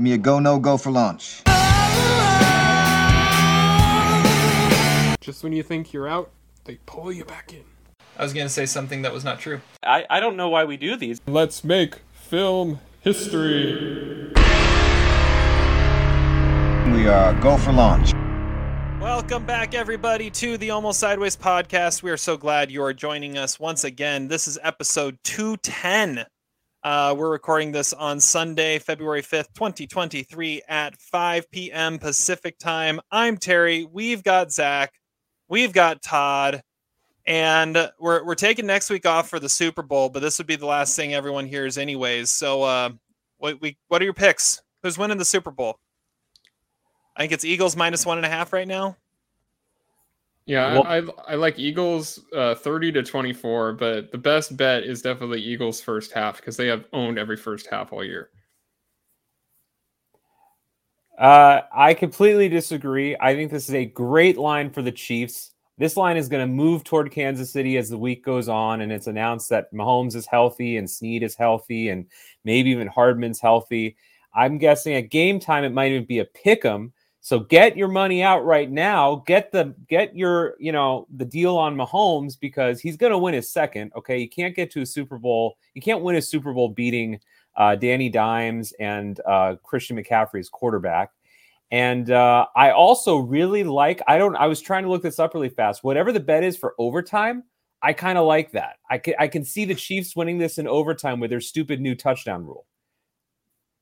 Give me a go, no go for launch. Just when you think you're out, they pull you back in. I was gonna say something that was not true. I, I don't know why we do these. Let's make film history. We are go for launch. Welcome back, everybody, to the Almost Sideways podcast. We are so glad you are joining us once again. This is episode 210. Uh, we're recording this on Sunday, February 5th, 2023, at 5 p.m. Pacific time. I'm Terry. We've got Zach. We've got Todd. And we're, we're taking next week off for the Super Bowl, but this would be the last thing everyone hears, anyways. So, uh, what, we, what are your picks? Who's winning the Super Bowl? I think it's Eagles minus one and a half right now. Yeah, Well- I, I I like Eagles uh, thirty to twenty four, but the best bet is definitely Eagles first half because they have owned every first half all year. Uh, I completely disagree. I think this is a great line for the Chiefs. This line is going to move toward Kansas City as the week goes on, and it's announced that Mahomes is healthy and Snead is healthy, and maybe even Hardman's healthy. I'm guessing at game time it might even be a pick 'em. So get your money out right now. Get the get your you know the deal on Mahomes because he's going to win his second. Okay, you can't get to a Super Bowl. You can't win a Super Bowl beating uh, Danny Dimes and uh, Christian McCaffrey's quarterback. And uh, I also really like. I don't. I was trying to look this up really fast. Whatever the bet is for overtime, I kind of like that. I can I can see the Chiefs winning this in overtime with their stupid new touchdown rule.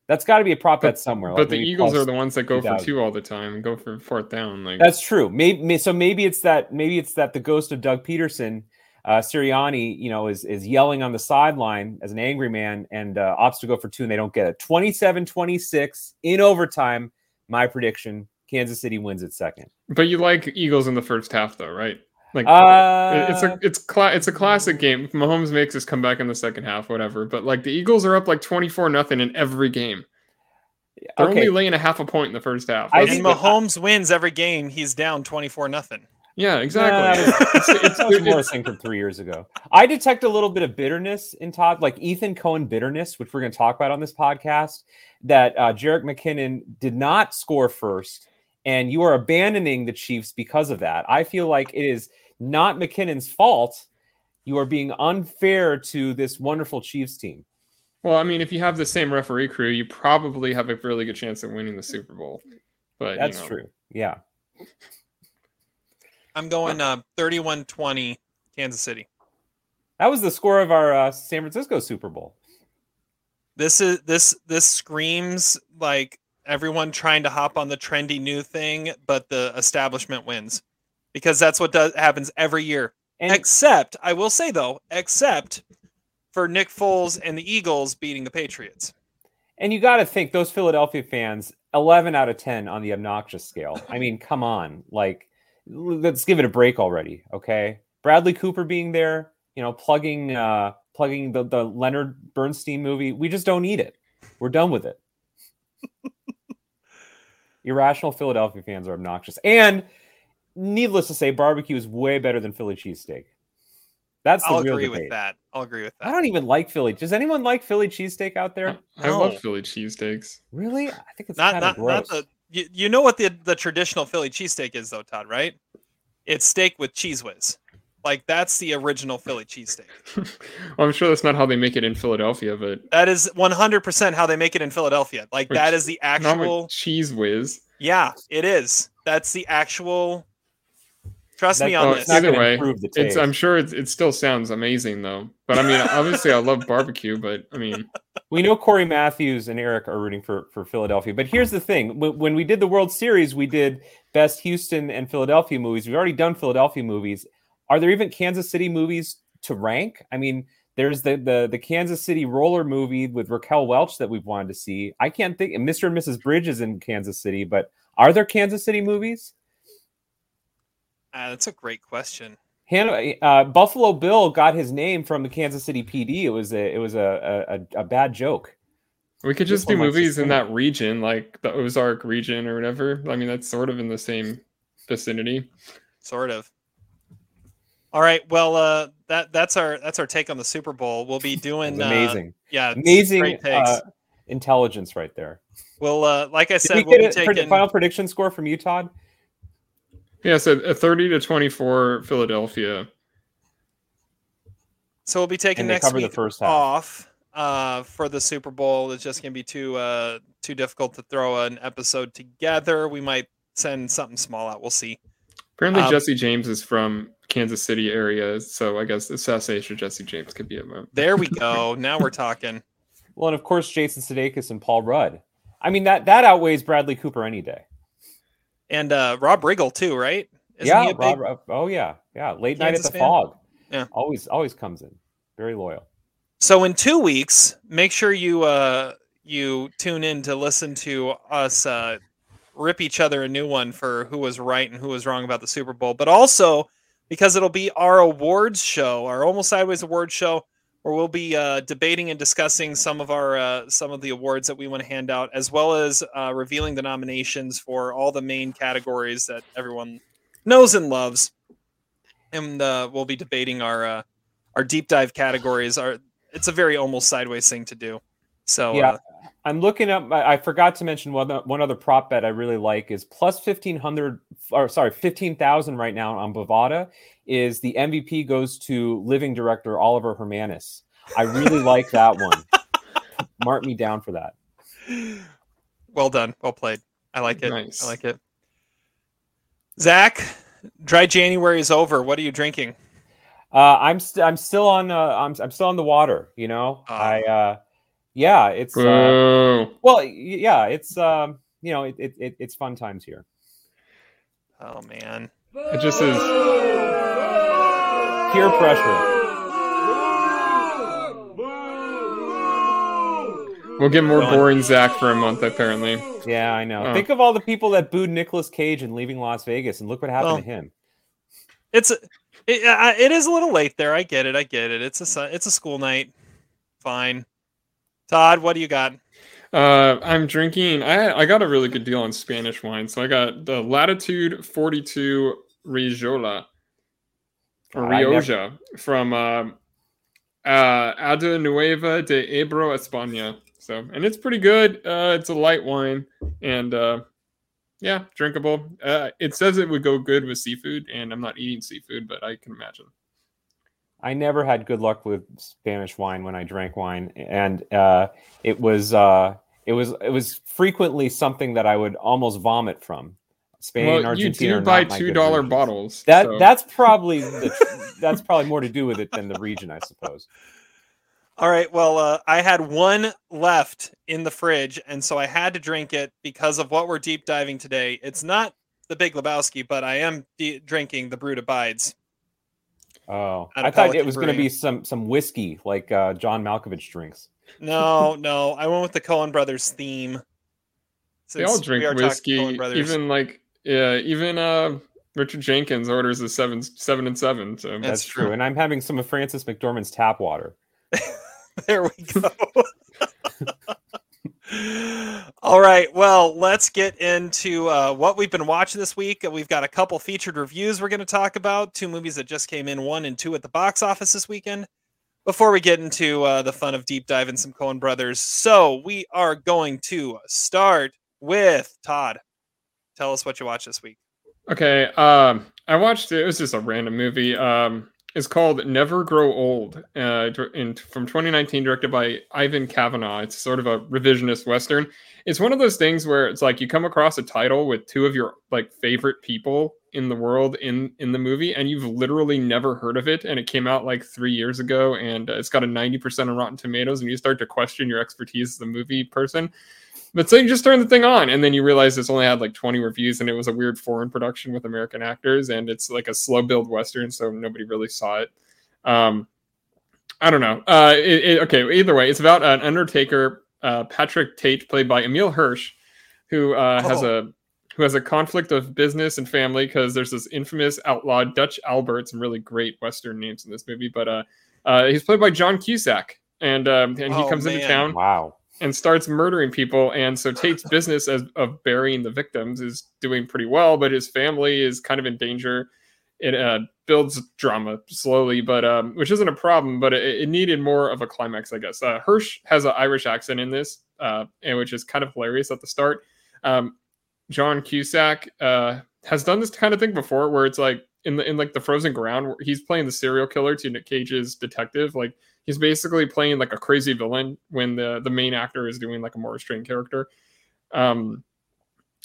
That's got to be a prop bet somewhere. But like the Eagles are the ones that go for two all the time and go for fourth down. Like That's true. Maybe so. Maybe it's that. Maybe it's that the ghost of Doug Pederson, uh, Sirianni, you know, is is yelling on the sideline as an angry man and uh, opts to go for two, and they don't get it. 27-26 in overtime. My prediction: Kansas City wins it second. But you like Eagles in the first half, though, right? Like Uh, it's a it's cla- it's a classic game. Mahomes makes his comeback in the second half, whatever. But like the Eagles are up like twenty four nothing in every game. They're okay. only laying a half a point in the first half. I That's- And think- Mahomes wins every game. He's down 24 nothing. yeah, Nah, exactly. it's, It's- that it's- more thing from three years ago. I detect a little bit of bitterness in Todd, like Ethan Coen bitterness, which we're going to talk about on this podcast. That uh, Jerick McKinnon did not score first, and you are abandoning the Chiefs because of that. I feel like it is not McKinnon's fault. You are being unfair to this wonderful Chiefs team. Well, I mean, if you have the same referee crew, you probably have a really good chance of winning the Super Bowl. But you That's know, true. Yeah. I'm going uh, 31 20 Kansas City. That was the score of our uh, San Francisco Super Bowl. This is this this screams like everyone trying to hop on the trendy new thing, but the establishment wins because that's what does happens every year. And except, I will say though, except for Nick Foles and the Eagles beating the Patriots. And you got to think those Philadelphia fans, 11 out of 10 on the obnoxious scale. I mean, come on. Like, let's give it a break already. Okay. Bradley Cooper being there, you know, plugging, uh, plugging the, the Leonard Bernstein movie. We just don't need it. We're done with it. Irrational Philadelphia fans are obnoxious. And needless to say, barbecue is way better than Philly cheesesteak. That's the I'll real agree debate. with that. I'll agree with I don't even like Philly. Does anyone like Philly cheesesteak out there? I No. love Philly cheesesteaks. Really? I think it's Not kind of not not gross. the you, you know what the the traditional Philly cheesesteak is though, Todd, right? It's steak with cheese whiz. Like that's the original Philly cheesesteak. well, I'm sure that's not how they make it in Philadelphia, but That is 100% how they make it in Philadelphia. Like Which- that is the not actual with cheese whiz. Yeah, it is. That's the actual Trust me That- on Oh, this. either way, it's. I'm sure it, it still sounds amazing though. But I mean, obviously, I love barbecue, but I mean, We know Corey Matthews and Eric are rooting for for Philadelphia, but here's the thing: when, when we did the World Series, we did best Houston and Philadelphia movies. We've already done Philadelphia movies. Are there even Kansas City movies to rank? I mean, there's the the the Kansas City roller movie with Raquel Welch that we've wanted to see. I can't think. Mr. and Mrs. Bridge is in Kansas City, but are there Kansas City movies? Ah, that's a great question. Han- uh, Buffalo Bill got his name from the Kansas City PD. It was a it was a a, a bad joke. we could This just do one likes to movies in that region, like the Ozark region or whatever. I mean, that's sort of in the same vicinity. Sort of. All right. Well, uh, that that's our that's our take on the Super Bowl. We'll be doing was uh, amazing. yeah, amazing Great takes. uh, intelligence right there. We'll, uh, like I Did said, we we'll be get a pred- taking. final prediction score from you, Todd? Yeah, so a 30 to 24 Philadelphia. So we'll be taking And next cover the week first off uh, for the Super Bowl. It's just gonna be too uh, too difficult to throw an episode together. We might send something small out. We'll see. Apparently, Um, Jesse James is from Kansas City area, so I guess the assassination of Jesse James could be a moment. There we go. now we're talking. Well, and of course, Jason Sudeikis and Paul Rudd. I mean that that outweighs Bradley Cooper any day. And uh, Rob Riggle too, right? Isn't yeah, he a big- Rob, Rob- oh yeah, yeah. Late night at Kansas the fan? Fog. Yeah. always always comes in. Very loyal. So in two weeks, make sure you uh you tune in to listen to us uh rip each other a new one for who was right and who was wrong about the Super Bowl, but also because it'll be our awards show, our almost sideways awards show, where we'll be uh, debating and discussing some of our uh, some of the awards that we want to hand out, as well as uh, revealing the nominations for all the main categories that everyone knows and loves. And uh, we'll be debating our uh, our deep dive categories. Our it's a very almost sideways thing to do. So Yeah. uh, I'm looking up. I I forgot to mention one one other prop bet I really like is plus fifteen hundred or sorry fifteen thousand right now on Bovada. Is the MVP goes to living director Oliver Hermanus. I really like that one. Mark me down for that. well done, well played. I like it. Nice. I like it. Zach, dry January is over. What are you drinking? Uh, I'm st- I'm still on uh, I'm I'm still on the water. You know. I uh, yeah, it's uh, Whoa. well, yeah, it's um, you know, it, it, it it's fun times here. Oh man. It just is. Peer pressure. We'll get more boring Zach for a month, apparently. Yeah, I know. Oh. Think of all the people that booed Nicolas Cage and leaving Las Vegas, and look what happened Well, to him. It's a- it, uh, it is a little late there. I get it. I get it. It's a it's a school night. Fine. Todd, what do you got? Uh, I'm drinking. I I got a really good deal on Spanish wine, so I got the Latitude 42 Rioja or I never- Rioja from um, uh, Aldeanueva de Ebro, España. So, and it's pretty good. Uh, it's a light wine, and uh, yeah, drinkable. Uh, it says it would go good with seafood, and I'm not eating seafood, but I can imagine. I never had good luck with Spanish wine when I drank wine, and uh, it was uh, it was it was frequently something that I would almost vomit from. Spain, well, you Argentina. do are buy not two dollar bottles. That so- that's probably the, that's probably more to do with it than the region, I suppose. All right. Well, uh, I had one left in the fridge, and so I had to drink it because of what we're deep diving today. It's not the Big Lebowski, but I am de- drinking the Brewed Abides. Oh, I thought Pelican it was going to be some some whiskey like uh, John Malkovich drinks. No, no, I went with the Coen Brothers theme. they all Since drink whiskey. Even like yeah, even uh Richard Jenkins orders a seven seven and seven. So That's That's true. true. And I'm having some of Frances McDormand's tap water. there we go. All right. Well, let's get into uh, what we've been watching this week. We've got a couple featured reviews we're going to talk about. Two movies that just came in, one and two at the box office this weekend. Before we get into uh, the fun of deep diving some Coen brothers, so we are going to start with Todd. Tell us what you watched this week. Okay, um, I watched it. It was just a random movie. Um, it's called Never Grow Old, uh, in, from 2019, directed by Ivan Kavanagh. It's sort of a revisionist western. It's one of those things where it's like you come across a title with two of your like favorite people in the world in in the movie, and you've literally never heard of it, and it came out like three years ago, and uh, it's got a 90% on Rotten Tomatoes, and you start to question your expertise as a movie person. But so you just turn the thing on, and then you realize it's only had like 20 reviews, and it was a weird foreign production with American actors, and it's like a slow build western, so nobody really saw it. Um, I don't know. Uh, it, it- okay, either way, it's about an Undertaker, uh, Patrick Tate, played by Emile Hirsch, who uh, has Oh. a who has a conflict of business and family because there's this infamous outlaw Dutch Albert, some really great Western names in this movie, but uh, uh, he's played by John Cusack, and um, and he Oh, comes into town Wow. And starts murdering people. And so Tate's business as, of burying the victims is doing pretty well, but his family is kind of in danger. It, uh, builds drama slowly, but um, which isn't a problem, but it, it needed more of a climax, I guess. Uh, Hirsch has an Irish accent in this, uh, and which is kind of hilarious at the start. Um, John Cusack uh, has done this kind of thing before, where it's like in the in like the Frozen Ground, where he's playing the serial killer to Nick Cage's detective. Like he's basically playing like a crazy villain when the the main actor is doing like a more restrained character. Um,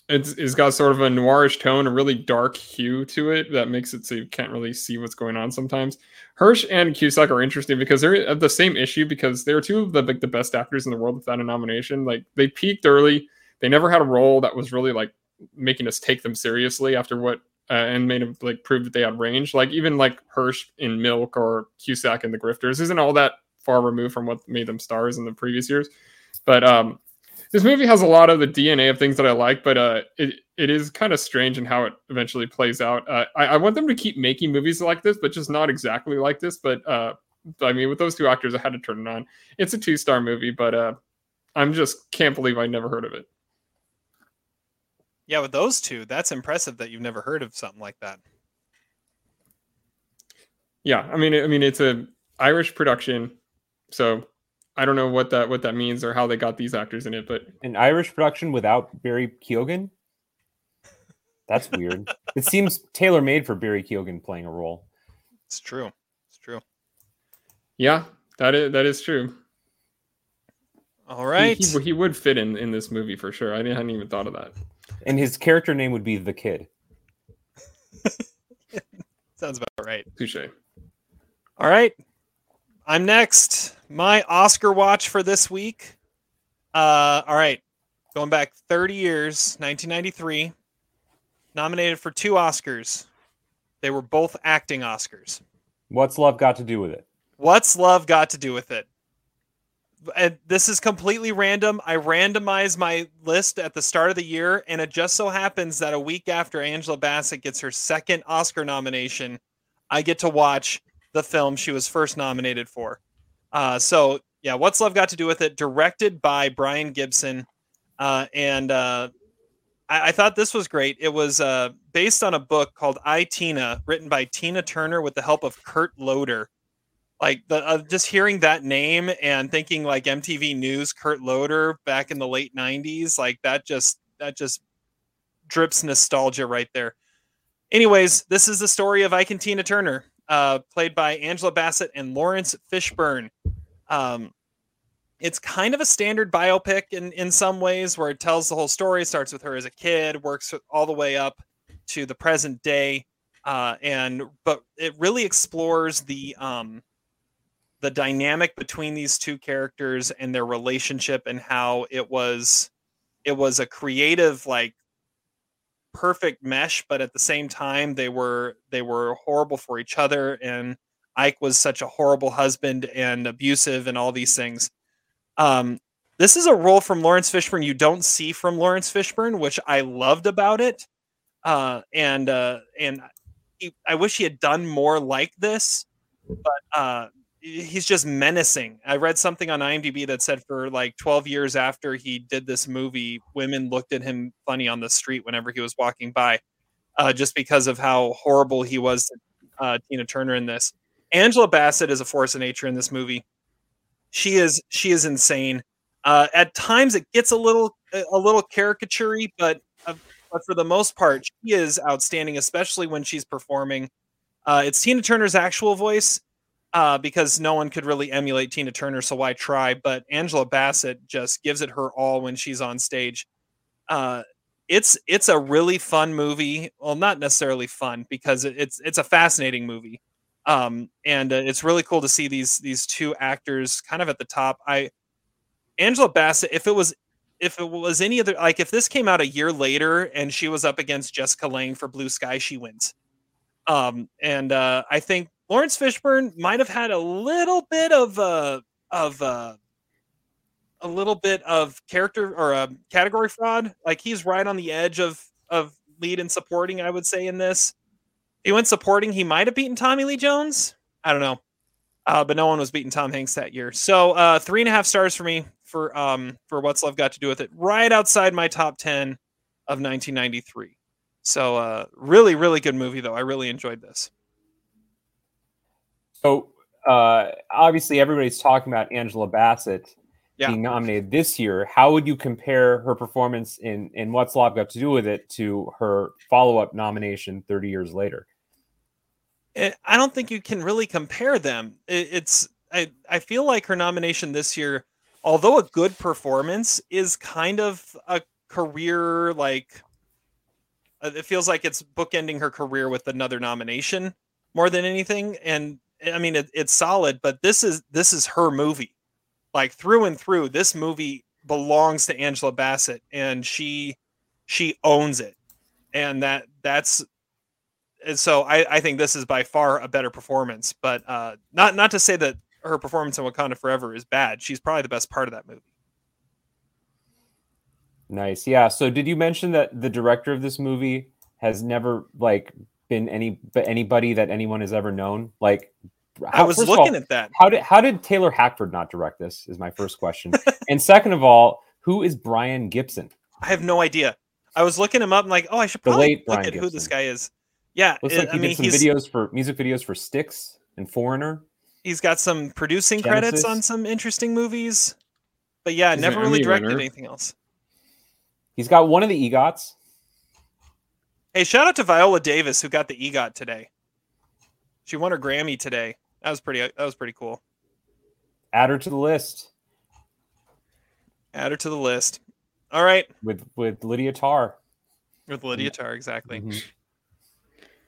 it's, it's got sort of a noirish tone, a really dark hue to it that makes it so you can't really see what's going on sometimes. Hirsch and Cusack are interesting because they're at the same issue because they're two of the like the best actors in the world without a nomination. Like they peaked early, they never had a role that was really like making us take them seriously after what uh, and made them like prove that they had range. Like even like Hirsch in Milk or Cusack in The Grifters isn't all that far removed from what made them stars in the previous years. But um, this movie has a lot of the DNA of things that I like, but uh, it it is kind of strange in how it eventually plays out. Uh, I, I want them to keep making movies like this, but just not exactly like this. But uh, I mean, with those two actors, I had to turn it on. It's a two star movie, but uh, I'm just can't believe I never heard of it. Yeah, with those two, that's impressive that you've never heard of something like that. Yeah, I mean, I mean, it's a Irish production, so I don't know what that what that means or how they got these actors in it, but An Irish production without Barry Keoghan? That's weird. it seems tailor made for Barry Keoghan playing a role. It's true. It's true. yeah, that is that is true. All right. He- he, he would fit in in this movie for sure. I didn't, hadn't even thought of that. And his character name would be the kid. Sounds about right. Touche. All right. I'm next. My Oscar watch for this week. Uh, all right. Going back 30 years, 1993. Nominated for two Oscars. They were both acting Oscars. What's love got to do with it? What's love got to do with it? And this is completely random. I randomized my list at the start of the year, and it just so happens that a week after Angela Bassett gets her second Oscar nomination, I get to watch the film she was first nominated for. Uh, so, yeah, What's Love Got to Do with It? Directed by Brian Gibson. Uh, and uh, I, I thought this was great. It was uh, based on a book called I, Tina, written by Tina Turner with the help of Kurt Loder like the uh, just hearing that name and thinking like MTV News Kurt Loder back in the late 90s like that just that just drips nostalgia right there. Anyways, this is the story of Ike and Tina Turner, uh, played by Angela Bassett and Laurence Fishburne. Um, it's kind of a standard biopic in in some ways, where it tells the whole story. Starts with her as a kid, works all the way up to the present day, uh, and but it really explores the um, the dynamic between these two characters and their relationship and how it was it was a creative like perfect mesh but at the same time they were they were horrible for each other and Ike was such a horrible husband and abusive and all these things. Um this is a role from Laurence Fishburne you don't see from Laurence Fishburne which I loved about it. Uh and uh and he, I wish he had done more like this but uh he's just menacing. I read something on IMDb that said for like 12 years after he did this movie, women looked at him funny on the street whenever he was walking by, uh, just because of how horrible he was to uh, Tina Turner in this. Angela Bassett is a force of nature in this movie. She is she is insane. Uh, at times it gets a little a little caricaturey, but uh, but for the most part, she is outstanding, especially when she's performing. Uh, it's Tina Turner's actual voice uh, because no one could really emulate Tina Turner, so why try? But Angela Bassett just gives it her all when she's on stage. Uh, it's it's a really fun movie. Well, not necessarily fun because it's it's a fascinating movie, um, and uh, it's really cool to see these these two actors kind of at the top. I Angela Bassett, if it was if it was any other like if this came out a year later and she was up against Jessica Lange for Blue Sky, she wins. Um, and uh, I think Laurence Fishburne might have had a little bit of uh, of uh, a little bit of character or a category fraud. Like he's right on the edge of of lead and supporting. I would say in this, he went supporting. He might have beaten Tommy Lee Jones. I don't know, uh, but no one was beating Tom Hanks that year. So uh, three and a half stars for me for um for what's love got to do with it. Right outside my top ten of 1993. So uh, really, really good movie though. I really enjoyed this. So uh, obviously, everybody's talking about Angela Bassett Yeah. being nominated this year. How would you compare her performance in in What's Love Got to Do with It to her follow up nomination 30 years later? I don't think you can really compare them. It, it's I I feel like her nomination this year, although a good performance, is kind of a career like. uh, It feels like it's bookending her career with another nomination more than anything, and I mean it, it's solid. But this is this is her movie, like through and through. This movie belongs to Angela Bassett, and she she owns it, and that that's and so I, I think this is by far a better performance. But uh, not not to say that her performance in Wakanda Forever is bad. She's probably the best part of that movie. Nice. Yeah. So did you mention that the director of this movie has never like been any but anybody that anyone has ever known? Like I was of all, looking at that. how did how did Taylor Hackford not direct this? Is my first question. and second of all, who is Brian Gibson? I have no idea. I was looking him up and like, oh, I should probably look Brian at who this guy is. Yeah, Looks it- like he I mean did some videos for music videos for Styx and Foreigner. he's got some producing credits on some interesting movies. But yeah, He's never really Emmy directed winner. anything else. He's got one of the EGOTs. Hey, shout out to Viola Davis who got the EGOT today. She won her Grammy today. That was pretty that was pretty cool. Add her to the list Add her to the list. All right, with with Lydia Tar. with Lydia Tar, exactly. Mhm.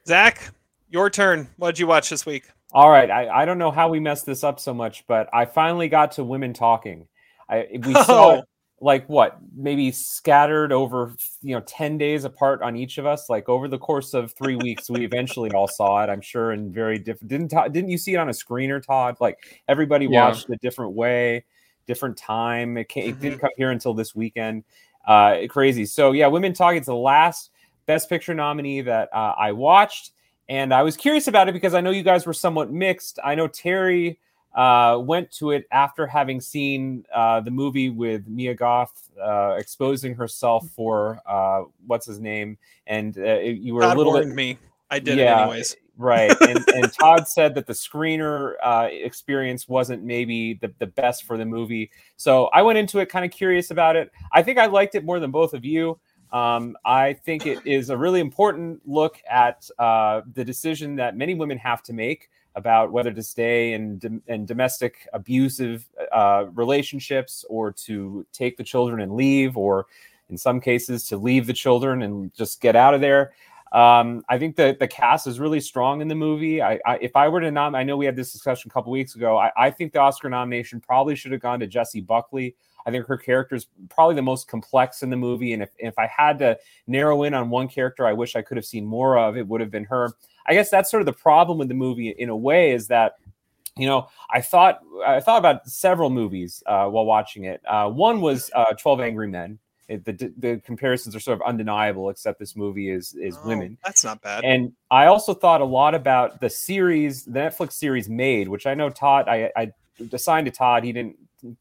Zach, your turn. What did you watch this week? All right, I, I don't know how we messed this up so much, but I finally got to women talking. I we saw Oh. it like what maybe scattered over you know 10 days apart on each of us? Like over the course of three weeks we eventually all saw it i'm sure in very different didn't Todd, didn't you see it on a screener todd? Like everybody Yeah. watched a different way different time. It, came, it Mm-hmm. didn't come here until this weekend. Uh crazy. So yeah women talking it's the last best picture nominee that uh, i watched and i was curious about it because i know you guys were somewhat mixed. I know terry uh, went to it after having seen uh, the movie with Mia Goth uh, exposing herself for uh, what's his name, and uh, you were Todd a little warned bit me. I did Yeah. it anyways. right. And, and Todd said that the screener uh, experience wasn't maybe the, the best for the movie. So I went into it kind of curious about it. I think I liked it more than both of you. Um, I think it is a really important look at uh, the decision that many women have to make about whether to stay in, in domestic abusive uh, relationships or to take the children and leave, or in some cases to leave the children and just get out of there. Um, I think that the cast is really strong in the movie. I, I if I were to nom, I know we had this discussion a couple weeks ago. I, I think the Oscar nomination probably should have gone to Jessie Buckley. I think her character is probably the most complex in the movie, and if if I had to narrow in on one character, I wish I could have seen more of. It would have been her. I guess that's sort of the problem with the movie in a way is that you know I thought I thought about several movies uh, while watching it. Uh, one was uh, Twelve Angry Men. It, the the comparisons are sort of undeniable, except this movie is is Oh, women. That's not bad. And I also thought a lot about the series, the Netflix series Maid, which I know Todd, I, I assigned to Todd. He didn't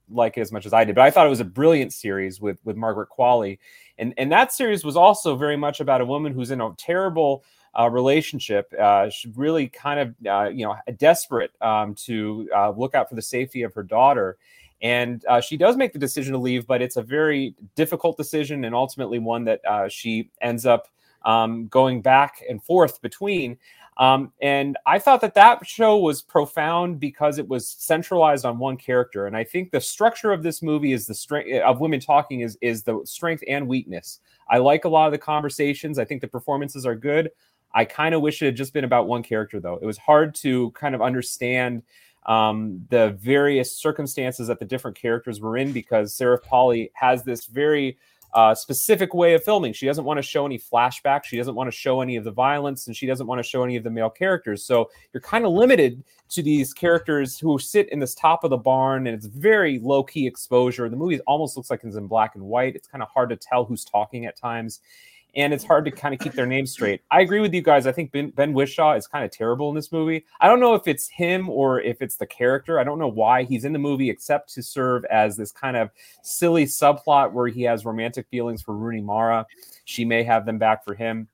like it as much as I did, but I thought it was a brilliant series with with Margaret Qualley. And and that series was also very much about a woman who's in a terrible uh, relationship. Uh, she really kind of uh, you know desperate um, to uh, look out for the safety of her daughter. And uh, she does make the decision to leave, but it's a very difficult decision, and ultimately one that uh, she ends up um, going back and forth between. Um, and I thought that that show was profound because it was centralized on one character. And I think the structure of this movie is the strength of women talking is is the strength and weakness. I like a lot of the conversations. I think the performances are good. I kind of wish it had just been about one character, though. It was hard to kind of understand um, the various circumstances that the different characters were in because Sarah Polley has this very uh, specific way of filming. She doesn't want to show any flashbacks. She doesn't want to show any of the violence, and she doesn't want to show any of the male characters. So you're kind of limited to these characters who sit in this top of the barn, and it's very low key exposure. The movie almost looks like it's in black and white. It's kind of hard to tell who's talking at times. And it's hard to kind of keep their names straight. I agree with you guys. I think Ben, ben Whishaw is kind of terrible in this movie. I don't know if it's him or if it's the character. I don't know why he's in the movie except to serve as this kind of silly subplot where he has romantic feelings for Rooney Mara. She may have them back for him.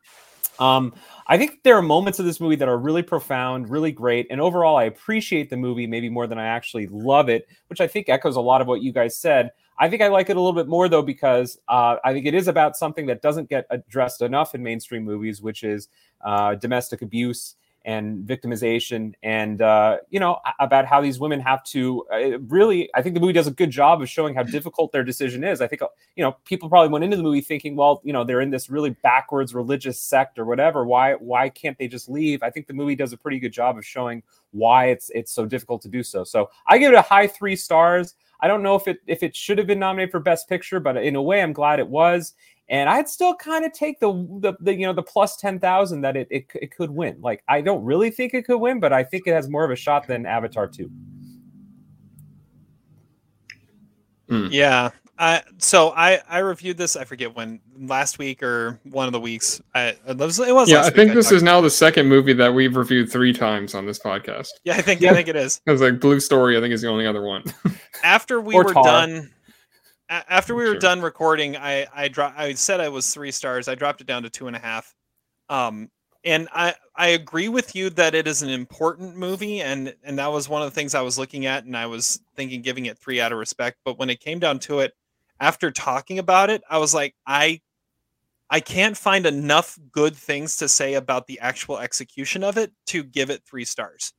Um, I think there are moments of this movie that are really profound, really great, and overall, I appreciate the movie maybe more than I actually love it, which I think echoes a lot of what you guys said. I think I like it a little bit more though because uh, I think it is about something that doesn't get addressed enough in mainstream movies, which is uh, domestic abuse and victimization and uh, you know about how these women have to uh, really i think the movie does a good job of showing how difficult their decision is. I think uh, you know people probably went into the movie thinking well you know they're in this really backwards religious sect or whatever. Why why can't they just leave? I think the movie does a pretty good job of showing why it's it's so difficult to do so. So i give it a high three stars I don't know if it if it should have been nominated for Best Picture, but in a way, I'm glad it was and I'd still kind of take the, the, the you know the plus ten thousand that it, it it could win. Like I don't really think it could win, but I think it has more of a shot than Avatar two. Mm. Yeah. I, so I, I reviewed this. I forget when last week or one of the weeks. I it was, it was yeah. I think this I is now the second movie that we've reviewed three times on this podcast. Yeah, I think. I think it is. It was like Blue Story. I think is the only other one. After we or were tar. done after we were sure. done recording, I I dro- I said I was three stars. I dropped it down to two and a half. Um, and I I agree with you that it is an important movie, and and that was one of the things I was looking at, and I was thinking giving it three out of respect. But when it came down to it, after talking about it, I was like, I I can't find enough good things to say about the actual execution of it to give it three stars.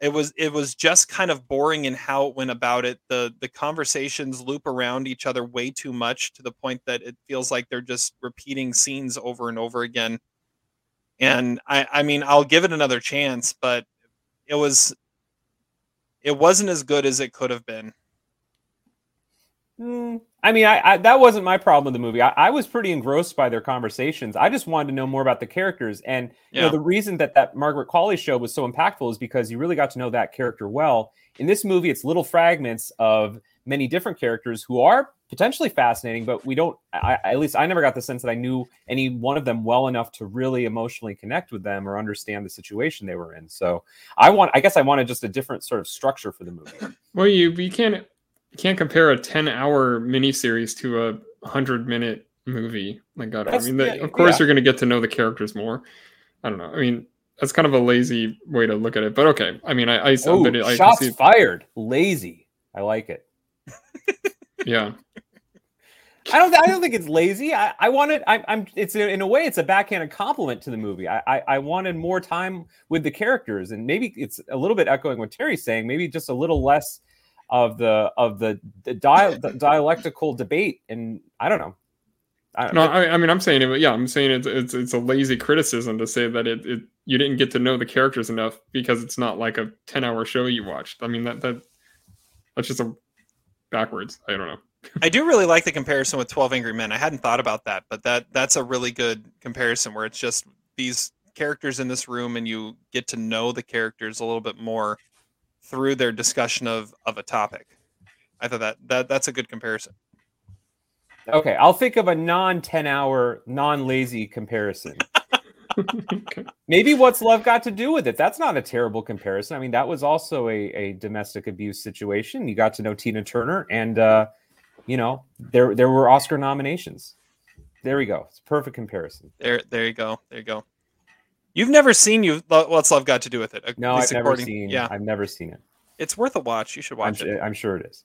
It was it was just kind of boring in how it went about it. The the conversations loop around each other way too much to the point that it feels like they're just repeating scenes over and over again. And i i mean i'll give it another chance but it was it wasn't as good as it could have been. Mm, I mean, I, I, that wasn't my problem with the movie. I, I, was pretty engrossed by their conversations. I just wanted to know more about the characters, and yeah. you know, the reason that that Margaret Qualley show was so impactful is because you really got to know that character well. In this movie, it's little fragments of many different characters who are potentially fascinating, but we don't. I, at least I never got the sense that I knew any one of them well enough to really emotionally connect with them or understand the situation they were in. So I want. I guess I wanted just a different sort of structure for the movie. Well, you you can't you can't compare a 10 hour miniseries to a 100 minute movie like. That's, I mean, the, of course, yeah. you're going to get to know the characters more. I don't know. I mean, that's kind of a lazy way to look at it, but okay. I mean, I, I, Ooh, it, I shots fired. Lazy. I like it. yeah. I don't. I don't think it's lazy. I, I wanted. I, am It's in a way, it's a backhanded compliment to the movie. I, I, I wanted more time with the characters, and maybe it's a little bit echoing what Terry's saying. Maybe just a little less of the of the, the, dia- the dialectical debate and i don't know I, no, I, I, mean, I'm saying it. Yeah, I'm saying it's, it's it's a lazy criticism to say that it, it you didn't get to know the characters enough because it's not like a 10 hour show you watched. I mean that that that's just a backwards. I don't know. I do really like the comparison with 12 Angry Men. I hadn't thought about that, but that that's a really good comparison where it's just these characters in this room and you get to know the characters a little bit more through their discussion of of a topic. I thought that that that's a good comparison. Okay, I'll think of a non 10 hour, non lazy comparison. Maybe what's love got to do with it? That's not a terrible comparison. I mean, that was also a, a domestic abuse situation. You got to know Tina Turner, and uh, you know there there were Oscar nominations. There we go. It's a perfect comparison. There, there you go. There you go. You've never seen you. What's love got to do with it? No, I've never seen. Yeah, I've never seen it. It's worth a watch. You should watch I'm, it. I'm sure it is.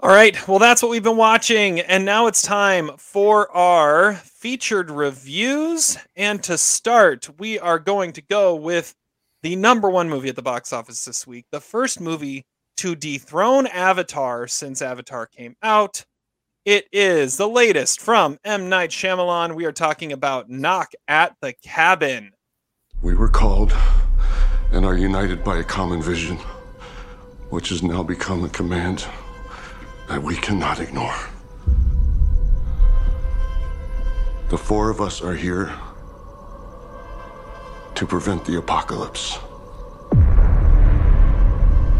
All right. Well, that's what we've been watching, and now it's time for our featured reviews. And to start, we are going to go with the number one movie at the box office this week. The first movie to dethrone Avatar since Avatar came out. It is the latest from M. Night Shyamalan. We are talking about Knock at the Cabin. We were called and are united by a common vision, which has now become a command that we cannot ignore. The four of us are here to prevent the apocalypse.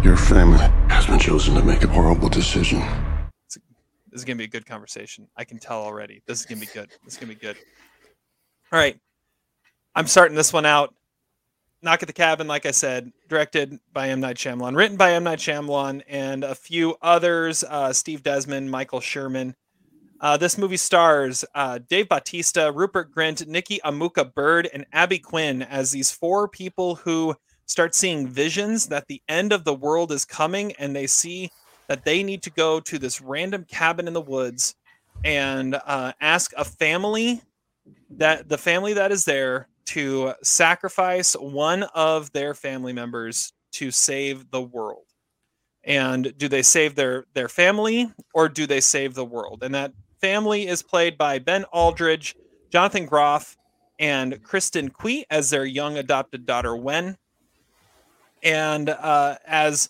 Your family has been chosen to make a horrible decision. This is gonna be a good conversation. I can tell already. This is gonna be good. This is gonna be good. All right. I'm starting this one out. Knock at the Cabin, like I said, directed by M. Night Shyamalan, written by M. Night Shyamalan, and a few others, uh, Steve Desmond, Michael Sherman. Uh, this movie stars uh, Dave Bautista, Rupert Grint, Nikki Amuka Bird, and Abby Quinn as these four people who start seeing visions that the end of the world is coming, and they see that they need to go to this random cabin in the woods and uh, ask a family that the family that is there to sacrifice one of their family members to save the world. And do they save their their family or do they save the world? And that family is played by ben aldridge jonathan groff and kristen Cui as their young adopted daughter wen. And uh, as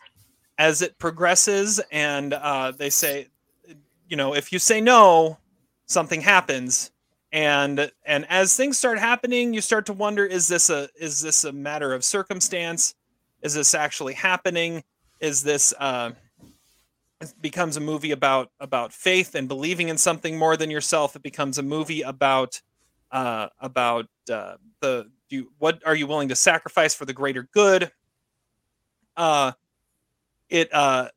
as it progresses and uh, they say you know if you say no something happens. And and as things start happening you start to wonder is this a is this a matter of circumstance? Is this actually happening? Is this uh it becomes a movie about about faith and believing in something more than yourself. It becomes a movie about uh about uh the you what are you willing to sacrifice for the greater good? Uh it uh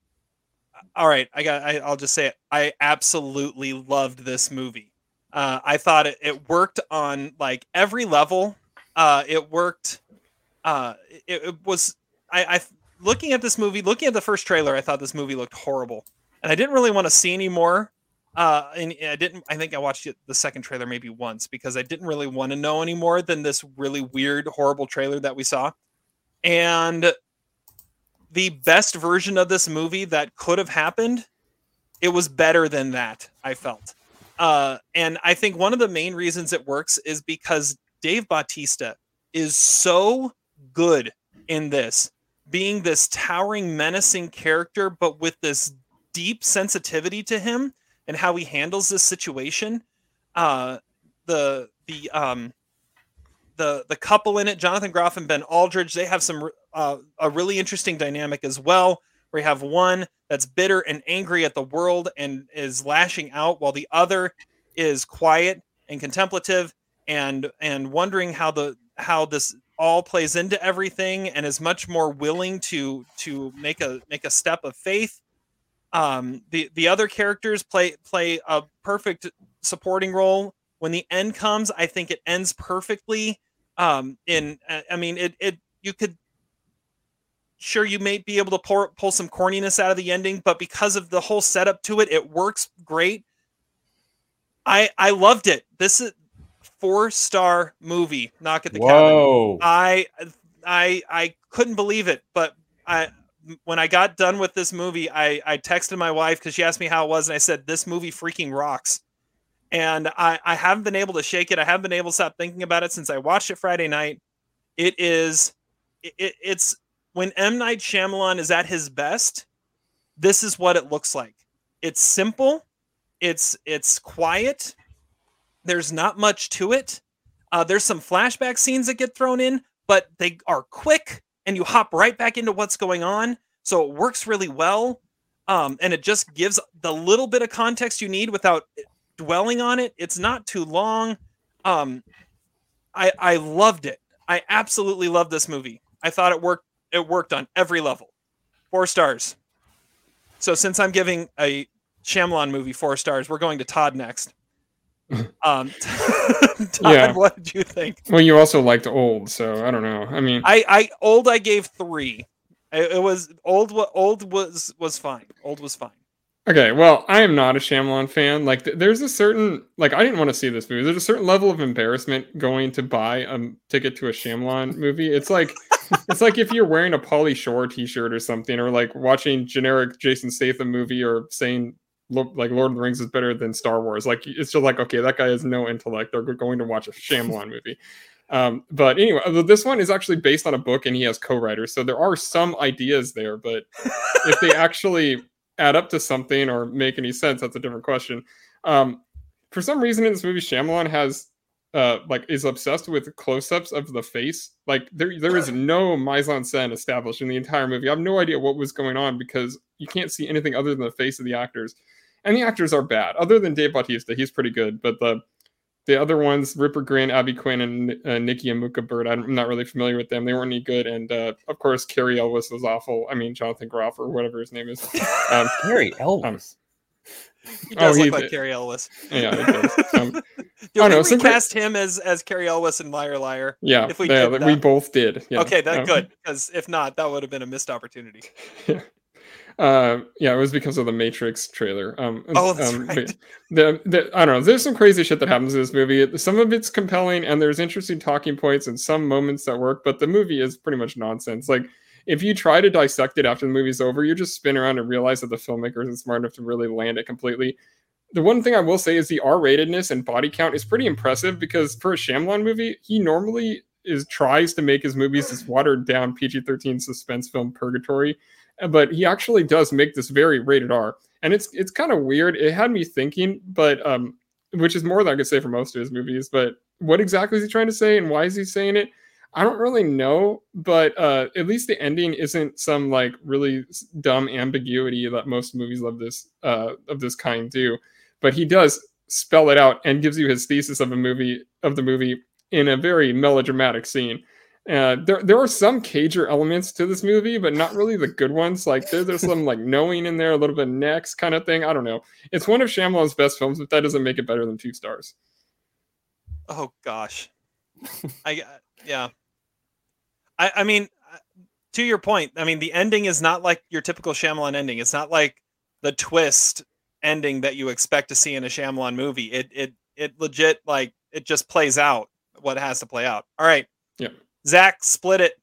all right i got I, i'll just say it i absolutely loved this movie uh, I thought it, it worked on like every level. Uh, it worked. Uh, it, it was I, I looking at this movie, looking at the first trailer, I thought this movie looked horrible, and I didn't really want to see any more. Uh, and I didn't. I think I watched it, the second trailer maybe once because I didn't really want to know any more than this really weird, horrible trailer that we saw. And the best version of this movie that could have happened, it was better than that. I felt. Uh, and I think one of the main reasons it works is because Dave Bautista is so good in this, being this towering, menacing character, but with this deep sensitivity to him and how he handles this situation. Uh, the the um, the the couple in it, Jonathan Groff and Ben Aldridge, they have some uh, a really interesting dynamic as well. Where you have one that's bitter and angry at the world and is lashing out, while the other is quiet and contemplative and and wondering how the how this all plays into everything and is much more willing to to make a make a step of faith. Um the the other characters play play a perfect supporting role. When the end comes i think it ends perfectly. Um in i mean it it you could sure you may be able to pull, pull some corniness out of the ending but because of the whole setup to it it works great. I i loved it. This is four star movie knock at the Whoa. cabin i i i couldn't believe it but i when i got done with this movie i i texted my wife because she asked me how it was and i said this movie freaking rocks. And i i haven't been able to shake it. I haven't been able to stop thinking about it since i watched it friday night. It is it, it's when M Night Shyamalan is at his best, this is what it looks like. It's simple, it's it's quiet. There's not much to it. Uh, there's some flashback scenes that get thrown in, but they are quick, and you hop right back into what's going on. So it works really well, um, and it just gives the little bit of context you need without dwelling on it. It's not too long. Um, I I loved it. I absolutely loved this movie. I thought it worked it worked on every level. Four stars. So since I'm giving a Shyamalan movie four stars, we're going to Todd next. Um, Todd, Yeah. what did you think? Well, you also liked old, so I don't know. I mean, I, I old I gave three. It, it was old. wa- Old was was fine. Old was fine. Okay. Well, I am not a Shyamalan fan. Like, th- there's a certain like I didn't want to see this movie. There's a certain level of embarrassment going to buy a ticket to a Shyamalan movie. It's like it's like if you're wearing a Pauly Shore T-shirt or something, or like watching generic Jason Statham movie, or saying like Lord of the Rings is better than Star Wars. Like it's just like okay, that guy has no intellect. They're going to watch a Shyamalan movie. Um, but anyway, this one is actually based on a book and he has co-writers, so there are some ideas there. But if they actually add up to something or make any sense, that's a different question. Um, for some reason in this movie, Shyamalan has uh like is obsessed with close-ups of the face. Like there there is no mise en scène established in the entire movie. I have no idea what was going on because you can't see anything other than the face of the actors. And the actors are bad. Other than Dave Bautista, he's pretty good, but the the other ones, Ripper Grant, Abby Quinn, and uh, Nikki Amuka Bird, I'm not really familiar with them. They weren't any good, and uh, of course, Cary Elwes was awful. I mean, Jonathan Groff or whatever his name is. Um, Gary Elvis. He does Oh, look he like. Cary Elwes. Yeah, it does. Um, Did Oh, we no, some great- recast him as as Cary Elwes in Liar Liar? yeah, If we yeah, did we both did. Yeah. Okay, that Um, good. Because if not, that would have been a missed opportunity. uh yeah it was because of the matrix trailer. Um Oh, that's um, right. the, the i don't know there's some crazy shit that happens in this movie. Some of it's compelling and there's interesting talking points and some moments that work but the movie is pretty much nonsense. Like if you try to dissect it after the movie's over you just spin around and realize that the filmmaker isn't smart enough to really land it completely. The one thing i will say is the r-ratedness and body count is pretty impressive because for a Shyamalan movie he normally is tries to make his movies this watered down pg-13 suspense film purgatory but he actually does make this very rated R, and it's it's kind of weird. It had me thinking, but um, which is more than I could say for most of his movies. But what exactly is he trying to say, and why is he saying it? I don't really know, but uh, at least the ending isn't some like really dumb ambiguity that most movies of this uh, of this kind do. But he does spell it out and gives you his thesis of a movie of the movie in a very melodramatic scene. Uh, there, there are some cager elements to this movie, but not really the good ones. Like there, there's some like knowing in there, a little bit next kind of thing. I don't know. It's one of Shyamalan's best films, but that doesn't make it better than two stars. Oh gosh, I yeah. I I mean, uh, to your point, I mean the ending is not like your typical Shyamalan ending. It's not like the twist ending that you expect to see in a Shyamalan movie. It it it legit like it just plays out what has to play out. All right, Yeah. Zach, split it.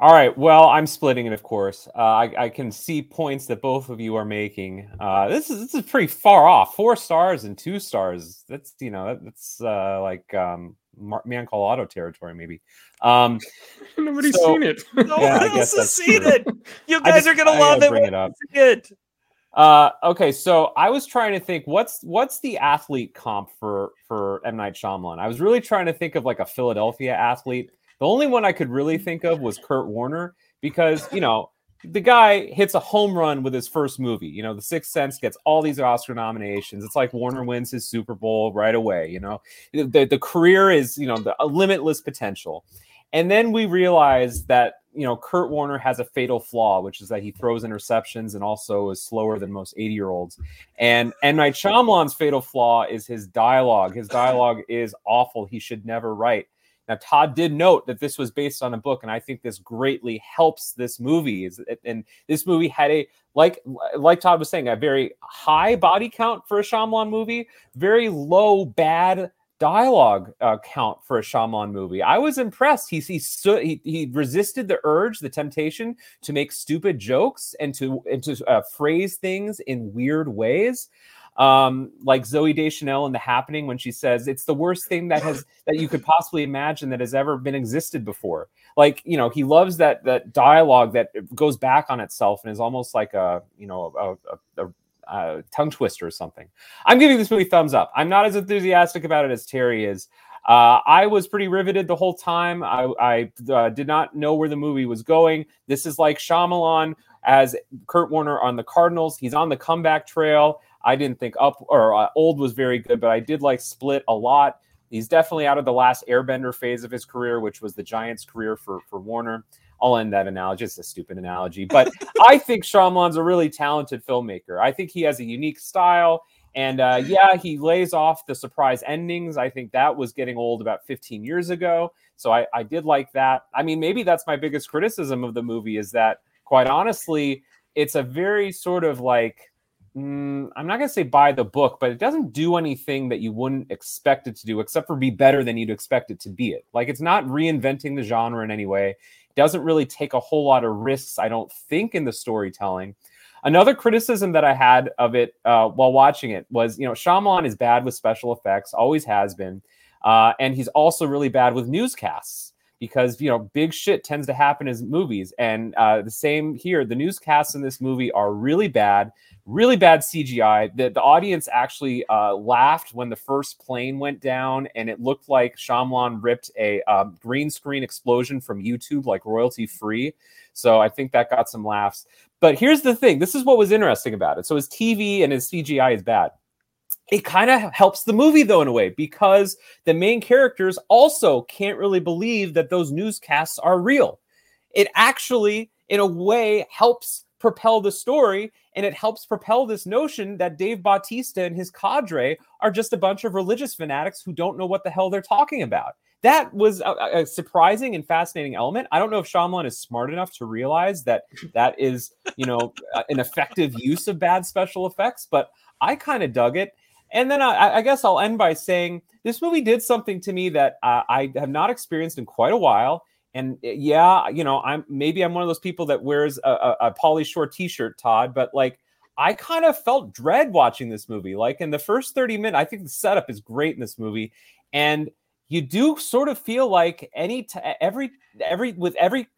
All right. Well, I'm splitting it, of course. Uh, I, I can see points that both of you are making. Uh, this is this is pretty far off. Four stars and two stars. That's you know that, that's uh, like um, Mar- Man Called Otto territory, maybe. Um, Nobody's So- seen it. No Yeah, I one guess else has seen it. You guys just- are gonna I love it. bring when it up. it. Uh, okay, so I was trying to think what's what's the athlete comp for for M Night Shyamalan. I was really trying to think of like a Philadelphia athlete. The only one I could really think of was Kurt Warner because you know the guy hits a home run with his first movie. You know, The Sixth Sense gets all these Oscar nominations. It's like Warner wins his Super Bowl right away. You know, the the career is you know the limitless potential. And then we realize that you know Kurt Warner has a fatal flaw, which is that he throws interceptions and also is slower than most 80 year olds. And and Night Shyamalan's fatal flaw is his dialogue. His dialogue is awful. He should never write. Now Todd did note that this was based on a book, and I think this greatly helps this movie. Is and this movie had a like like Todd was saying a very high body count for a Shyamalan movie, very low bad dialogue uh, count for a Shyamalan movie. I was impressed. He he, stood, he he resisted the urge, the temptation to make stupid jokes and to and to uh, phrase things in weird ways. Um, like Zooey Deschanel in The Happening when she says it's the worst thing that has that you could possibly imagine that has ever been existed before. Like you know, he loves that that dialogue that goes back on itself and is almost like a you know a, a, a uh, tongue twister or something. I'm giving this movie thumbs up. I'm not as enthusiastic about it as Terry is. Uh, I was pretty riveted the whole time. I, I uh, did not know where the movie was going. This is like Shyamalan as Kurt Warner on the Cardinals. He's on the comeback trail. I didn't think up or uh, old was very good, but I did like Split a lot. He's definitely out of the last Airbender phase of his career, which was the Giants' career for for Warner. I'll end that analogy. It's a stupid analogy, but I think Shyamalan's a really talented filmmaker. I think he has a unique style, and uh, yeah, he lays off the surprise endings. I think that was getting old about 15 years ago, so I, I did like that. I mean, maybe that's my biggest criticism of the movie is that, quite honestly, it's a very sort of like mm, I'm not going to say by the book, but it doesn't do anything that you wouldn't expect it to do, except for be better than you'd expect it to be. It like it's not reinventing the genre in any way. Doesn't really take a whole lot of risks, I don't think, in the storytelling. Another criticism that I had of it uh, while watching it was, you know, Shyamalan is bad with special effects, always has been, uh, and he's also really bad with newscasts because you know big shit tends to happen in movies, and uh, the same here. The newscasts in this movie are really bad really bad CGI. The, the audience actually uh, laughed when the first plane went down, and it looked like Shyamalan ripped a um, green screen explosion from YouTube, like royalty free. So I think that got some laughs. But here's the thing this is what was interesting about it. So his TV and his CGI is bad. It kind of helps the movie, though, in a way, because the main characters also can't really believe that those newscasts are real. It actually, in a way, helps propel the story and it helps propel this notion that Dave Bautista and his cadre are just a bunch of religious fanatics who don't know what the hell they're talking about. That was a, a surprising and fascinating element. I don't know if Shyamalan is smart enough to realize that that is, you know, an effective use of bad special effects, but I kind of dug it. And then I, I, guess I'll end by saying this movie did something to me that uh, I have not experienced in quite a while. And eh, yeah, you know, I'm maybe I'm one of those people that wears a, a, a Pauly Shore T-shirt, Todd, but like I kind of felt dread watching this movie. Like in the first 30 minutes, I think the setup is great in this movie, and you do sort of feel like any t- every every with every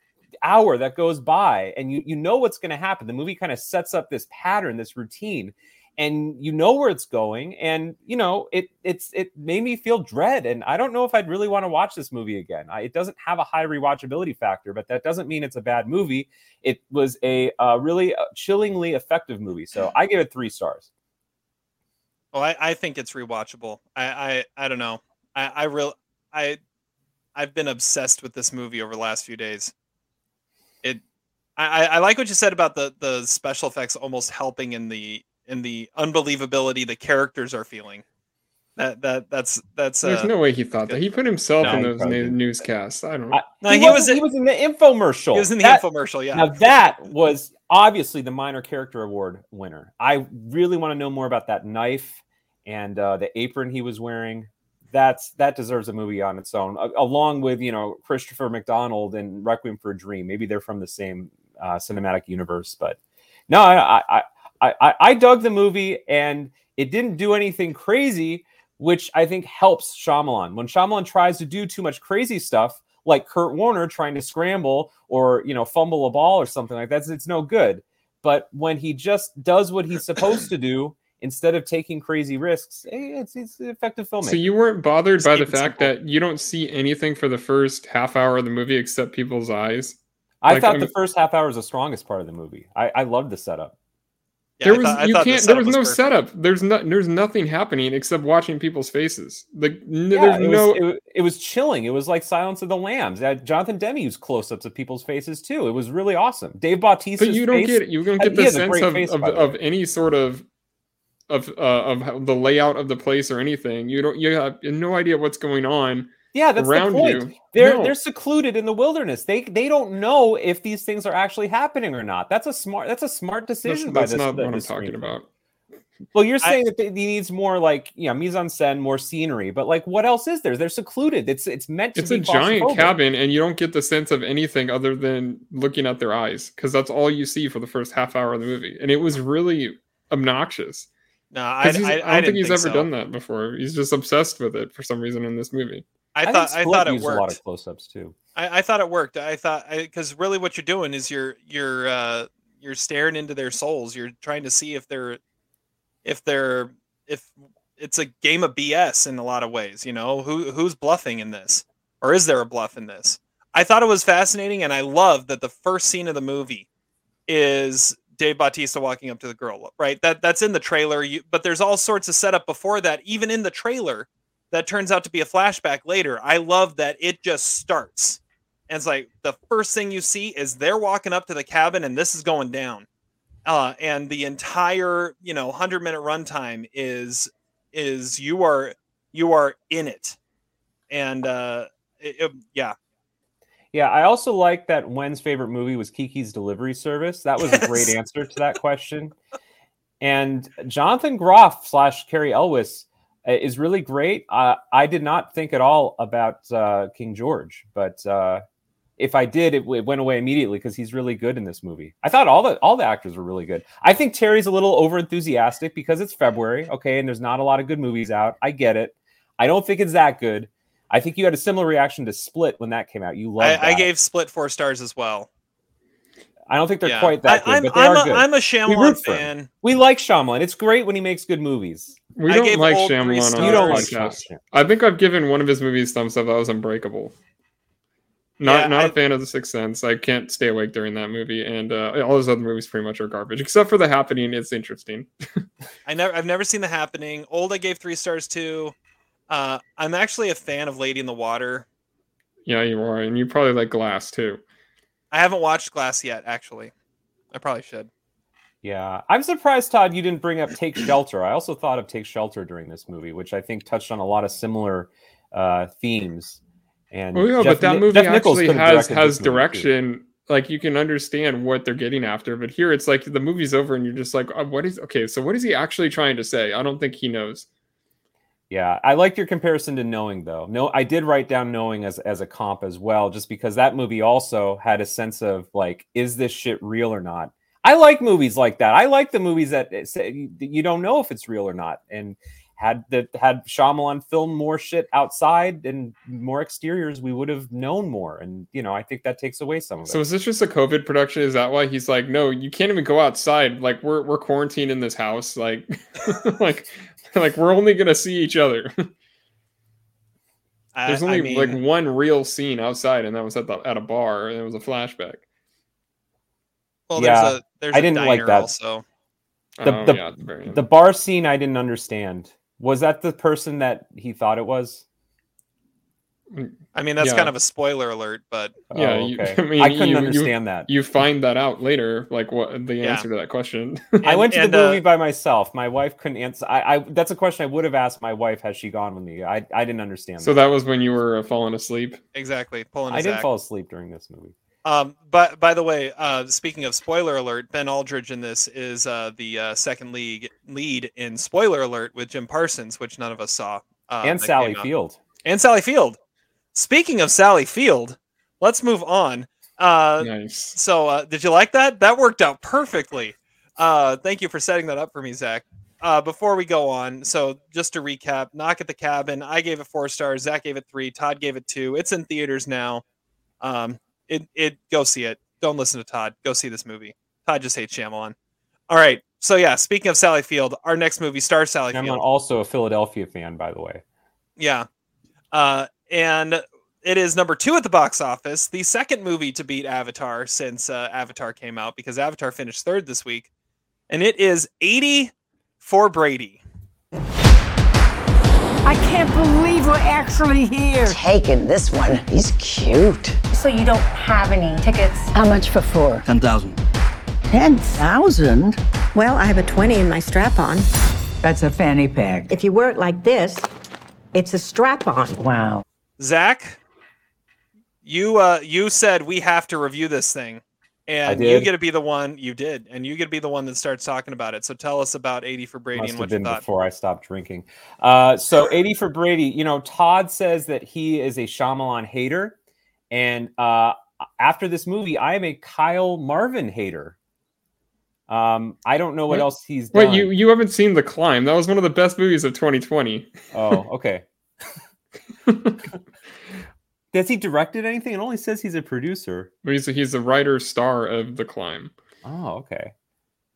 hour that goes by, and you you know what's going to happen. The movie kind of sets up this pattern, this routine, and you know where it's going and you know it it's it made me feel dread and i don't know if i'd really want to watch this movie again. I, it doesn't have a high rewatchability factor but that doesn't mean it's a bad movie. It was a uh, really chillingly effective movie so i give it three stars. Well i, I think it's rewatchable. I i, I don't know. I i real i i've been obsessed with this movie over the last few days. It I, I like what you said about the the special effects almost helping in the and the unbelievability the characters are feeling. That that that's that's. There's uh, no way he thought that. He put himself No, in those probably newscasts. I don't know. I- No, he, he was was he was in the infomercial He was in the That- infomercial, yeah. Now that was obviously the minor character award winner. I really want to know more about that knife and uh, the apron he was wearing. That's that deserves a movie on its own, a- along with you know Christopher McDonald and Requiem for a Dream. Maybe they're from the same uh, cinematic universe, but no, I, I I I I dug the movie and it didn't do anything crazy, which I think helps Shyamalan. When Shyamalan tries to do too much crazy stuff, like Kurt Warner trying to scramble or you know fumble a ball or something like that, it's no good. But when he just does what he's supposed to do instead of taking crazy risks, eh, it's it's effective filmmaking. So you weren't bothered Just by the fact simple. that you don't see anything for the first half hour of the movie except people's eyes. I like, thought I the first half hour was the strongest part of the movie. I, I loved the setup. Yeah, there was thought- you can't. There setup was no perfect. setup. There's no. There's nothing happening except watching people's faces. Like n- Yeah, there's it, no. was, it, it was chilling. It was like Silence of the Lambs. Uh, Jonathan Demme used close-ups of people's faces too. It was really awesome. Dave Bautista. but you don't get you don't get the sense of face, of, the of any sort of of uh, of the layout of the place or anything. You don't. You have no idea what's going on Yeah, that's around the point. you. They're No. they're secluded in the wilderness. They they don't know if these things are actually happening or not. That's a smart that's a smart decision that's by this. not the- what I'm talking screenplay. about. Well, you're I- saying that they, he needs more like you know mise en scène, more scenery, but like what else is there? They're secluded. It's it's meant to It's be a giant claustrophobic. cabin, and you don't get the sense of anything other than looking at their eyes, because that's all you see for the first half hour of the movie, and it was really obnoxious. No, I, 'Cause he's- I, I, I, don't think he's think ever so. done that before. He's just obsessed with it for some reason in this movie. I, think thought I thought it used a lot worked. of close-ups too. I, I thought it worked. I thought because really what you're doing is you're you're uh, you're staring into their souls. You're trying to see if they're if they're if it's a game of BS in a lot of ways. You know who who's bluffing in this, or is there a bluff in this? I thought it was fascinating, and I love that the first scene of the movie is Dave Bautista walking up to the girl. Right, that that's in the trailer. You, but there's all sorts of setup before that, even in the trailer that turns out to be a flashback later. I love that it just starts. And it's like the first thing you see is they're walking up to the cabin and this is going down. Uh, and the entire, you know, 100 minute runtime is is you are you are in it. And uh it- it- yeah. Yeah, I also like that Wen's favorite movie was Kiki's Delivery Service. That was a great answer to that question. And Jonathan Groff slash Cary Elwes is really great. Uh, I did not think at all about uh, King George, but uh, if I did, it, it went away immediately because he's really good in this movie. I thought all the all the actors were really good. I think Terry's a little over enthusiastic because it's February, okay, and there's not a lot of good movies out. I get it. I don't think it's that good. I think you had a similar reaction to Split when that came out. You loved I, I gave Split four stars as well. I don't think they're yeah. quite that I, good, I'm, but they I'm are a, good. I'm a We Shyamalan him. fan. we like Shyamalan. It's great when he makes good movies. We I don't like Shyamalan on You the don't like podcast. I think I've given one of his movies thumbs up. That was Unbreakable. Not Yeah, not a I- fan of The Sixth Sense. I can't stay awake during that movie, and uh, all his other movies pretty much are garbage, except for The Happening. It's interesting. I never I've never seen The Happening. Old I gave three stars to. Uh, I'm actually a fan of Lady in the Water. Yeah, you are, and you probably like Glass too. I haven't watched Glass yet, actually. I probably should. Yeah, I'm surprised, Todd, you didn't bring up Take Shelter. I also thought of Take Shelter during this movie, which I think touched on a lot of similar uh, themes. And Oh yeah, Jeff but that movie Jeff actually has has too. direction. Like you can understand what they're getting after, but here it's like the movie's over and you're just like, oh, what is okay? So what is he actually trying to say? I don't think he knows. Yeah, I like your comparison to Knowing though. No, I did write down Knowing as as a comp as well, just because that movie also had a sense of like, is this shit real or not? I like movies like that. I like the movies that eh, say you- you don't know if it's real or not. And had that had Shyamalan film more shit outside and more exteriors, we would have known more. And you know, I think that takes away some of it. So is this just a COVID production? Is that why he's like, no, you can't even go outside. Like we're we're quarantined in this house. Like like like we're only gonna see each other. I, There's I only mean, like one real scene outside, and that was at the at a bar, and it was a flashback. Well, Yeah, there's a there's I a didn't like that. also. The- Oh, the- yeah, the very the bar scene I didn't understand. Was that the person that he thought it was? I mean, that's Yeah. kind of a spoiler alert, but Yeah, Oh, you- I mean, I couldn't you- you- understand that. you find that out later, like what the Yeah. answer to that question. I went to and, the uh, movie by myself. My wife couldn't answer. I, I that's a question I would have asked my wife had she gone with me. I, I didn't understand. so that. that was when you were uh, falling asleep. exactly pulling. I didn't act. fall asleep during this movie. Um, but by the way, uh, speaking of spoiler alert, Ben Aldridge in this is uh, the uh, second league lead in spoiler alert with Jim Parsons, which none of us saw, uh, and Sally. Field. and Sally Field. Speaking of Sally Field, let's move on. Uh, nice. So, uh, did you like that? That worked out perfectly. Uh, thank you for setting that up for me, Zach. Uh, before we go on, so just to recap, Knock at the Cabin, I gave it four stars. Zach gave it three. Todd gave it two. It's in theaters now. Um, it it go see it. Don't listen to Todd. Go see this movie. Todd just hates Shyamalan. All right. So yeah, speaking of Sally Field, our next movie stars Sally I'm Field. also a Philadelphia fan, by the way. Yeah. Uh, and it is number two at the box office, the second movie to beat Avatar since uh, Avatar came out, because Avatar finished third this week. And it is 80 for Brady. I can't believe we're actually here. taking this one. He's cute. So you don't have any tickets? How much for four? 10,000. Ten thousand? Well, I have a 20 in my strap on. That's a fanny pack. If you wear it like this, it's a strap on. Wow. Zach, you uh, you said we have to review this thing. And you get to be the one you did, and you get to be the one that starts talking about it. So tell us about 80 for Brady Must and have what you been thought. before I stopped drinking. Uh, so 80 for Brady. You know, Todd says that he is a Shyamalan hater, and uh, after this movie, I am a Kyle Marvin hater. Um, I don't know what, What? else he's done. Wait, you you haven't seen The Climb? That was one of the best movies of 2020. Oh, okay. Has he directed anything? It only says he's a producer. he's he's the writer star of The Climb, Oh, okay.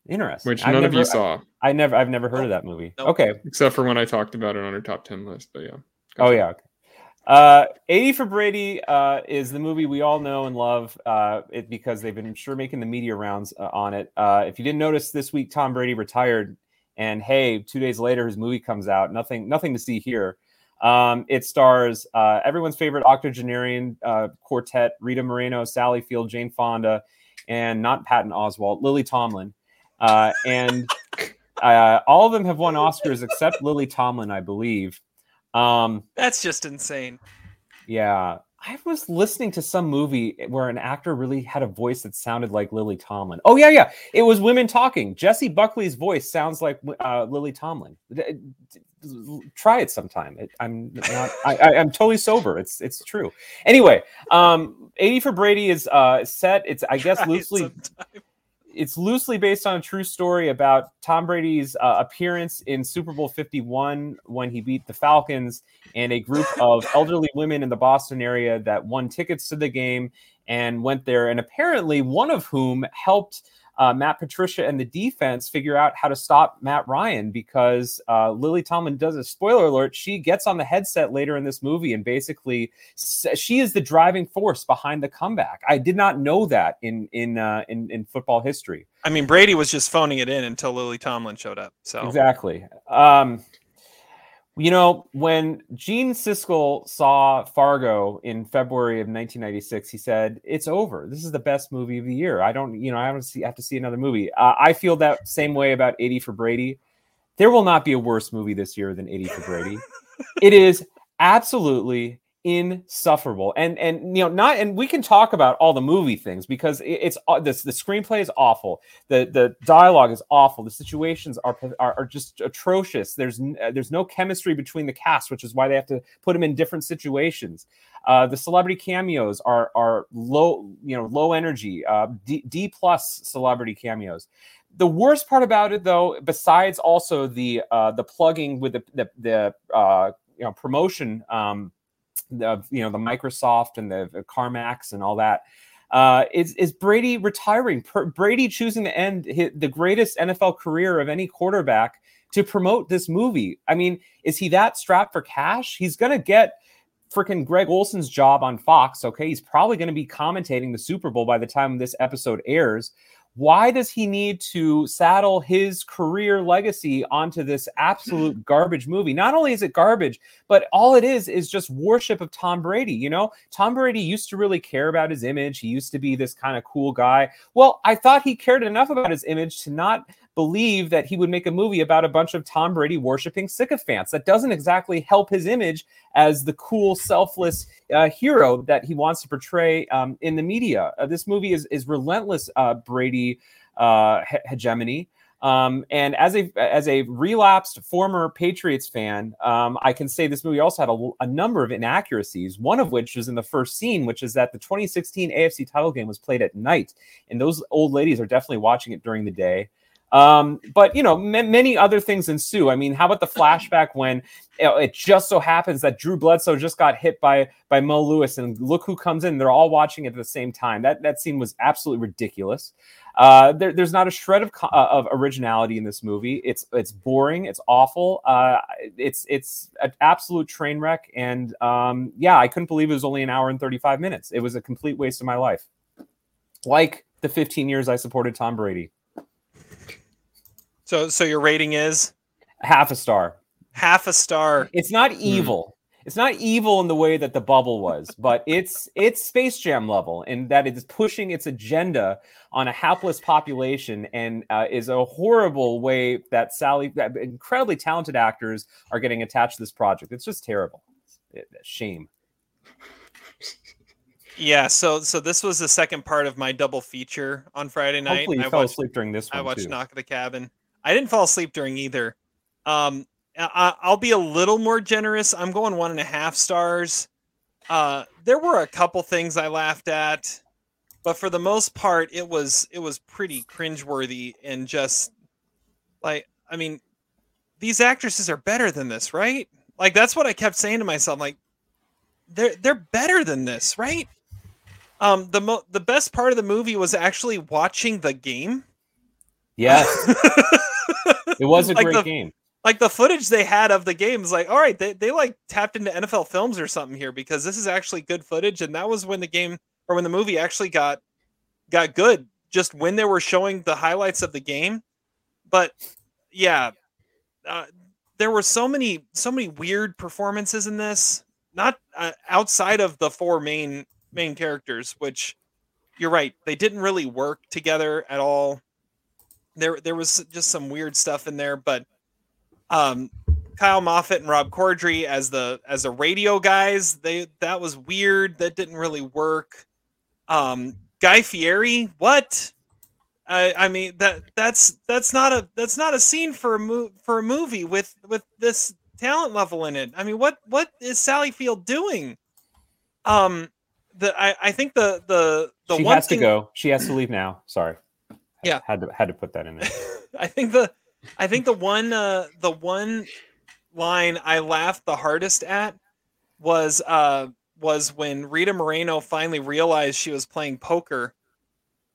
Interesting. which I've none of never- you saw, I never, I've never heard of that movie. Nope. Okay. except for when I talked about it on our top 10 list. But yeah. Oh yeah. Okay. Uh, 80 for Brady uh, is the movie we all know and love uh, it because they've been sure making the media rounds uh, on it. Uh, if you didn't notice, this week Tom Brady retired, and hey, two days later his movie comes out. Nothing, nothing to see here. Um, it stars uh, everyone's favorite octogenarian uh, quartet: Rita Moreno, Sally Field, Jane Fonda, and not Patton Oswalt, Lily Tomlin, uh, and uh, all of them have won Oscars except Lily Tomlin, I believe. Um, That's just insane. yeah. I was listening to some movie where an actor really had a voice that sounded like Lily Tomlin. Oh yeah, yeah. It was Women Talking. Jessie Buckley's voice sounds like uh, Lily Tomlin. Try it sometime. It, I'm not. I, I, I'm totally sober. It's it's true. Anyway, um, 80 for Brady is uh, set. It's I guess Try loosely it's loosely based on a true story about Tom Brady's uh, appearance in Super Bowl 51 when he beat the Falcons and a group of elderly women in the Boston area that won tickets to the game and went there. And apparently, one of whom helped uh, Matt Patricia and the defense figure out how to stop Matt Ryan because uh, Lily Tomlin does a spoiler alert. She gets on the headset later in this movie and basically she is the driving force behind the comeback. I did not know that in in uh, in, in football history. I mean, Brady was just phoning it in until Lily Tomlin showed up. So Exactly. Um, You know, when Gene Siskel saw Fargo in February of 1996, he said, "It's over. This is the best movie of the year. I don't, you know, I don't see, have to see another movie." Uh, I feel that same way about 80 for Brady. There will not be a worse movie this year than 80 for Brady. it is absolutely insufferable. And and you know not and we can talk about all the movie things because it, it's uh, this the screenplay is awful. The the dialogue is awful. The situations are are, are just atrocious. There's uh, there's no chemistry between the cast which is why they have to put them in different situations. Uh, the celebrity cameos are are low you know low energy uh, D, D plus celebrity cameos. The worst part about it though besides also the uh the plugging with the the, the uh you know promotion um the you know the Microsoft and the, CarMax and all that. Uh, is is Brady retiring? Per, Brady choosing to end his, the greatest NFL career of any quarterback to promote this movie. I mean, is he that strapped for cash? He's gonna get freaking Greg Olsen's job on Fox. Okay, he's probably to be commentating the Super Bowl by the time this episode airs why does he need to saddle his career legacy onto this absolute garbage movie? Not only is it garbage, but all it is is just worship of Tom Brady. You know, Tom Brady used to really care about his image. He used to be this kind of cool guy. Well, I thought he cared enough about his image to not believe that he would make a movie about a bunch of Tom Brady worshiping sycophants. That doesn't exactly help his image as the cool, selfless uh, hero that he wants to portray um, in the media. Uh, this movie is is relentless uh, Brady uh, he- hegemony. Um, and as a as a relapsed former Patriots fan, um, I can say this movie also had a, a, number of inaccuracies. One of which is in the first scene, which is that the 2016 AFC title game was played at night, and those old ladies are definitely watching it during the day. Um, but you know, m- many other things ensue. I mean, how about the flashback when you know, it just so happens that Drew Bledsoe just got hit by by Mo Lewis, and look who comes in. They're all watching at the same time. That that scene was absolutely ridiculous. Uh, there, there's not a shred of uh, of originality in this movie. It's it's boring. It's awful. Uh, it's it's an absolute train wreck. And um, yeah, I couldn't believe it was only an hour and 35 minutes. It was a complete waste of my life. Like the 15 years I supported Tom Brady. So, so your rating is half a star. Half a star. It's not evil. Mm. It's not evil in the way that the bubble was, but it's it's Space Jam level in that it is pushing its agenda on a hapless population and uh, is a horrible way that Sally, that incredibly talented actors are getting attached to this project. It's just terrible. It's shame. Yeah, so so this was the second part of my double feature on Friday night. Hopefully you I fell watched, asleep during this one I watched too. Knock at the Cabin. I didn't fall asleep during either. Um, I, I'll be a little more generous. I'm going one and a half stars. Uh, there were a couple things I laughed at, but for the most part, it was it was pretty cringeworthy and just like I mean, these actresses are better than this, right? Like that's what I kept saying to myself. Like they're they're better than this, right? Um, the mo- the best part of the movie was actually watching the game. Yes. it was a Like great the- game. like the footage they had of the game is like all right they, they like tapped into nfl films or something here because this is actually good footage. And that was when the game or when the movie actually got got good just when they were showing the highlights of the game. But yeah uh, there were so many so many weird performances in this not uh, outside of the four main main characters which you're right they didn't really work together at all there there was just some weird stuff in there but um Kyle Moffat and Rob Corddry as the as the radio guys. They that was weird. That didn't really work. Um Guy Fieri, what? I I mean that that's that's not a that's not a scene for a mo- for a movie with with this talent level in it. I mean, what what is Sally Field doing? Um the I I think the the the she one has thing, to go. She has to leave now. Sorry. Yeah. Had to had to put that in there. I think the I think the one uh the one line I laughed the hardest at was uh was when Rita Moreno finally realized she was playing poker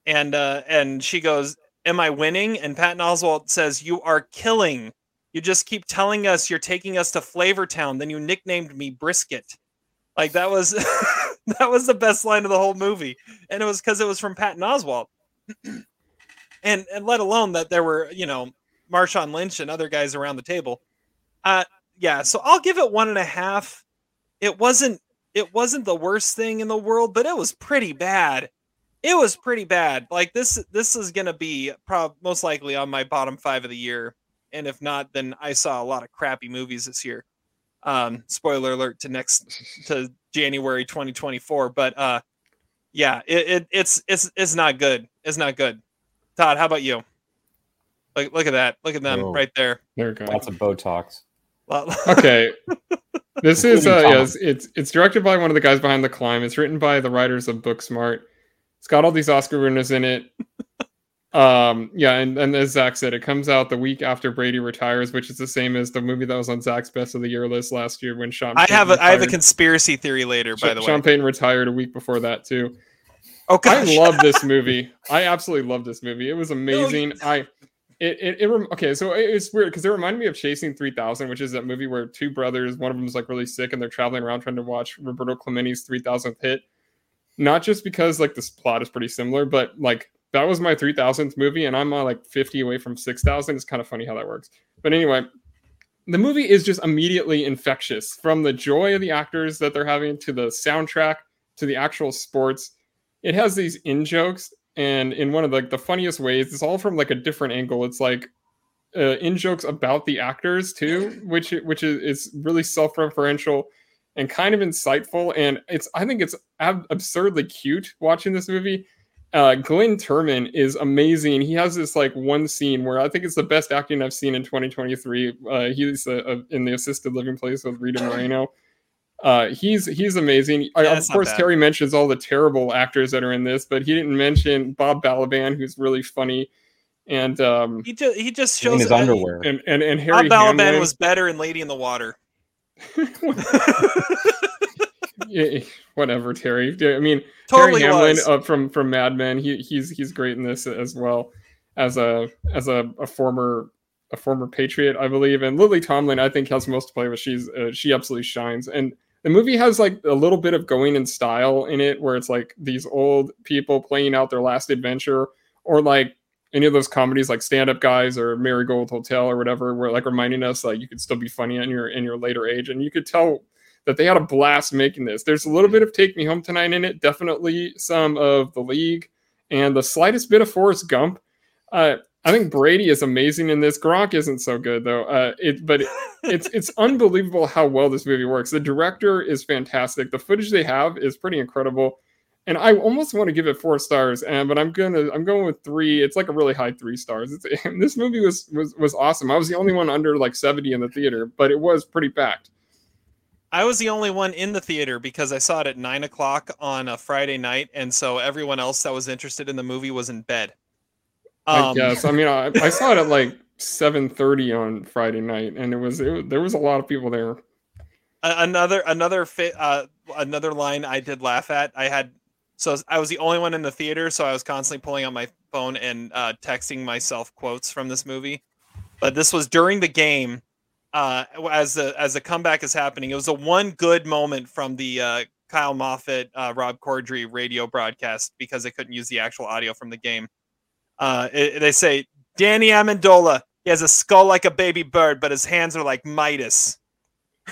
and uh and she goes, Am I winning? And Patton Oswalt says, You are killing. You just keep telling us you're taking us to Flavortown, then you nicknamed me Brisket. Like that was that was the best line of the whole movie. And it was because it was from Patton Oswalt. and and let alone that there were, you know, Marshawn Lynch and other guys around the table. Uh yeah, so I'll give it one and a half. It wasn't it wasn't the worst thing in the world, but it was pretty bad. It was pretty bad. Like this this is gonna be prob most likely on my bottom five of the year. And if not, then I saw a lot of crappy movies this year. Um, spoiler alert to next to January 2024. But uh yeah, it, it it's it's it's not good. It's not good. Todd, how about you? Look, look at that. Look at them Oh. right there. There we go. Lots of Botox. Okay. This is uh, Including Tom. yes, it's it's directed by one of the guys behind The Climb. It's written by the writers of Booksmart. It's got all these Oscar winners in it. Um, yeah, and, and as Zach said, it comes out the week after Brady retires, which is the same as the movie that was on Zach's best of the year list last year when Sean. I Payton have a I have a conspiracy theory later, by the way. Sean Payton retired a week before that too. Oh I love this movie. I absolutely love this movie. It was amazing. I it it, it rem- okay. So it- it's weird because it reminded me of Chasing Three Thousand, which is that movie where two brothers, one of them is like really sick, and they're traveling around trying to watch Roberto Clemente's Three Thousandth hit. Not just because like this plot is pretty similar, but like that was my three thousandth movie, and I'm uh, like fifty away from six thousand. It's kind of funny how that works. But anyway, the movie is just immediately infectious from the joy of the actors that they're having to the soundtrack to the actual sports it has these in jokes and in one of like the funniest ways it's all from like a different angle it's like uh, in jokes about the actors too which which is, is really self-referential and kind of insightful and it's i think it's ab- absurdly cute watching this movie uh, Glynn Turman is amazing. He has this like one scene where I think it's the best acting I've seen in 2023. Uh, he's uh, uh, in the assisted living place with Rita Moreno. Uh, he's he's amazing. I, Yeah, of course. Terry mentions all the terrible actors that are in this, but he didn't mention Bob Balaban, who's really funny, and um, He just he just In shows his underwear. and and, and Bob Harry Balaban Hamlin. was better in Lady in the Water. Yeah, whatever, Terry. I mean, Totally Terry Hamlin uh, from from Mad Men. He he's he's great in this as well as a as a, a former a former Patriot, I believe. And Lily Tomlin, I think, has most to play with. She's uh, she absolutely shines. And the movie has like a little bit of going in style in it, where it's like these old people playing out their last adventure, or like any of those comedies like Stand Up Guys or Marigold Hotel or whatever, where like reminding us like you could still be funny in your in your later age, and you could tell that they had a blast making this. There's a little bit of Take Me Home Tonight in it, definitely some of The League, and the slightest bit of Forrest Gump. Uh, I think Brady is amazing in this. Gronk isn't so good though. Uh, it, but it, it's it's unbelievable how well this movie works. The director is fantastic. The footage they have is pretty incredible, and I almost want to give it four stars. And but I'm gonna I'm going with three. It's like a really high three stars. It's, this movie was was was awesome. I was the only one under like 70 in the theater, but it was pretty packed. I was the only one in the theater because I saw it at nine o'clock on a Friday night, and so everyone else that was interested in the movie was in bed. I Um, guess. I mean, I, I saw it at like 7:30 on Friday night, and it was, it was there was a lot of people there. Another another fi- uh, another line I did laugh at. I had so I was the only one in the theater, so I was constantly pulling out my phone and uh, texting myself quotes from this movie. But this was during the game, uh, as the as the comeback is happening. It was a one good moment from the uh, Kyle Moffat, uh, Rob Corddry radio broadcast because they couldn't use the actual audio from the game. Uh, it- they say Danny Amendola. He has a skull like a baby bird, but his hands are like Midas.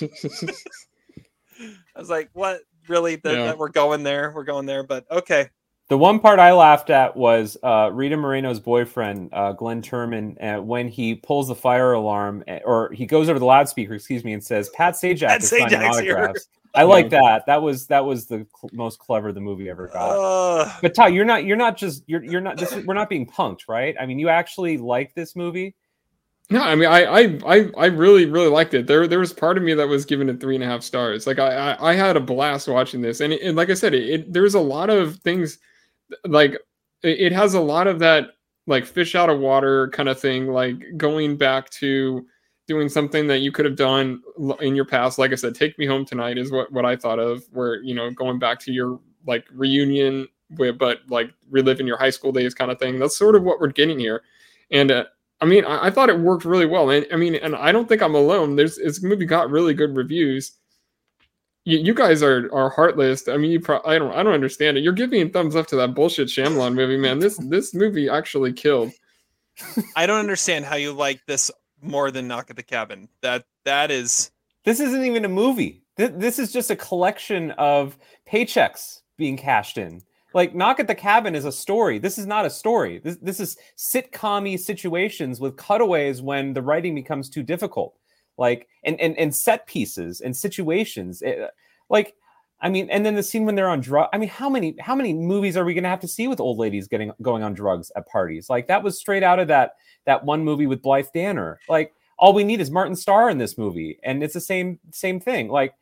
I was like, "What? Really? That, Yeah. that we're going there? We're going there?" But okay, The one part I laughed at was uh, Rita Moreno's boyfriend, uh, Glynn Turman, uh, when he pulls the fire alarm, uh, or he goes over the loudspeaker, excuse me, and says, "Pat Sajak Pat is signing Sajak's here." autographs." I like that. That was that was the cl- most clever the movie ever got. uh, but Ty, you're not you're not just you're you're not this, we're not being punked, right? I mean, you actually like this movie. No, I mean, I, I, I, I really, really liked it. There, there was part of me that was giving it three and a half stars. Like, I, I, I had a blast watching this, and, it, and like I said, it, it there's a lot of things, like, it, it has a lot of that, like, fish out of water kind of thing, like going back to doing something that you could have done in your past. Like I said, "Take Me Home Tonight" is what what I thought of, where you know, going back to your like reunion, but like reliving your high school days, kind of thing. That's sort of what we're getting here, and. Uh, I mean, I, I thought it worked really well, and I mean, and I don't think I'm alone. There's this movie got really good reviews. You, you guys are are heartless. I mean, you pro- I don't I don't understand it. You're giving thumbs up to that bullshit Shyamalan movie, man. This this movie actually killed. I don't understand how you like this more than Knock at the Cabin. That that is This isn't even a movie. Th- This is just a collection of paychecks being cashed in. Like Knock at the Cabin is a story. This is not a story. This this is sitcom situations with cutaways when the writing becomes too difficult. Like and and, and set pieces and situations. It- like I mean, and then the scene when they're on drug. I mean, how many how many movies are we going to have to see with old ladies getting going on drugs at parties? Like that was straight out of that that one movie with Blythe Danner. Like all we need is Martin Starr in this movie, and it's the same same thing. Like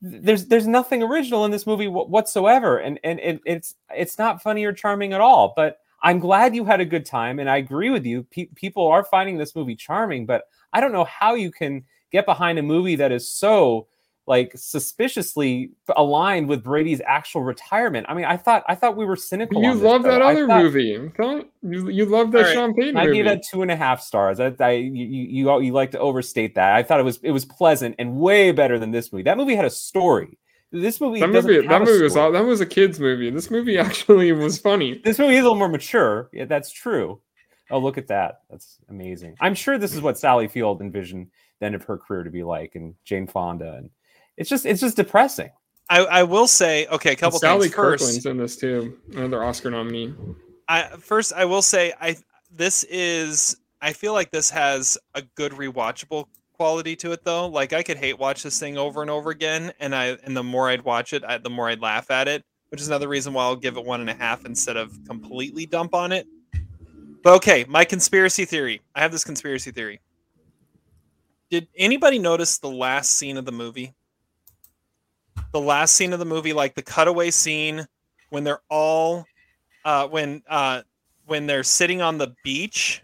there's there's nothing original in this movie wh- whatsoever, and and it, it's it's not funny or charming at all. But I'm glad you had a good time, and I agree with you. Pe- people are finding this movie charming, but I don't know how you can get behind a movie that is so like suspiciously aligned with Brady's actual retirement. I mean, I thought I thought we were cynical. You on love show. that other thought- movie. I thought You, you love that All right. Sean Payton I gave that two and a half stars. I, I you, you you you like to overstate that. I thought it was it was pleasant and way better than this movie. That movie had a story. This movie that movie, that movie was all, that was a kids movie. This movie actually was funny. This movie is a little more mature. Yeah, that's true. Oh, look at that. That's amazing. I'm sure this is what Sally Field envisioned the end of her career to be like, and Jane Fonda, and it's just it's just depressing. I, I will say okay, a couple Sally things. First, Kirkland's in this too. Another Oscar nominee. I first I will say I this is I feel like this has a good rewatchable quality to it though. Like I could hate watch this thing over and over again, and I and the more I'd watch it, I, the more I'd laugh at it. Which is another reason why I'll give it one and a half instead of completely dump on it. But okay, my conspiracy theory. I have this conspiracy theory. Did anybody notice the last scene of the movie? The last scene of the movie, like the cutaway scene when they're all uh, when uh, when they're sitting on the beach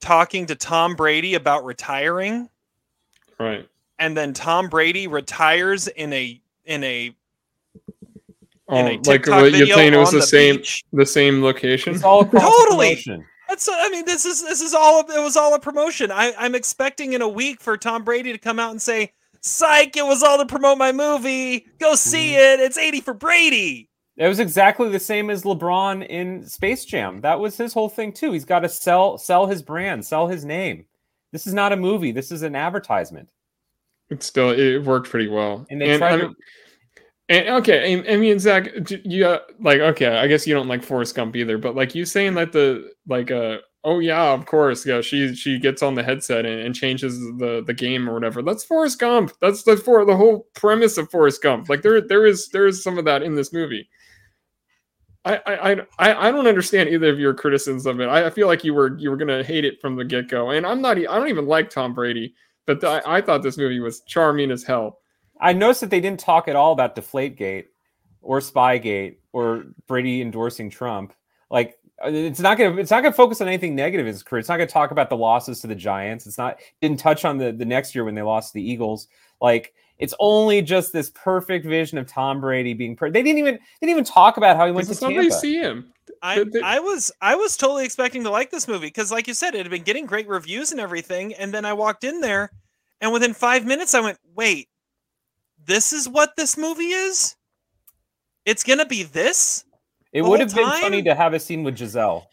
talking to Tom Brady about retiring, Right. and then Tom Brady retires in a in a Oh, in a like TikTok you're video saying it was on the, the same beach. the same location. It's all Totally. promotion. That's I mean this is this is all it was all a promotion. I, I'm expecting in a week for Tom Brady to come out and say, "Psych, it was all to promote my movie. Go see Mm-hmm. it. It's 80 for Brady." It was exactly the same as LeBron in Space Jam. That was his whole thing too. He's got to sell sell his brand, sell his name. This is not a movie. This is an advertisement. It still it worked pretty well. And they tried I to- and okay, and, I mean Zach, d- you uh, like okay, I guess you don't like Forrest Gump either, but like you saying that the like uh oh yeah, of course, yeah, she she gets on the headset and, and changes the the game or whatever. That's Forrest Gump. That's the for the whole premise of Forrest Gump. Like there there is there is some of that in this movie. I, I, I, I don't understand either of your criticisms of it. I, I feel like you were you were gonna hate it from the get go, and I'm not. I don't even like Tom Brady, but I, I thought this movie was charming as hell. I noticed that they didn't talk at all about Deflategate or Spygate or Brady endorsing Trump. Like it's not gonna it's not gonna focus on anything negative in his career. It's not gonna talk about the losses to the Giants. It's not didn't touch on the the next year when they lost to the Eagles. Like it's only just this perfect vision of Tom Brady being. Per- they didn't even they didn't even talk about how he went to is how Tampa. they see him. I, the- I was I was totally expecting to like this movie because, like you said, it had been getting great reviews and everything. And then I walked in there, and within five minutes, I went, "Wait, this is what this movie is? It's gonna be this? It would have been funny to have a scene with Gisele.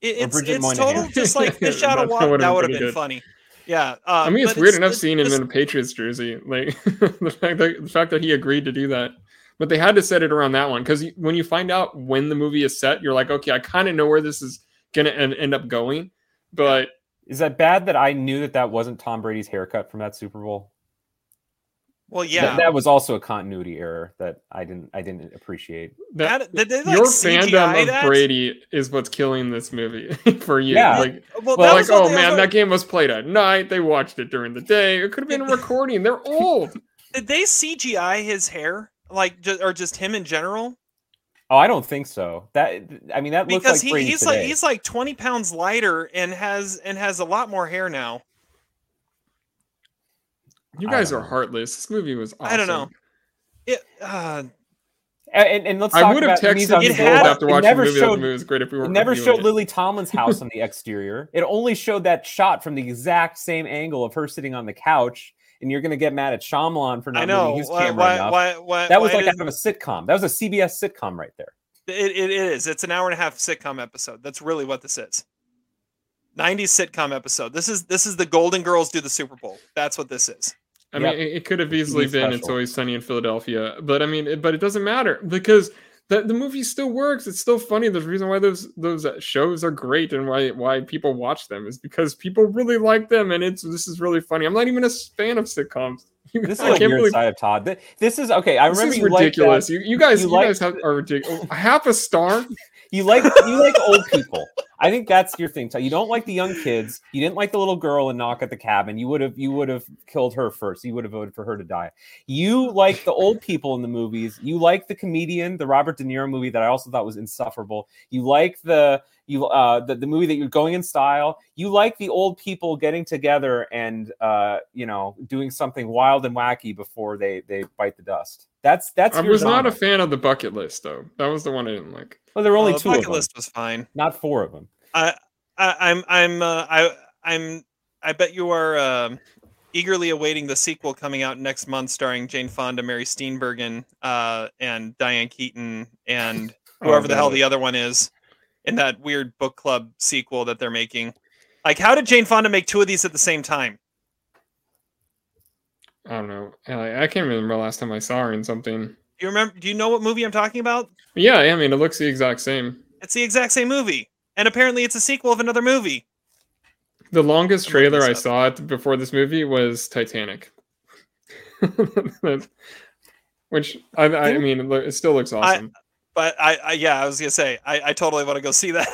It, Or it's Bridget it's Moynihan. total just like fish out of That water. That would have pretty been good. funny. Yeah. Uh, I mean, it's but weird enough it's seeing him in a Patriots jersey. Like the fact that the fact that he agreed to do that, but they had to set it around that one because when you find out when the movie is set, you're like, okay, I kind of know where this is gonna end, end up going. But Is that bad that I knew that that wasn't Tom Brady's haircut from that Super Bowl? Well, Th- yeah. that, was also a continuity error that I didn't I didn't appreciate. that, That- did they, like, your CGI fandom of that? Brady is what's killing this movie for you. Yeah. Like, well, well, like, oh man, were- that game was played at night. They watched it during the day. It could have been a recording. They're old. Did they CGI his hair, like, ju- or just him in general? Oh, I don't think so. That I mean that looks Because like he, Brady he's today. like he's like twenty pounds lighter and has and has a lot more hair now. You guys are know. heartless. This movie was awesome. I don't know. It, uh, and, and, and let's I would have about Knees texted the It had- Board. after It watching the movie. showed- the movie was great if we were It never showed it. Lily Tomlin's house on the exterior. It only showed that shot from the exact same angle of her sitting on the couch. And you're gonna get mad at Shyamalan for not I know moving his why, camera why, enough. why, why, that was why like did- out of a sitcom. That was a CBS sitcom right there. it, it is. It's an hour and a half sitcom episode. That's really what this is. 90s sitcom episode. This is this is the Golden Girls do the Super Bowl. That's what this is. I Yep. mean, it, could have easily be been "It's. Always Sunny in Philadelphia," but I mean, it, but it doesn't matter because the the movie still works. It's still funny. There's a reason why those those uh, shows are great and why why people watch them is because people really like them, and it's this is really funny. I'm not even a fan of sitcoms. This is I like can't your believe side of Todd. This is okay. I this remember is you ridiculous. that. you, you guys, you you, like guys have, are ridiculous. Half a star. You like you like old people. I think that's your thing. Todd. You don't like the young kids. You didn't like the little girl in Knock at the Cabin. You would have you would have killed her first. You would have voted for her to die. You like the old people in the movies. You like the comedian, the Robert De Niro movie that I also thought was insufferable. You like the you uh the, the movie that you're going in style. You like the old people getting together and uh you know doing something wild and wacky before they they bite the dust. That's that's I your was not a fan of the bucket list though. That was the one I didn't like. Well, there were only Well, the two of bucket them, list was fine. not four of them. I, I I'm I'm uh, I I'm I bet you are um eagerly awaiting the sequel coming out next month, starring Jane Fonda, Mary Steenburgen, uh, and Diane Keaton, and Oh, whoever the hell the other one is, in that weird book club sequel that they're making. Like, how did Jane Fonda make two of these at the same time? I don't know. I, I can't remember the last time I saw her in something. Do you remember? Do you know what movie I'm talking about? Yeah, I mean, it looks the exact same. It's the exact same movie, and apparently it's a sequel of another movie. The longest trailer I saw before this movie was Titanic. Which I, I mean, it, still looks awesome. But I, I yeah, I was gonna say I, I totally want to go see that.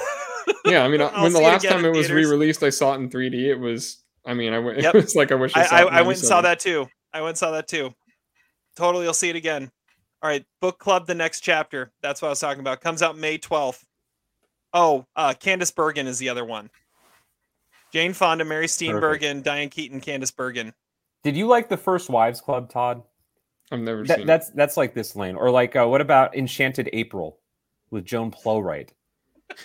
yeah, I mean, uh, I'll when the it last time it was theaters. re-released, I saw it in 3D. It was, I mean, I went. Yep. It was like I wish I, I, saw I, it in I went and saw that too. I went and saw that too. Totally, you'll see it again. All right, book club, the next chapter. That's what I was talking about. Comes out May twelfth. Oh, uh, Candice Bergen is the other one. Jane Fonda, Mary Steenburgen, Diane Keaton, Candice Bergen. Did you like the First Wives Club, Todd? I've never That, seen. that's that's like this lane, or like uh, what about Enchanted April with Joan Plowright?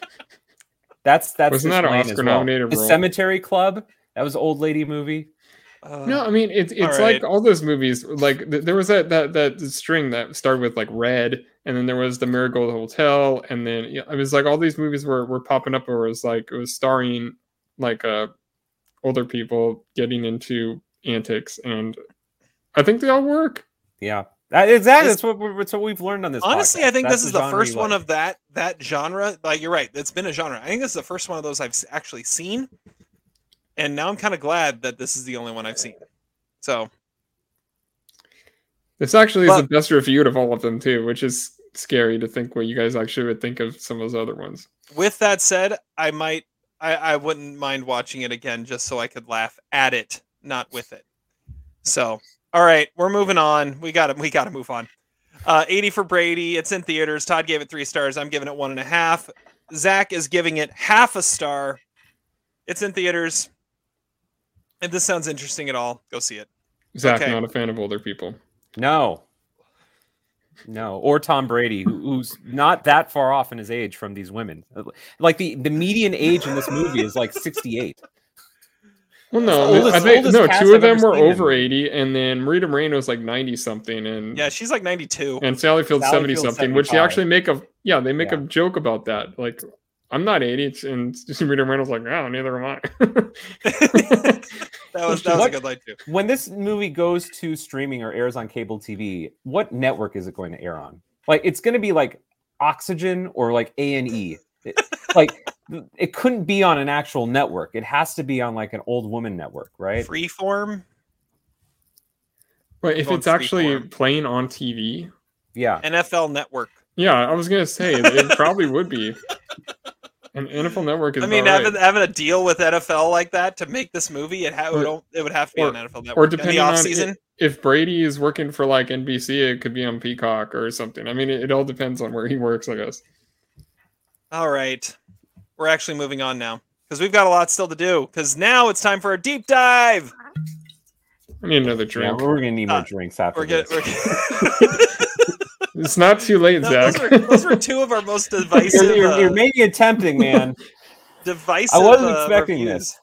That's that's Wasn't this that an lane as Oscar-nominated The? Cemetery Club. That was old lady movie. Uh, No, I mean it's it's all like all those movies. Like th- there was that that that string that started with like Red, and then there was the Marigold Hotel, and then yeah, it was like all these movies were were popping up. Where it was like it was starring like uh older people getting into antics, and I think they all work. Yeah, that, exactly. This- That's what we're, that's what we've learned on this. Honestly, podcast. I think That's this is the first one like. of that that genre. Like you're right, it's been a genre. I think this is the first one of those I've actually seen, and now I'm kind of glad that this is the only one I've seen. So This actually is the best reviewed of all of them too, which is scary to think what you guys actually would think of some of those other ones. with that said, I might I, I wouldn't mind watching it again just so I could laugh at it, not with it. So all right, we're moving on. We gotta we gotta move on. Uh 80 for Brady. It's in theaters. Todd gave it three stars. I'm giving it one and a half. Zach is giving it half a star. It's in theaters. If this sounds interesting at all, go see it. Zach, Okay. not a fan of older people. No. No, or Tom Brady, who, who's not that far off in his age from these women. Like the, the median age in this movie is like 68. Well, no, oldest- I think no. Two of them were over one. eighty, and then Marita Moreno was like ninety something, and Yeah, she's like 92. and Sally Field's Sally seventy Field's something, which they actually make a yeah, they make Yeah. a joke about that. Like, I'm not eighty, it's- and Marita Moreno's like, no, neither am I. That was that was a What- good line too. When this movie goes to streaming or airs on cable TV, what network is it going to air on? Like it's going to be like Oxygen or like A and E. Like it couldn't be on an actual network. It has to be on like an old woman network, right? Freeform. but if it's actually freeform. playing on TV, Yeah. NFL Network. yeah, I was gonna say it probably would be. And NFL Network is. I mean, having, right. having a deal with NFL like that to make this movie, it, ha- it, Or- would, it would have to be or- on NFL Network. or depending the on off i- season. if Brady is working for like NBC, it could be on Peacock or something. I mean, it, it all depends on where he works, I guess. All right, we're actually moving on now because we've got a lot still to do. Because now it's time for a deep dive. I need another Yeah, drink. we're gonna need more Uh, drinks after We're good. this. It's not too late, No, Zach. those, were, those were two of our most divisive. You're, you're, uh, you're maybe attempting, man. divisive. I wasn't uh, expecting reviews. this.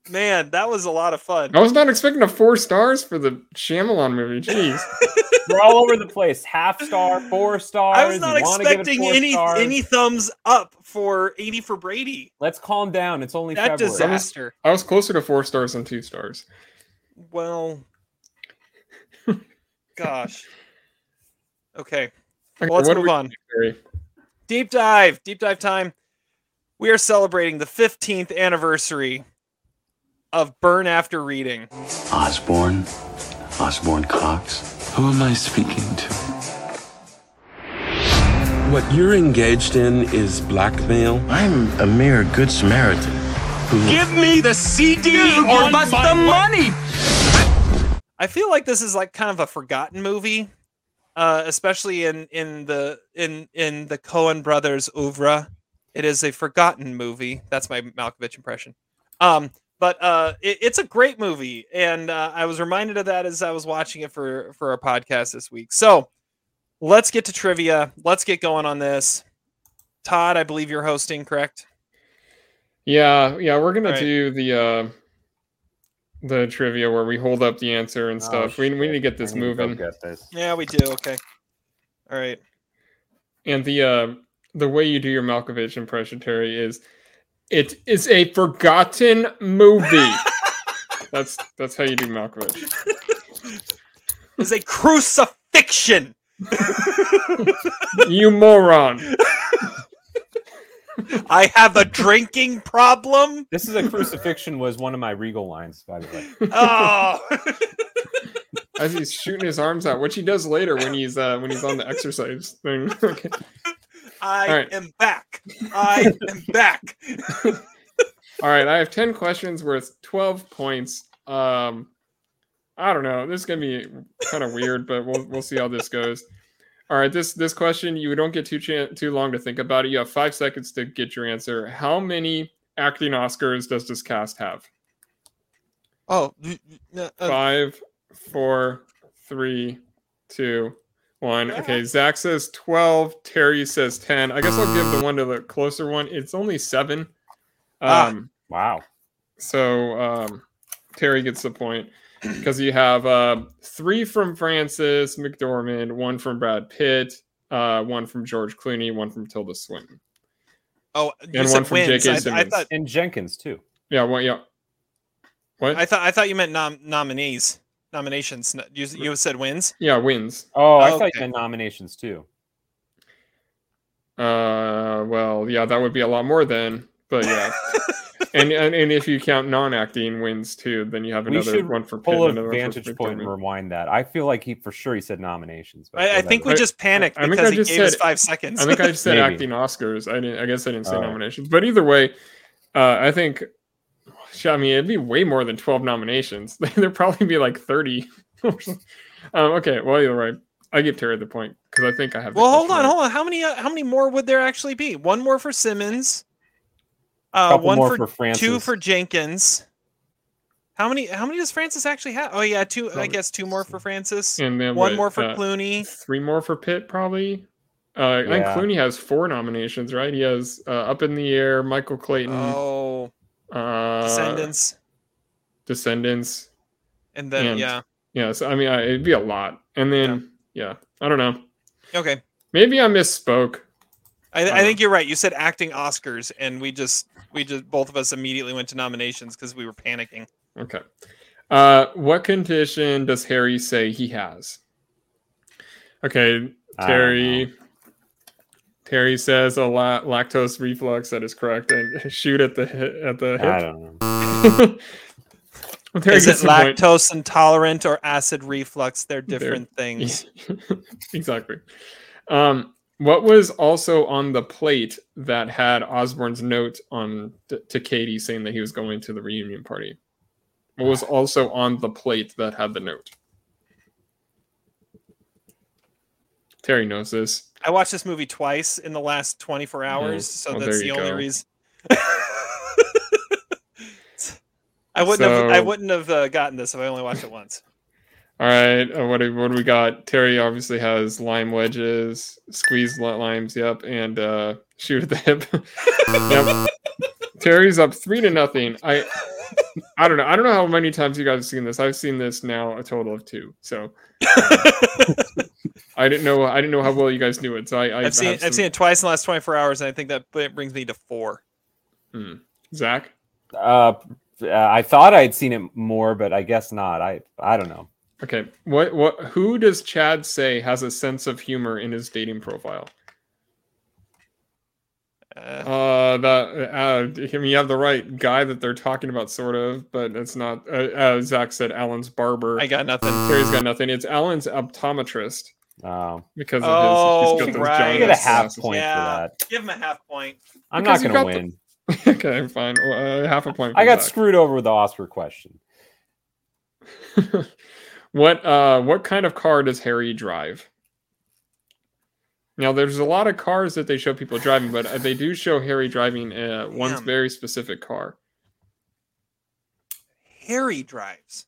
Man, that was a lot of fun. I was not expecting a four stars for the Shyamalan movie. Jeez. We're all over the place. Half star, four stars. I was not you wanna give it expecting any stars. any thumbs up for 80 for Brady. Let's calm down. It's only That February. disaster. I was closer to four stars than two stars. Well, gosh. Okay. Okay, Well, let's move on. do, Deep dive, deep dive time. We are celebrating the 15th anniversary of Burn After Reading. Osborne? Osborne Cox? Who am I speaking to? What you're engaged in is blackmail? I'm a mere good Samaritan. Who... Give me the CD or bust the money! I feel like this is like kind of a forgotten movie, uh, especially in in the in in the Coen brothers oeuvre. It is a forgotten movie. That's my Malkovich impression. Um, but uh, it, it's a great movie, and uh, I was reminded of that as I was watching it for for our podcast this week. So let's get to trivia. Let's get going on this. Todd, I believe you're hosting, correct? Yeah, yeah, we're gonna Right. do the uh the trivia where we hold up the answer and Oh, stuff. we, we need to get this need to moving. get this. Yeah, we do. Okay. All right. And the uh the way you do your Malkovich impression, Terry, is it is a forgotten movie. that's that's how you do Malkovich. It's a crucifixion. You moron. I have a drinking problem. This is a crucifixion was one of my regal lines, by the way. Oh. As he's shooting his arms out, which he does later when he's uh when he's on the exercise thing. okay. I All right. am back. I am back. All right, I have 10 questions worth 12 points. Um I don't know. This is going to be kind of weird, but we'll we'll see how this goes. All right, this this question you don't get too chan too long to think about it. You have 5 seconds to get your answer. How many acting Oscars does this cast have? Oh, n- n- uh, Five, four, three, two, one. Okay, Zach says 12. Terry says 10. I guess I'll give the one to the closer one. It's only seven. Ah. Um, Wow. so um, Terry gets the point because you have uh, three from Frances McDormand, one from Brad Pitt, uh, one from George Clooney, one from Tilda Swinton. oh, you and said one from wins. J.K. I, I Simmons. thought And Jenkins too. Yeah, well, yeah. What? I thought I thought you meant nom- nominees, nominations. You you said wins. yeah, wins. Oh, I thought Okay. you meant nominations too. Uh, well, yeah, that would be a lot more then, but yeah. and, and and if you count non-acting wins too, then you have We another one for Pitt, pull a another vantage point and rewind that. I feel like he for sure he said nominations. But I, I think we just panicked I think because I he just gave us five seconds. I think I just said Maybe. acting Oscars. I didn't. I guess I didn't say Oh. nominations. But either way, uh, I think. I mean, it'd be way more than twelve nominations. There'd probably be like thirty. um, okay, well, you're right. I give Terry the point because I think I have. the well, hold on, right. hold on. How many uh, how many more would there actually be? One more for Simmons. Uh, one for, for Frances. two for Jenkins. How many how many does Frances actually have? Oh yeah, two. I guess two more for Frances. And then one what, more for uh, Clooney. Three more for Pitt, probably. Uh, I think Clooney has four nominations, right? He has uh, Up in the Air, Michael Clayton, Oh, uh, Descendants, Descendants. and then and- yeah. Yeah, so I mean, I, it'd be a lot. And then, yeah, I don't know. Okay, Maybe I misspoke. I, Uh-huh. I think you're right. You said acting Oscars, and we just we just both of us immediately went to nominations because we were panicking. Okay. Uh, what condition does Harry say he has? Okay, Terry. Terry says a la- lactose reflux. That is correct. And shoot at the hip, at the I don't know. Well, Terry Is it gets the point. lactose intolerant or acid reflux? They're different things. exactly. Um, what was also on the plate that had Osborne's note on to Katie saying that he was going to the reunion party? What was also on the plate that had the note? Terry knows this. I watched this movie twice in the last 24 hours, so well, that's the only go. reason. I wouldn't have. I wouldn't have uh, gotten this if I only watched it once. All right, uh, what do, what do we got? Terry obviously has lime wedges, squeeze limes, yep, and uh, shoot at the hip. yep. Terry's up three to nothing. I I don't know. I don't know how many times you guys have seen this. I've seen this now a total of two. So I didn't know. I didn't know how well you guys knew it. So I, I I've seen have I've seen it twice in the last 24 hours, and I think that brings me to four. Hmm. Zach. Uh, I thought I'd seen it more, but I guess not. I I don't know. Okay. What what? Who does Chad say has a sense of humor in his dating profile? Uh, Uh, that uh, I mean, you have the right guy that they're talking about, sort of, but it's not. Uh, uh, Zach said Alan's barber. I got nothing. Terry's got nothing. It's Alan's optometrist Oh, because of Oh, his. He's got those right. giant get a half glasses. point Yeah. for that. Give him a half point. I'm Because not gonna got the- win. okay, fine. Well, uh, half a point. for I got Zach. screwed over with the Oscar question. what uh what kind of car does Harry drive? Now there's a lot of cars that they show people driving, but uh, they do show Harry driving uh, one very specific car. Harry drives.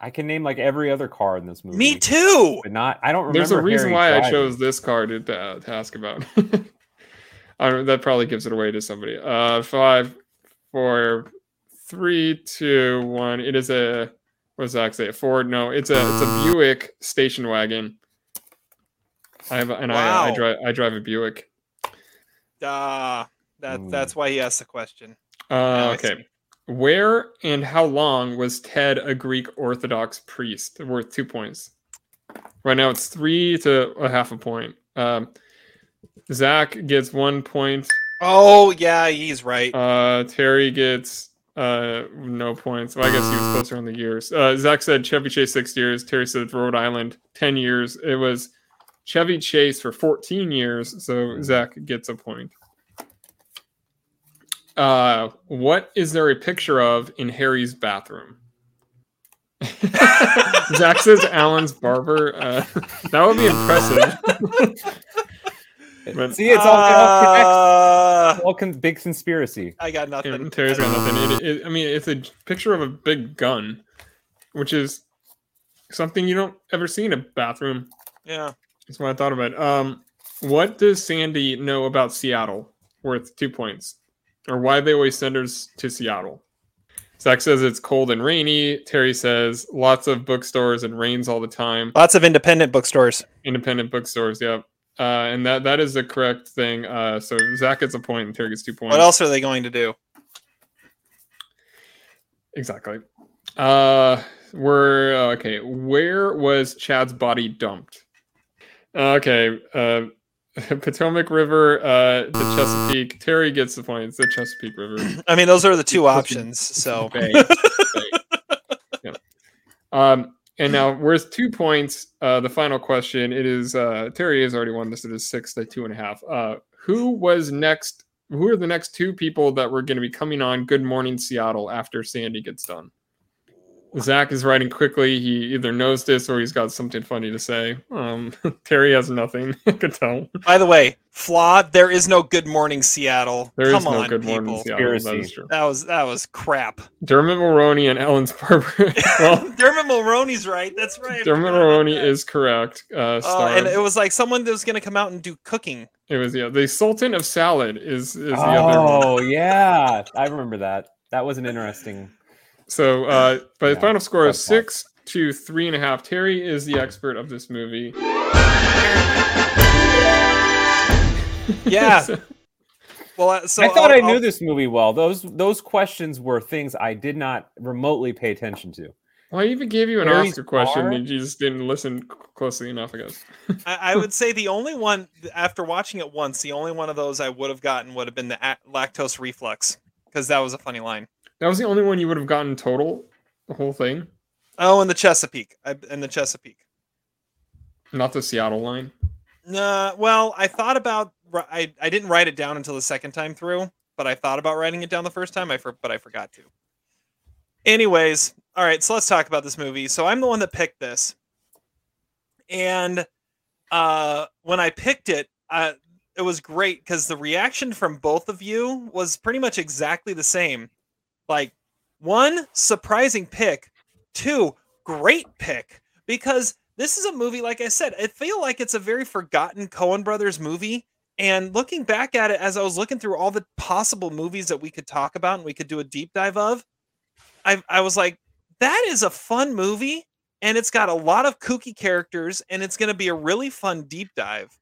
I can name like every other car in this movie. Me too. But not. I don't remember. There's a reason Harry why I chose this car to, to, to ask about. I don't, that probably gives it away to somebody. Uh, five, four, three, two, one. It is a what does Zach say? A Ford? No, it's a it's a Buick station wagon. I have a- and I, I drive I drive a Buick. Ah, that Mm. that's why he asked the question. Uh, Now I okay. Where and how long was Ted a Greek Orthodox priest? Worth two points. Right now it's three to a half a point. Um, Zach gets one point. Oh yeah, he's right. Uh, Terry gets uh no points. Well, I guess he was closer on the years. Uh, Zach said Chevy Chase six years. Terry said Rhode Island ten years. It was Chevy Chase for fourteen years. So Zach gets a point. Uh, what is there a picture of in Harry's bathroom? Zach says Alan's barber. Uh, that would be impressive. But- See, it's all, it all connects. Uh, All con- big conspiracy. I got Yeah, nothing. Terry's got nothing. It, it, I mean, it's a picture of a big gun, which is something you don't ever see in a bathroom. Yeah. That's what I thought about. Um, what does Sandy know about Seattle? Worth two points, or why they always send us to Seattle? Zach says it's cold and rainy. Terry says lots of bookstores and rains all the time. Lots of independent bookstores. Independent bookstores, yep. Uh, and that that is the correct thing. Uh, so Zach gets a point and Terry gets two points. What else are they going to do? Exactly. Uh, we're uh, okay. Where was Chad's body dumped? Okay. Uh, Potomac River, uh, the Chesapeake. Terry gets the point. It's the Chesapeake River. I mean, those are the two options. So Bay. Bay. Yep. Um, and now worth two points? Uh, the final question. It is uh, Terry has already won this. It is six to two and a half. Uh, who was next? Who are the next two people that were going to be coming on Good Morning Seattle after Sandy gets done? Zach is writing quickly. He either knows this or he's got something funny to say. Um, Terry has nothing. I could tell. By the way, flawed. There is no Good Morning Seattle. There is Come no on, Good people. Morning Seattle. That is true. That was that was crap. Dermot Mulroney and Alan's barber. well, Dermot Mulroney's right. That's right. Dermot forgot about Mulroney that. is correct. Uh, Oh, and it was like someone that was going to come out and do cooking. It was yeah. The Sultan of Salad is is the other one. Oh yeah, I remember that. That was an interesting. So uh by the Yeah, final score is that's fine. six to three and a half. Terry is the expert of this movie. Yeah. So- Well, uh, so I thought I'll- I knew I'll- this movie well. Those those questions were things I did not remotely pay attention to. well, I even gave you an Harry's Oscar question, bar? and you just didn't listen closely enough, I guess. I, I would say the only one after watching it once, the only one of those I would have gotten would have been the a- lactose reflux because that was a funny line. That was the only one you would have gotten total, the whole thing, Oh, and the Chesapeake, I, and the Chesapeake. not the Seattle line. Nah, well, I thought about I I didn't write it down until the second time through, but I thought about writing it down the first time. I for, but I forgot to. Anyways, all right, so let's talk about this movie. So I'm the one that picked this, and uh, when I picked it, uh, it was great because the reaction from both of you was pretty much exactly the same. Like one surprising pick, two great pick because this is a movie like I said, I feel like it's a very forgotten Coen brothers movie And looking back at it, as I was looking through all the possible movies that we could talk about and we could do a deep dive of, I, I was like, that is a fun movie. And it's got a lot of kooky characters and it's going to be a really fun deep dive.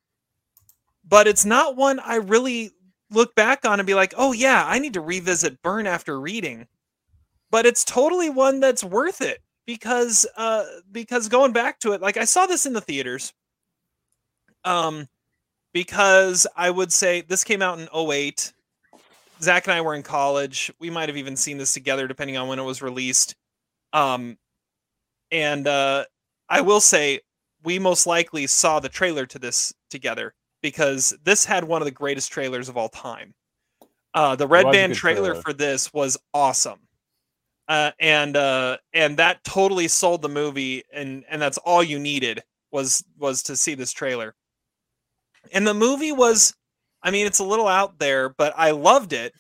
But it's not one I really look back on and be like, oh, yeah, I need to revisit Burn after reading. But it's totally one that's worth it because uh because going back to it like i saw this in the theaters um because i would say this came out in 08 zach and i were in college. We might have even seen this together depending on when it was released. Um and uh i will say we most likely saw the trailer to this together because this had one of the greatest trailers of all time uh the red band trailer trailer. for this was awesome uh, and uh, and that totally sold the movie, and and that's all you needed was was to see this trailer. And the movie was, I mean, it's a little out there, but I loved it.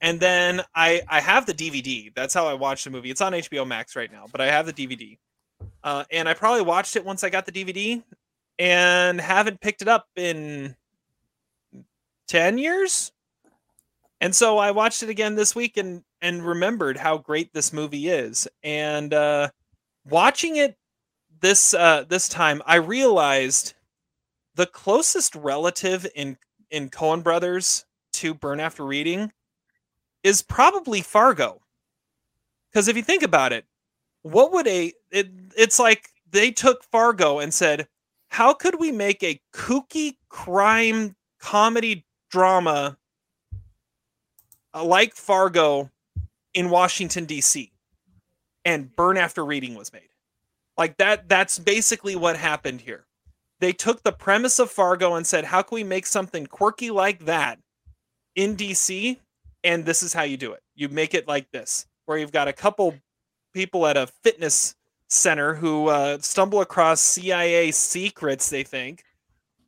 And then I I have the DVD. That's how I watched the movie. It's on HBO Max right now, but I have the DVD. Uh, and I probably watched it once I got the DVD, and haven't picked it up in ten years. And so I watched it again this week and and remembered how great this movie is. And uh, watching it this uh, this time, I realized the closest relative in in Coen Brothers to Burn After Reading is probably Fargo. Because if you think about it, what would a it, it's like they took Fargo and said, how could we make a kooky crime comedy drama uh, like Fargo in Washington D.C. and Burn After Reading was made. Like that that's basically what happened here. They took the premise of Fargo and said, "How can we make something quirky like that in DC?" And this is how you do it. You make it like this, where you've got a couple people at a fitness center who uh, stumble across CIA secrets they think,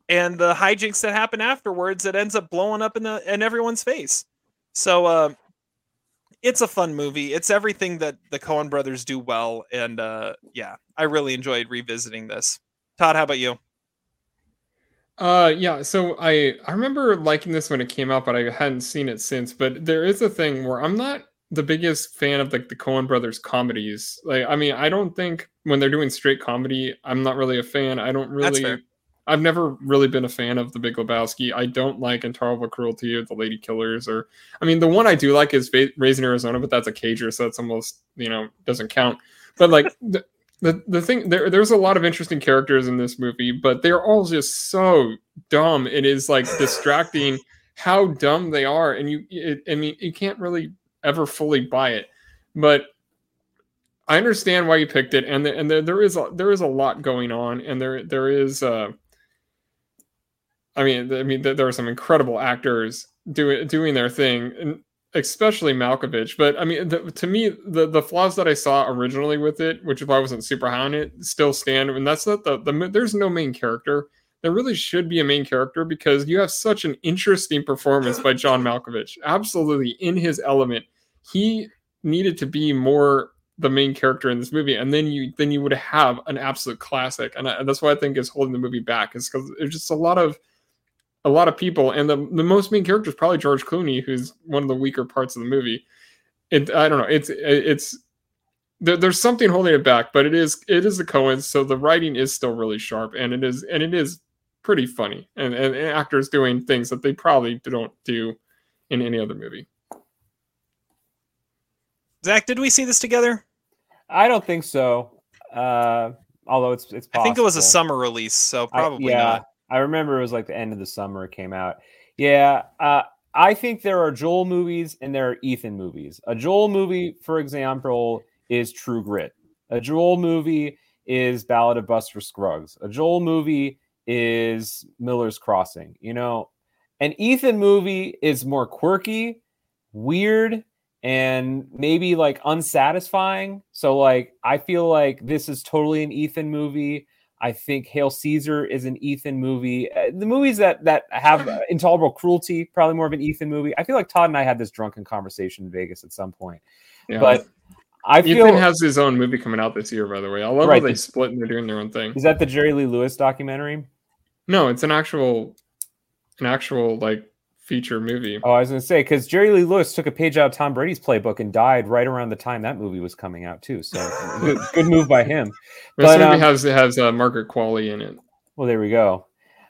and the hijinks that happen afterwards that ends up blowing up in the in everyone's face. So uh, it's a fun movie. It's everything that the Coen brothers do well, and uh, yeah, I really enjoyed revisiting this. Todd, how about you? Uh yeah, so I I remember liking this when it came out, but I hadn't seen it since. But there is a thing where I'm not the biggest fan of like the Coen brothers comedies. Like I mean, I don't think when they're doing straight comedy, I'm not really a fan. I don't That's really fair. I've never really been a fan of the Big Lebowski. I don't like Intolerable Cruelty or The Ladykillers or I mean the one I do like is Fa- Raising Arizona, but that's a cager, so that's almost, you know, doesn't count. But like the, the the thing there there's a lot of interesting characters in this movie, but they're all just so dumb. It is like distracting how dumb they are and you it, I mean you can't really ever fully buy it. But I understand why you picked it, and the, and there there is a, there is a lot going on, and there there is. Uh, I mean, I mean, there are some incredible actors doing doing their thing, and especially Malkovich. But I mean, the, to me, the the flaws that I saw originally with it, which why I wasn't super high on it, still stand. And that's not the the there's no main character. There really should be a main character because you have such an interesting performance by John Malkovich. Absolutely in his element. He needed to be more the main character in this movie, and then you then you would have an absolute classic. And, I, and that's why I think is holding the movie back is because there's just a lot of a lot of people, and the the most main character is probably George Clooney, who's one of the weaker parts of the movie. It I don't know. It's it's there, there's something holding it back, but it is it is the Coens, so the writing is still really sharp, and it is and it is pretty funny, and and, and actors doing things that they probably don't do in any other movie. Zach, did we see this together? I don't think so. Uh, although it's it's possible. I think it was a summer release, so I- probably yeah, not. I remember it was like the end of the summer it came out. Yeah, uh, I think there are Joel movies and there are Ethan movies. A Joel movie, for example, is True Grit. A Joel movie is Ballad of Buster Scruggs. A Joel movie is Miller's Crossing. You know, an Ethan movie is more quirky, weird, and maybe like unsatisfying. So like I feel like this is totally an Ethan movie. I think Hail Caesar is an Ethan movie. Uh, the movies that that have uh, intolerable cruelty probably more of an Ethan movie. I feel like Todd and I had this drunken conversation in Vegas at some point. Yeah. But I Ethan feel has his own movie coming out this year, by the way. I love Right, how they the- split and they're doing their own thing. is that the Jerry Lee Lewis documentary? No, it's an actual an actual like feature movie. Oh, I was going to say because Jerry Lee Lewis took a page out of Tom Brady's playbook and died right around the time that movie was coming out too. So good, good move by him. This But, movie um, has has uh, Margaret Qualley in it. Well, there we go.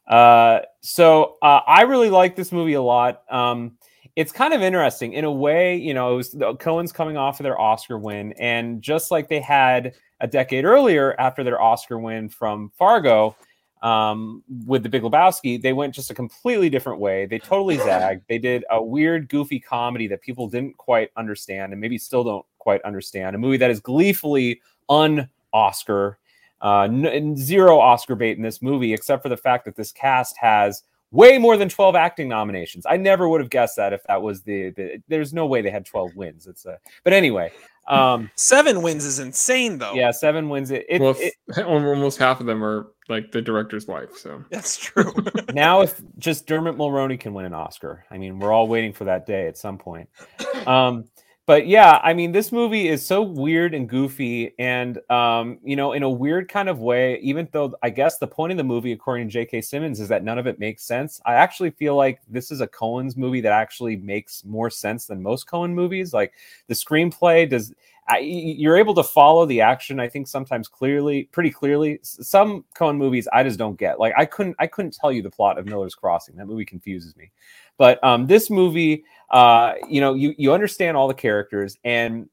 Uh, so uh, I really like this movie a lot. Um, it's kind of interesting in a way. You know, it was the Coen's coming off of their Oscar win, and just like they had a decade earlier after their Oscar win from Fargo um, with The Big Lebowski, they went just a completely different way. They totally zagged. They did a weird, goofy comedy that people didn't quite understand, and maybe still don't quite understand. A movie that is gleefully un-Oscar uh, n- zero Oscar bait in this movie, except for the fact that this cast has way more than 12 acting nominations. I never would have guessed that if that was the, the there's no way they had 12 wins. It's a, but anyway, um, Seven wins is insane, though. yeah, seven wins. It, it, well, it almost half of them are like the director's wife. So That's true. now if just Dermot Mulroney can win an Oscar, I mean, we're all waiting for that day at some point. Um, but yeah, I mean, this movie is so weird and goofy, and um, you know, in a weird kind of way. Even though I guess the point of the movie, according to J.K. Simmons, is that none of it makes sense. I actually feel like this is a Coen's movie that actually makes more sense than most Coen movies. Like the screenplay does. I, you're able to follow the action. I think sometimes clearly, pretty clearly. Some Coen movies I just don't get. Like I couldn't, I couldn't tell you the plot of Miller's Crossing. That movie confuses me. But um, this movie, uh, you know, you you understand all the characters, and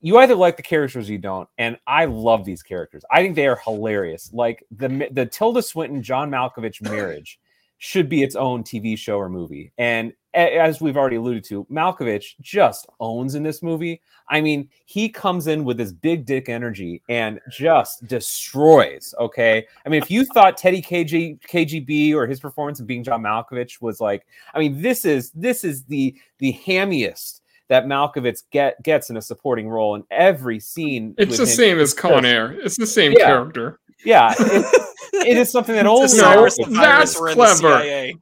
you either like the characters or you don't. And I love these characters. I think they are hilarious. Like the the Tilda Swinton John Malkovich marriage should be its own TV show or movie. And as we've already alluded to, Malkovich just owns in this movie. I mean, he comes in with this big dick energy and just destroys. Okay. I mean, if you thought Teddy KG, KGB or his performance of being John Malkovich was like, I mean, this is this is the the hammiest that Malkovich get gets in a supporting role in every scene. it's with the him same as is Con Air. It's the same Yeah. character. Yeah, it, it is something that only It's a Cyrus No, that's Virus in the clever. CIA.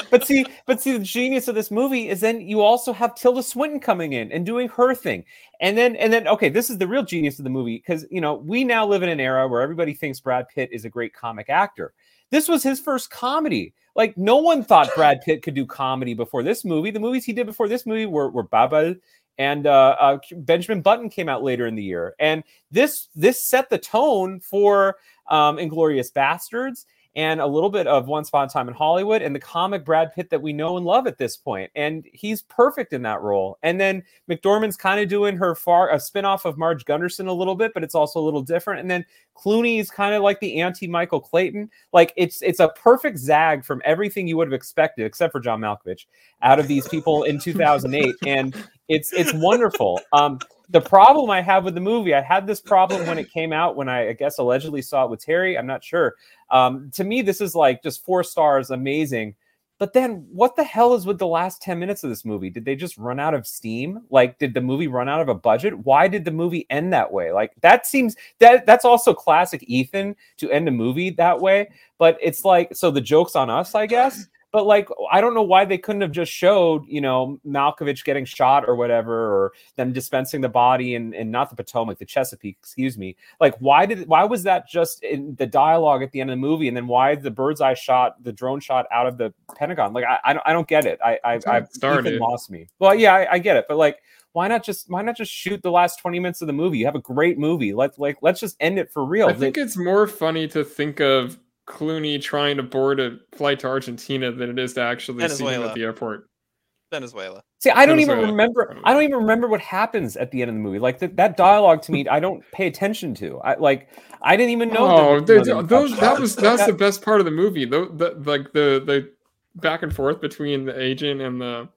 but see, but see, the genius of this movie is then you also have Tilda Swinton coming in and doing her thing, and then and then okay, this is the real genius of the movie because you know we now live in an era where everybody thinks Brad Pitt is a great comic actor. This was his first comedy. Like no one thought Brad Pitt could do comedy before this movie. The movies he did before this movie were were Babel and uh, uh, Benjamin Button came out later in the year, and this this set the tone for um, Inglourious Basterds and a little bit of Once Upon a Time in Hollywood and the comic Brad Pitt that we know and love at this point. And he's perfect in that role. And then McDormand's kind of doing her far a spinoff of Marge Gunderson a little bit, but it's also a little different. And then Clooney is kind of like the anti Michael Clayton. Like it's it's a perfect zag from everything you would have expected, except for John Malkovich, out of these people in 2008. And it's it's wonderful. Um, the problem I have with the movie, I had this problem when it came out, when I, I guess allegedly saw it with Terry. I'm not sure. Um, to me, this is like just four stars, amazing. But then, what the hell is with the last 10 minutes of this movie? Did they just run out of steam? Like, did the movie run out of a budget? Why did the movie end that way? Like, that seems that that's also classic Ethan to end a movie that way. But it's like, so the joke's on us, I guess. But like, I don't know why they couldn't have just showed, you know, Malkovich getting shot or whatever, or them dispensing the body and and not the Potomac, the Chesapeake, excuse me. Like, why did why was that just in the dialogue at the end of the movie, and then why the bird's eye shot, the drone shot out of the Pentagon? Like, I I don't, I don't get it. I I That's how I it started. Ethan lost me. Well, yeah, I, I get it, but like. Why not just why not just shoot the last 20 minutes of the movie? You have a great movie. Let's like let's just end it for real. I think it's more funny to think of Clooney trying to board a flight to Argentina than it is to actually see him at the airport. Venezuela. See, I don't even remember. I don't even remember what happens at the end of the movie. Like th- that dialogue to me, I don't pay attention to. I like, I didn't even know. Oh, there they- those, that was that's the best part of the movie. Though, the, like the the back and forth between the agent and the.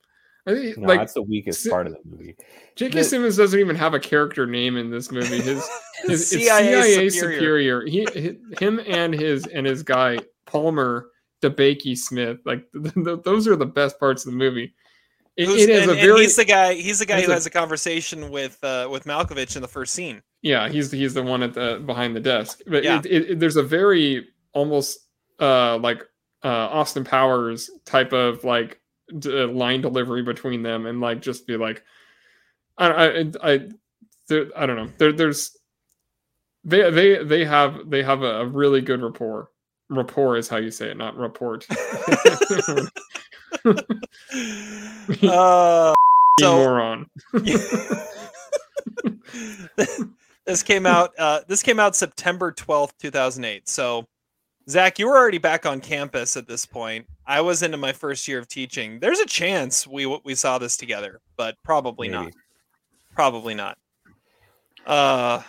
I think no, like that's the weakest part of the movie. J.K. the- Simmons doesn't even have a character name in this movie. His, his CIA CIA superior. superior. He, hi- him and his and his guy Palmer DeBakey Smith. Like th- th- those are the best parts of the movie. It, it is and, a very he's the guy. He's the guy who a- has a conversation with uh, with Malkovich in the first scene. yeah. He's he's the one at the behind the desk. But Yeah. it, it- there's a very almost uh like uh Austin Powers type of like d- uh, line delivery between them, and like just be like, I I I, there, I don't know. There there's they they they have they have a, a really good rapport. rapport is how you say it, not report. uh, so, moron. this came out. Uh, this came out September twelfth, two thousand eight. So, Zach, you were already back on campus at this point. I was into my first year of teaching. There's a chance we we saw this together, but probably Maybe. not. Probably not. Uh,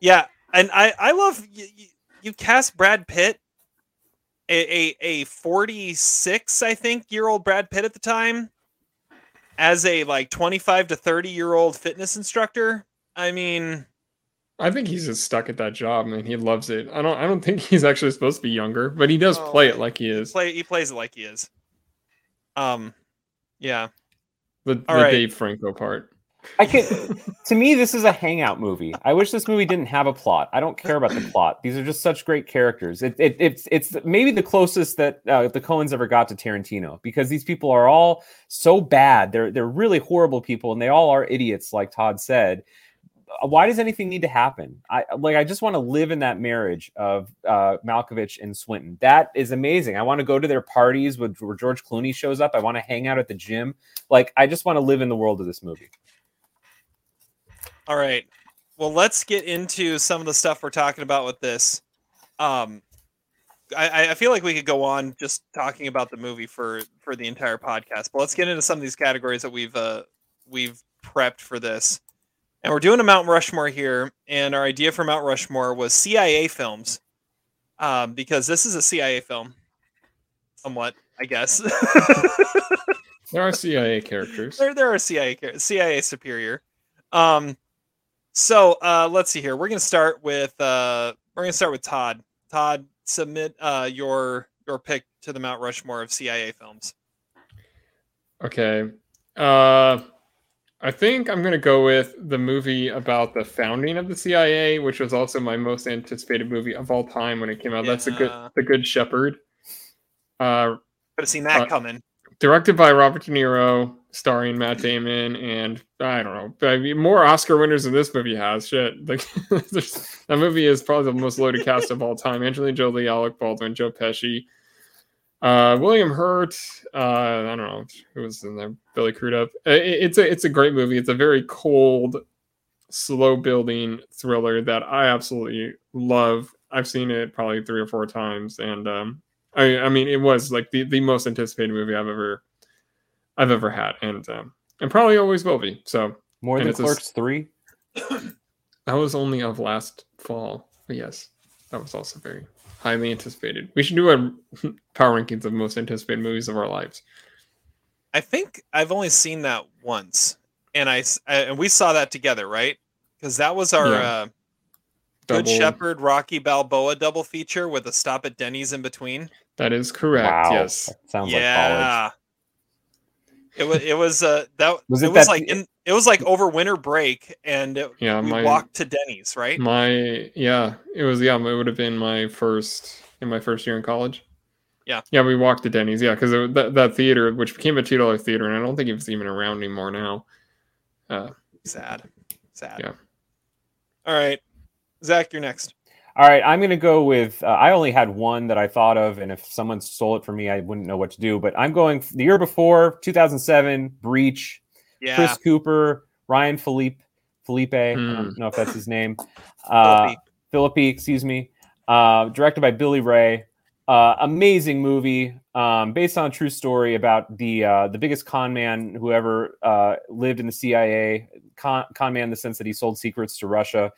yeah, and I I love you, you cast Brad Pitt, a, a a 46 I think year old Brad Pitt at the time, as a like 25 to 30 year old fitness instructor. I mean, I think he's just stuck at that job, man. He loves it. I don't. I don't think he's actually supposed to be younger, but he does Oh, play it like he is. play he plays it like he is. Um, yeah. The, All the right. Dave Franco part. I can. to me, this is a hangout movie. I wish this movie didn't have a plot. I don't care about the plot. These are just such great characters. It, it, it's it's maybe the closest that uh, the Coens ever got to Tarantino because these people are all so bad. They're they're really horrible people, and they all are idiots, like Todd said. Uh, Why does anything need to happen? I like. I just want to live in that marriage of uh, Malkovich and Swinton. That is amazing. I want to go to their parties with, where George Clooney shows up. I want to hang out at the gym. Like I just want to live in the world of this movie. All right. Well, let's get into some of the stuff we're talking about with this. Um, I, I feel like we could go on just talking about the movie for for the entire podcast, but let's get into some of these categories that we've uh, we've prepped for this. And we're doing a Mount Rushmore here, and our idea for Mount Rushmore was CIA films, um, because this is a CIA film, somewhat, I guess. There are CIA characters. there there are CIA CIA superior. Um so uh let's see here. We're going to start with uh we're to start with Todd. Todd submit uh your your pick to the Mount Rushmore of CIA films. Okay. Uh, I think I'm gonna go with the movie about the founding of the CIA, which was also my most anticipated movie of all time when it came out. That's a good, The Good Shepherd. Uh, Could have seen that Uh, coming. directed by Robert De Niro, starring Matt Damon, and I don't know, I mean, more Oscar winners than this movie has. Shit, like that movie is probably the most loaded cast of all time. Angelina Jolie, Alec Baldwin, Joe Pesci, uh, William Hurt. Uh, I don't know who was in there. Billy Crudup. Uh, it- it's a it's a great movie. It's a very cold, slow building thriller that I absolutely love. I've seen it probably three or four times, and um, I, I mean, it was like the, the most anticipated movie I've ever I've ever had, and um, and probably always will be. So More than it's a s- Clerks three. that was only of last fall, but yes, that was also very highly anticipated. We should do a power rankings of most anticipated movies of our lives. I think I've only seen that once. And I, uh, and we saw that together, right? Cuz that was our Yeah. uh Good Shepherd Rocky Balboa double feature with a stop at Denny's in between. That is correct. Wow, Yes. that sounds like college. yeah. It was it was uh that Was it it was that- like in, it was like over winter break and it, Yeah, we my- walked to Denny's, right? My yeah, it was yeah, it would have been my first in my first year in college. Yeah. Yeah, we walked to Denny's. Yeah, because that, that theater, which became a two dollar theater, and I don't think it's even around anymore now. Uh, Sad. Sad. Yeah. All right. Zach, you're next. All right, I'm going to go with. Uh, I only had one that I thought of, and if someone stole it from me, I wouldn't know what to do. But I'm going the year before, 2007, Breach, Yeah. Chris Cooper, Ryan Felipe, Felipe. I Hmm. don't know if that's his name. Uh, Philippi. Excuse me. Uh, directed by Billy Ray. Uh, amazing movie, um, based on a true story about the uh, the biggest con man who ever uh, lived in the CIA. Con, con man in the sense that he sold secrets to Russia,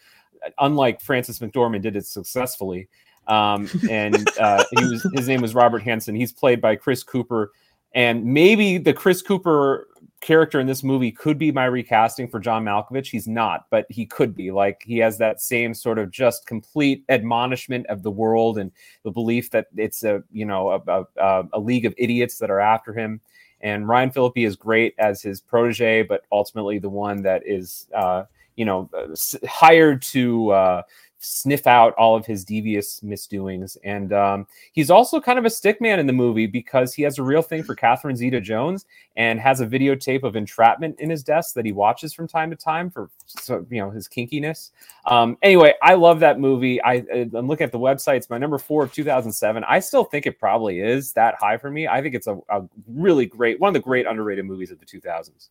unlike Frances McDormand did it successfully. Um, and uh, he was his name was Robert Hanssen. He's played by Chris Cooper, and maybe the Chris Cooper character in this movie could be my recasting for John Malkovich. He's not, but he could be. Like he has that same sort of just complete admonishment of the world and the belief that it's a you know a, a, a league of idiots that are after him. And Ryan Phillippe is great as his protege, but ultimately the one that is uh, you know uh, hired to uh, sniff out all of his devious misdoings. And um, he's also kind of a stick man in the movie because he has a real thing for Catherine Zeta Jones and has a videotape of entrapment in his desk that he watches from time to time for you know his kinkiness. Um, anyway, I love that movie. I, I'm looking at the website. It's my number four of 2007. I still think it probably is that high for me. I think it's a, a really great, one of the great underrated movies of the 2000s.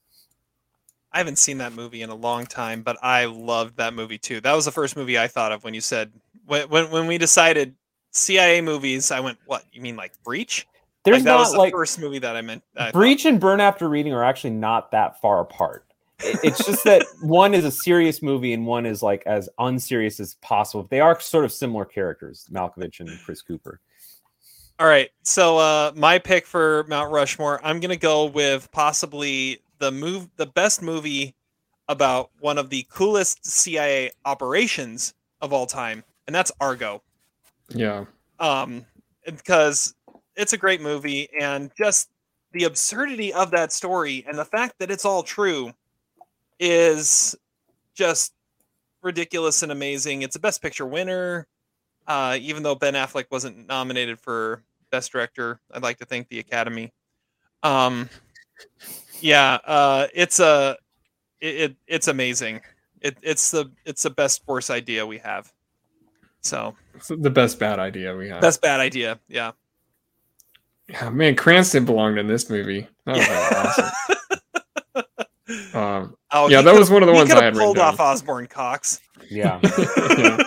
I haven't seen that movie in a long time, but I loved that movie too. That was the first movie I thought of when you said when when, when we decided CIA movies. I went, "What? You mean like Breach?" There's like, that not was the like first movie that I meant. I Breach and Burn After Reading are actually not that far apart. It's just that one is a serious movie and one is like as unserious as possible. They are sort of similar characters, Malkovich and Chris Cooper. All right. So uh my pick for Mount Rushmore, I'm gonna go with possibly the move the best movie about one of the coolest CIA operations of all time, and that's Argo. Yeah. Um because it's a great movie and just the absurdity of that story and the fact that it's all true is just ridiculous and amazing. It's a best picture winner. Uh, even though Ben Affleck wasn't nominated for Best Director, I'd like to thank the Academy. Um, yeah, uh, it's a it, it it's amazing. It, it's the it's the best worst idea we have. So It's the best bad idea we have. best bad idea. Yeah. Yeah, man, Cranston belonged in this movie. That was awesome. um, Oh, yeah, that was one of the ones I had written pulled down. off Osborne Cox. Yeah. Yeah.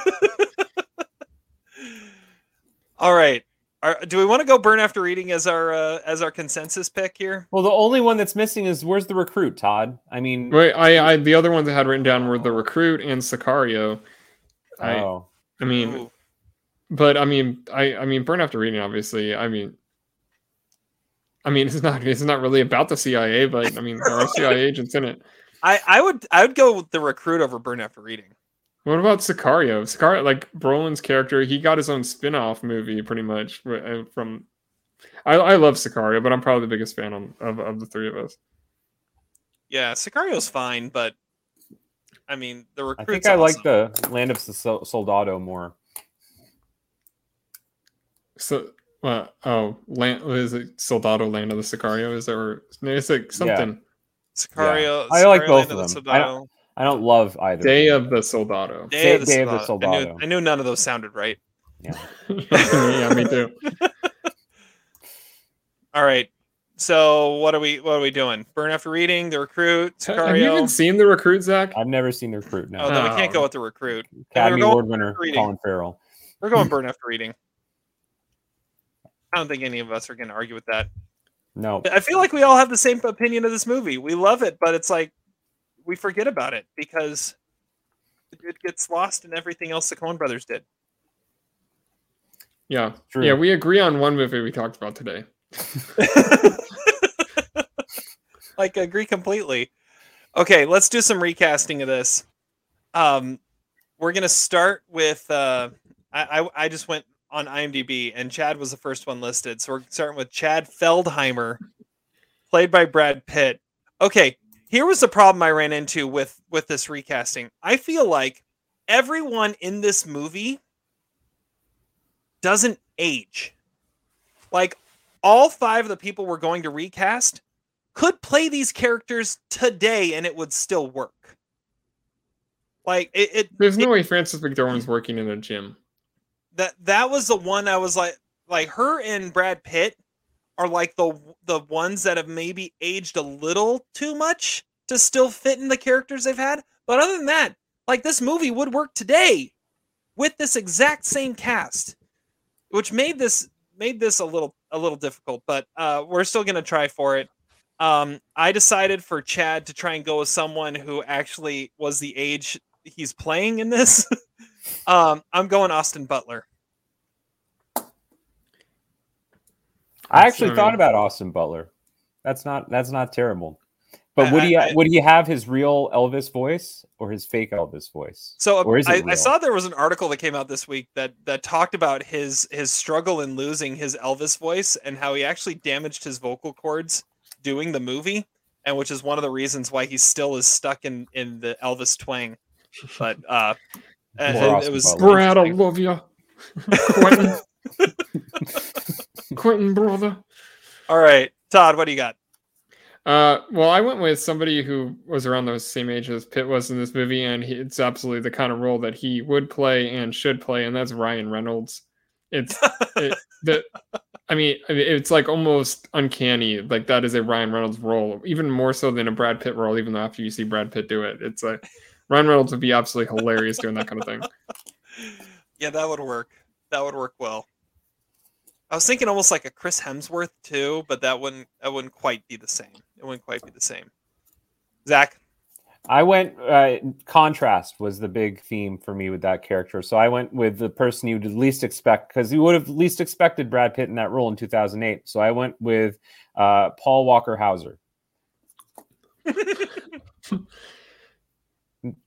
All right. Are, do we want to go burn after reading as our uh, as our consensus pick here? Well, the only one that's missing is where's the recruit, Todd? I mean, Wait, I, I the other ones I had written down were the recruit and Sicario. I, oh, I mean, Ooh. but I mean, I, I mean, burn after reading, obviously. I mean, I mean, it's not, it's not really about the CIA, but I mean, there are CIA agents in it. I, I would I would go with the recruit over burn after reading. What about Sicario? Sicario, like Brolin's character, he got his own spin-off movie, pretty much uh, from. I, I love Sicario, but I'm probably the biggest fan of, of, of the three of us. Yeah, Sicario's fine, but I mean the recruits. I think I awesome. like the Land of Sol- Soldado more. So, uh, oh, land, what is it? Soldado Land of the Sicario? Is there? No, it's like something. Sicario. I like Sicario both Land of them. I don't, Soldado. I don't love either. Day of the Soldado. Day, Day- of the, Day of the Soldado. I knew, I knew none of those sounded right. yeah, me too. All right. So what are we what are we doing? Burn after reading, the recruit, Have you even seen the recruit, Zach? I've never seen the recruit. No, Oh, then we can't oh. go Oh. with the recruit. Academy Award winner. Colin Farrell. We're going burn after reading. I don't think any of us are going to argue with that. No, I feel like we all have the same opinion of this movie. We love it, but it's like we forget about it because it gets lost in everything else the Coen Brothers did. Yeah, True. yeah. We agree on one movie we talked about today. like agree completely. Okay, let's do some recasting of this. Um, we're gonna start with. Uh, I, I I just went on IMDb and Chad was the first one listed, so we're starting with Chad Feldheimer, played by Brad Pitt. Okay, here was the problem I ran into with with this recasting. I feel like everyone in this movie doesn't age. Like all five of the people we're going to recast could play these characters today and it would still work. Like it, it There's no way Frances McDormand's working in a gym. that that was the one I was like like her and Brad Pitt are like the the ones that have maybe aged a little too much to still fit in the characters they've had. But other than that, like this movie would work today with this exact same cast, which made this made this a little a little difficult. But uh, we're still gonna try for it. Um, I decided for Chad to try and go with someone who actually was the age he's playing in this. um, I'm going Austin Butler. I actually Sorry. thought about Austin Butler. That's not that's not terrible. But I- would he I- I- would he have his real Elvis voice or his fake Elvis voice? So Or is it I, I saw there was an article that came out this week that that talked about his his struggle in losing his Elvis voice and how he actually damaged his vocal cords doing the movie, and which is one of the reasons why he still is stuck in in the Elvis twang. But uh, And More it, was Brad, I love you. Quentin. Quentin, brother. all right. Todd, what do you got? Uh, well, I went with somebody who was around the same age as Pitt was in this movie, and he, it's absolutely the kind of role that he would play and should play, and that's Ryan Reynolds. It's it, the, I mean, I mean, it's like almost uncanny. Like that is a Ryan Reynolds role, even more so than a Brad Pitt role. Even though after you see Brad Pitt do it, it's like Ryan Reynolds would be absolutely hilarious doing that kind of thing. Yeah, that would work. That would work well. I was thinking almost like a Chris Hemsworth too, but that wouldn't that wouldn't quite be the same. It wouldn't quite be the same. Zach, I went uh, contrast was the big theme for me with that character. So I went with the person you would least expect because you would have least expected Brad Pitt in that role in 2008. So I went with uh, Paul Walter Hauser.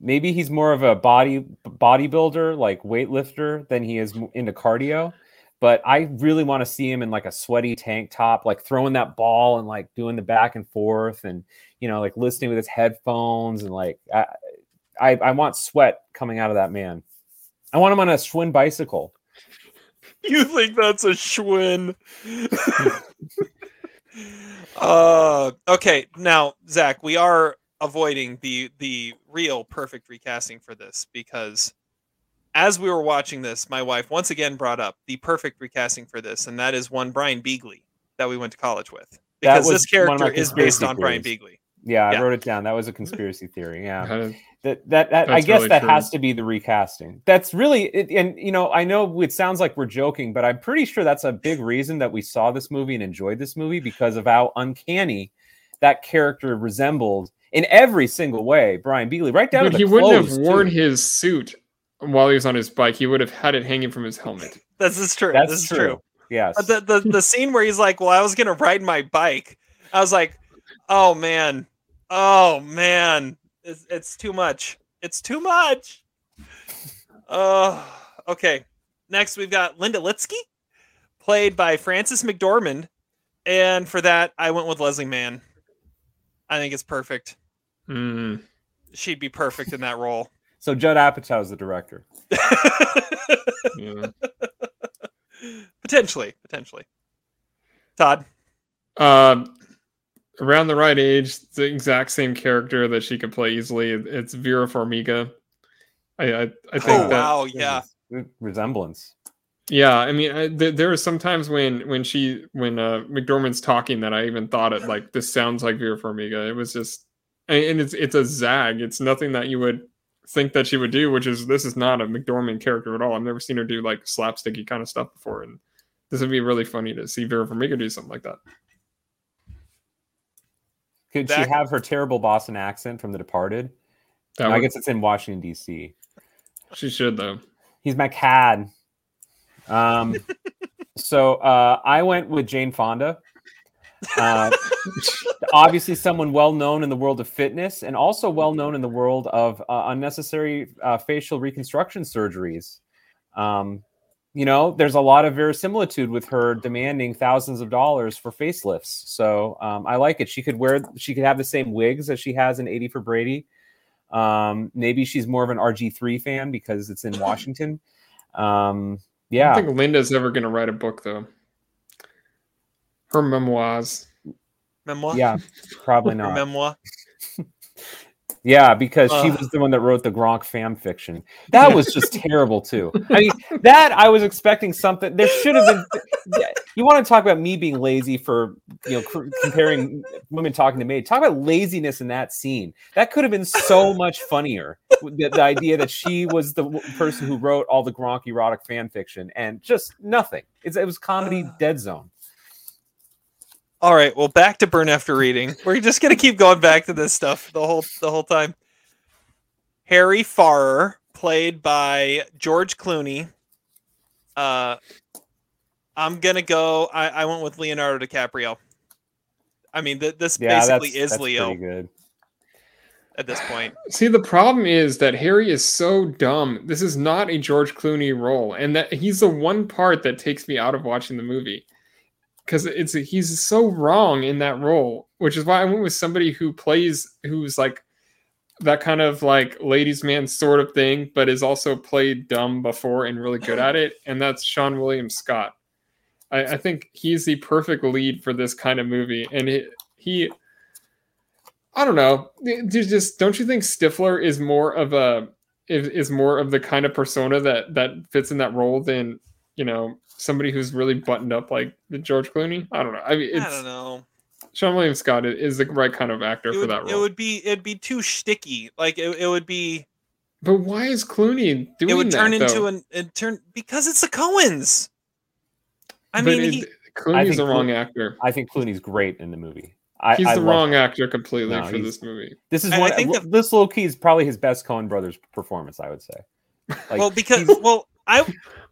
Maybe he's more of a body bodybuilder, like weightlifter, than he is into cardio. But I really want to see him in like a sweaty tank top, like throwing that ball and like doing the back and forth, and you know, like listening with his headphones, and like I, I, I want sweat coming out of that man. I want him on a Schwinn bicycle. you think that's a Schwinn? uh, okay. Now, Zach, we are avoiding the the real perfect recasting for this because as we were watching this, my wife once again brought up the perfect recasting for this, and that is one Brian Beagley that we went to college with. Because this character one of my is based conspiracy on Brian theories. Beagley. Yeah, Yeah. I wrote it down. That was a conspiracy theory. Yeah. That is- that that, that I guess really that true. has to be the recasting. That's really it, and you know I know it sounds like we're joking, but I'm pretty sure that's a big reason that we saw this movie and enjoyed this movie because of how uncanny that character resembled in every single way. Brian Beagley, right down But to he the wouldn't have worn too. his suit while he was on his bike. He would have had it hanging from his helmet. This is true. That's this is true. true. Yes. But the, the the scene where he's like, "Well, I was gonna ride my bike," I was like, "Oh man, oh man, it's, it's too much. It's too much." Uh, okay. Next, we've got Linda Litzke, played by Frances McDormand, and for that, I went with Leslie Mann. I think it's perfect. Mm. She'd be perfect in that role. So Judd Apatow is the director. Yeah. potentially, potentially. Todd. Um, around the right age, the exact same character that she could play easily. It's Vera Farmiga. I I, I think Oh that wow, yeah. Resemblance. yeah. I mean, I, th- there are some times when when she when uh, McDormand's talking that I even thought it like this sounds like Vera Farmiga. It was just and, and it's it's a zag. It's nothing that you would think that she would do, which is this is not a McDormand character at all. I've never seen her do like slapsticky kind of stuff before, and this would be really funny to see Vera Farmiga do something like that. Could Back- she have her terrible Boston accent from The Departed? That No, I guess it's in Washington D.C. she should though. He's my cad. Um, so uh, I went with Jane Fonda. Uh, obviously, someone well known in the world of fitness and also well known in the world of uh, unnecessary uh, facial reconstruction surgeries. Um, you know, there's a lot of verisimilitude with her demanding thousands of dollars for facelifts. So um, I like it. She could wear, she could have the same wigs as she has in 80 for Brady. Um, maybe she's more of an RG3 fan because it's in Washington. Um, I don't think Linda's ever going to write a book though. Her memoirs. Memoir. Yeah, probably not. memoir. Yeah, because she was the one that wrote the Gronk fan fiction. That was just terrible too. I mean, that I was expecting something. There should have been. Yeah, You want to talk about me being lazy for you know cr- comparing women talking to maids? Talk about laziness in that scene. That could have been so much funnier. The, the idea that she was the w- person who wrote all the Gronk erotic fan fiction and just nothing. It's, it was comedy dead zone. All right, well, back to burn after reading. We're just gonna keep going back to this stuff the whole the whole time. Harry Pfarrer, played by George Clooney. Uh, I'm gonna go. I, I went with Leonardo DiCaprio. I mean, th- this Yeah, basically that's, is that's Leo pretty good. at this point. See, the problem is that Harry is so dumb. This is not a George Clooney role, and that he's the one part that takes me out of watching the movie because it's he's so wrong in that role. Which is why I went with somebody who plays who's like that kind of like ladies' man sort of thing, but is also played dumb before and really good at it, and that's Seann William Scott. I, I think he's the perfect lead for this kind of movie, and he, I don't know, there's just don't you think Stifler is more of a is, is more of the kind of persona that that fits in that role than you know somebody who's really buttoned up like the George Clooney? I don't know. I mean, it's, I don't know. Seann William Scott is the right kind of actor It for that role. it would be it'd be too sticky. Like it, it would be But why is Clooney doing it would that, turn though? into an it turn because it's the Coens. I But mean, it- he, Clooney's think the wrong Clo- actor. I think Clooney's great in the movie. I, He's I the love- wrong actor completely No, for this movie. This is I- I one. think the- this low key is probably his best Coen Brothers performance. I would say. Like, well because well I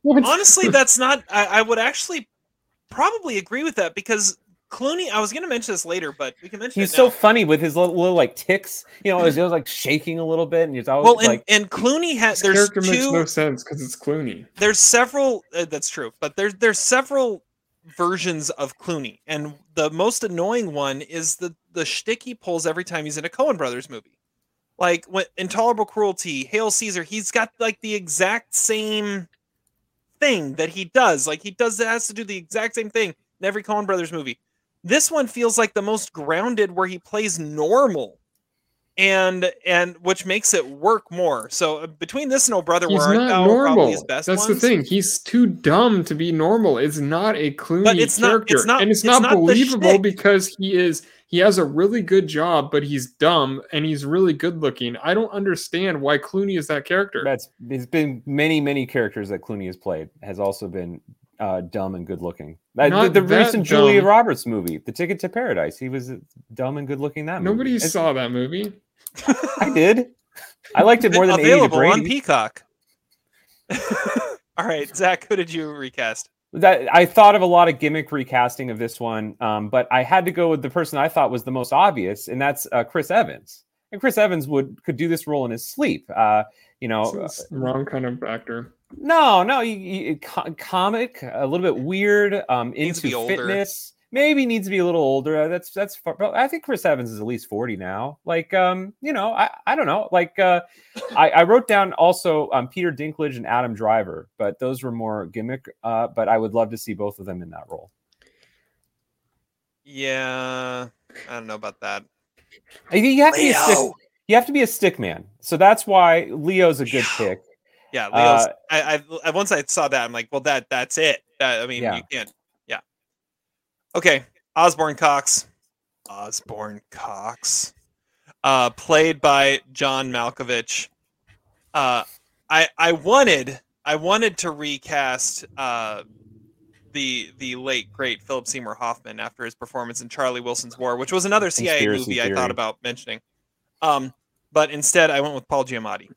honestly that's not I, I would actually probably agree with that because Clooney. I was going to mention this later, but we can mention he's it so funny with his little, little like ticks. You know, he was like shaking a little bit, and he's always well, and, like, and Clooney has His there's character two makes no sense because it's Clooney. there's several uh, that's true but there's there's several versions of Clooney and the most annoying one is the the shtick he pulls every time he's in a Coen Brothers movie like when Intolerable Cruelty Hail Caesar he's got like the exact same thing that he does like he does has to do the exact same thing in every Coen Brothers movie this one feels like the most grounded where he plays normal and and which makes it work more so uh, between this and Oh Brother He's Where not Thou are probably normal. his best That's the thing. He's too dumb to be normal. It's not a Clooney it's not- character, it's not- and it's, it's not, not believable because he is he has a really good job, but he's dumb and he's really good looking. I don't understand why Clooney is that character. that's there's been many many characters that Clooney has played has also been uh, dumb and good looking. Uh, the the that recent Julia. Roberts movie, The Ticket to Paradise, he was dumb and good looking. That movie. Nobody It's- saw that movie. I did. I liked it more than 80 to available on Peacock. All right, Zach, who did you recast? That I thought of a lot of gimmick recasting of this one, um, but I had to go with the person I thought was the most obvious, and that's uh, Chris Evans. And Chris Evans would could do this role in his sleep. Uh, you know, It's- it's wrong kind of actor. no, no, you, you, co- comic, a little bit weird, um, Needs to into older. fitness. Maybe needs to be a little older. Uh, That's that's. far- But I think Chris Evans is at least forty now. Like, um, you know, I, I don't know. Like, uh, I, I wrote down also um, Peter Dinklage and Adam Driver, but those were more gimmick. Uh, but I would love to see both of them in that role. Yeah, I don't know about that. Think you have to be a stick. You have to be a stick man. So that's why Leo's a good pick. Yeah, Leo's. Uh, I, I, I once I saw that, I'm like, well, that that's it. That I mean, Yeah. you can't. Okay, Osborne Cox. Osborne Cox, uh, played by John Malkovich. Uh, I I wanted I wanted to recast uh, the the late great Philip Seymour Hoffman after his performance in Charlie Wilson's War, which was another CIA Conspiracy movie I thought about mentioning. Um, but instead I went with Paul Giamatti.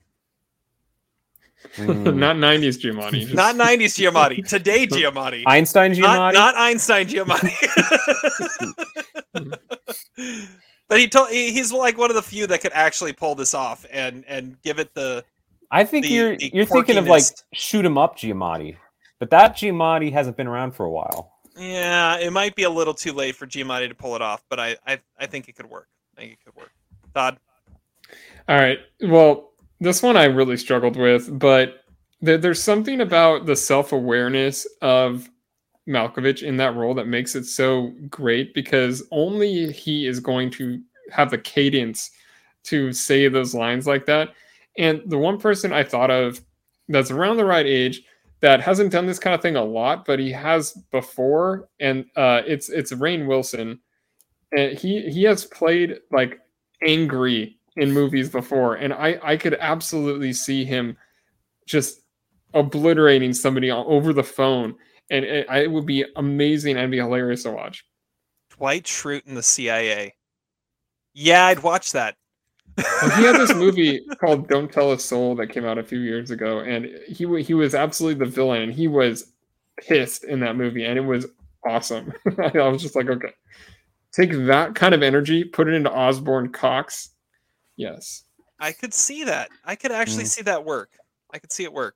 Mm. Not '90s Giamatti. just- Not 90s Giamatti, today Giamatti. Einstein Not, Giamatti. not Einstein Giamatti. but he told he's like one of the few that could actually pull this off and and give it the I think the- you're the you're thinking of like shoot him up Giamatti, but that Giamatti hasn't been around for a while. yeah, it might be a little too late for Giamatti to pull it off, but I I, I think it could work. I think it could work. Todd, All right. Well, this one I really struggled with, but there, there's something about the self awareness of Malkovich in that role that makes it so great because only he is going to have the cadence to say those lines like that. And the one person I thought of that's around the right age that hasn't done this kind of thing a lot, but he has before, and uh, it's it's Rainn Wilson, and he he has played like angry in movies before, and I I could absolutely see him just obliterating somebody over the phone, and it, it would be amazing and be hilarious to watch. Dwight Schrute in the CIA. Yeah, I'd watch that. He had this movie called "Don't Tell a Soul" that came out a few years ago, and he he was absolutely the villain, and he was pissed in that movie, and it was awesome. I was just like, okay, take that kind of energy, put it into Osborne Cox. Yes, I could see that. I could actually Mm. see that work. I could see it work.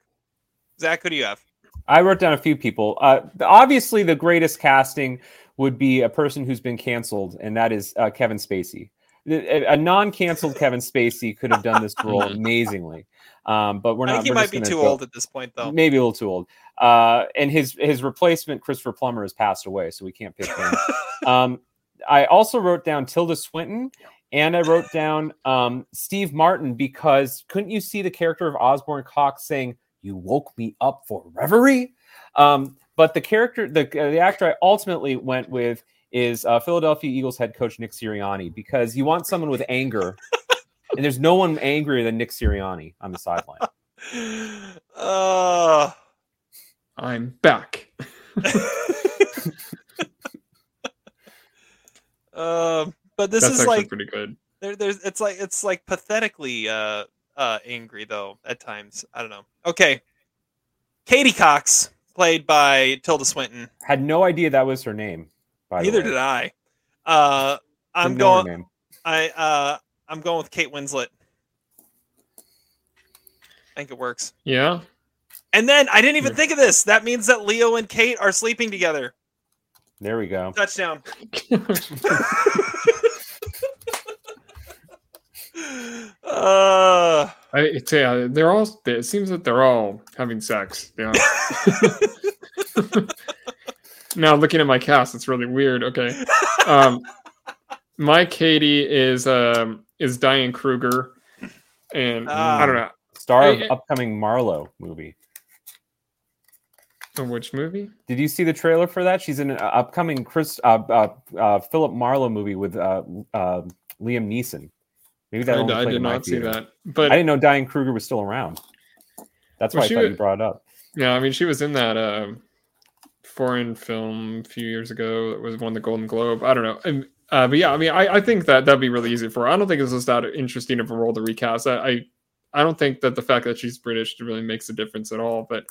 Zach, who do you have? I wrote down a few people. Uh, obviously, the greatest casting would be a person who's been canceled, and that is uh, Kevin Spacey. A a non-canceled Kevin Spacey could have done this role amazingly, um, but we're not. I not. think he might be too go- old at this point, though. Maybe a little too old. Uh, and his his replacement, Christopher Plummer, has passed away, so we can't pick him. um, I also wrote down Tilda Swinton, and I wrote down um, Steve Martin because couldn't you see the character of Osborne Cox saying, "You woke me up for reverie"? Um, but the character, the uh, the actor I ultimately went with is uh, Philadelphia Eagles head coach Nick Sirianni because you want someone with anger, and there's no one angrier than Nick Sirianni on the sideline. Uh, I'm back. um, but this That's is like pretty good. there, there's it's like it's like pathetically uh uh angry though at times. I don't know. Okay, Katie Cox, played by Tilda Swinton. Had no idea that was her name. By Neither the way. did I. Uh, I'm Didn't going. I uh, I'm going with Kate Winslet. I think it works. Yeah. And then I didn't even think of this. That means that Leo and Kate are sleeping together. There we go. Touchdown. uh, I, it's, yeah, they're all. It seems that they're all having sex. Yeah. now looking at my cast, it's really weird. Okay. Um, my Katie is um is Diane Kruger, and I don't know Star of I- upcoming Marlowe movie. which movie. Did you see the trailer for that? She's in an upcoming Chris uh, uh, uh, Philip Marlowe movie with uh, uh, Liam Neeson. Maybe that I, I did not see theater. that, but I didn't know Diane Kruger was still around. That's Well, why I thought wa- you brought it up. Yeah, I mean, she was in that uh, foreign film a few years ago that was won the Golden Globe. I don't know, and, uh, but yeah, I mean, I, I think that that'd be really easy for her. I don't think it's just that interesting of a role to recast. I, I, I don't think that the fact that she's British really makes a difference at all. But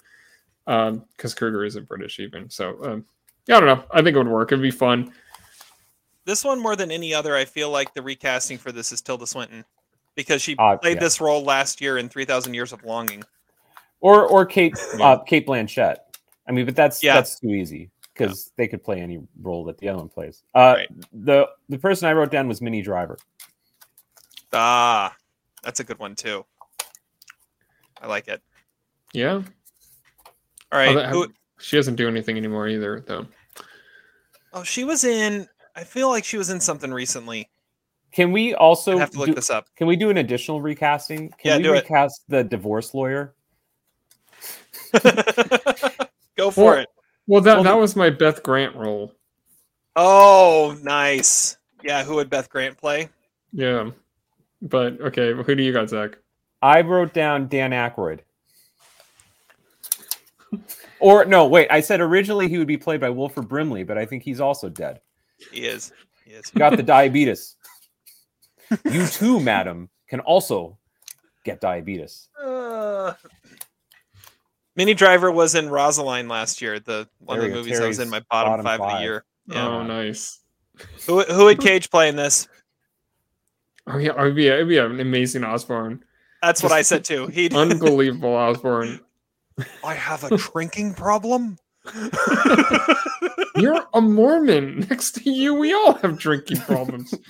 because Kruger isn't British even, so um, yeah, I don't know. I think it would work. It'd be fun. This one more than any other, I feel like the recasting for this is Tilda Swinton because she Uh, played yeah. this role last year in Three Thousand Years of Longing. Or or Kate uh, Cate Blanchett. I mean, but that's Yeah. that's too easy because they could play any role that the other one plays. Uh, The the person I wrote down was Minnie Driver. Ah, that's a good one too. I like it. Yeah. All right. Oh, that- who- she doesn't do anything anymore either, though. oh, she was in. I feel like she was in something recently. Can we also I'd have to look do- this up. Can we do an additional recasting? Can Yeah, we do it. recast the divorce lawyer? Go for Well- it. Well, that Well, that the- was my Beth Grant role. Oh, nice. Yeah, who would Beth Grant play? Yeah, but okay, who do you got, Zach? I wrote down Dan Aykroyd. or no, wait. I said originally he would be played by Wilford Brimley, but I think he's also dead. He is. He is. Got the diabetes. You too, madam, can also get diabetes. Uh, Minnie Driver was in Rosaline last year, the one There of the we go, movies that was in my bottom, bottom five, of the year. Yeah. Oh, nice. Who who would Cage play in this? Oh yeah, it'd be it'd be an amazing Osborne. That's what I said too. He Unbelievable Osborne. I have a drinking problem. You're a Mormon. Next to you, we all have drinking problems.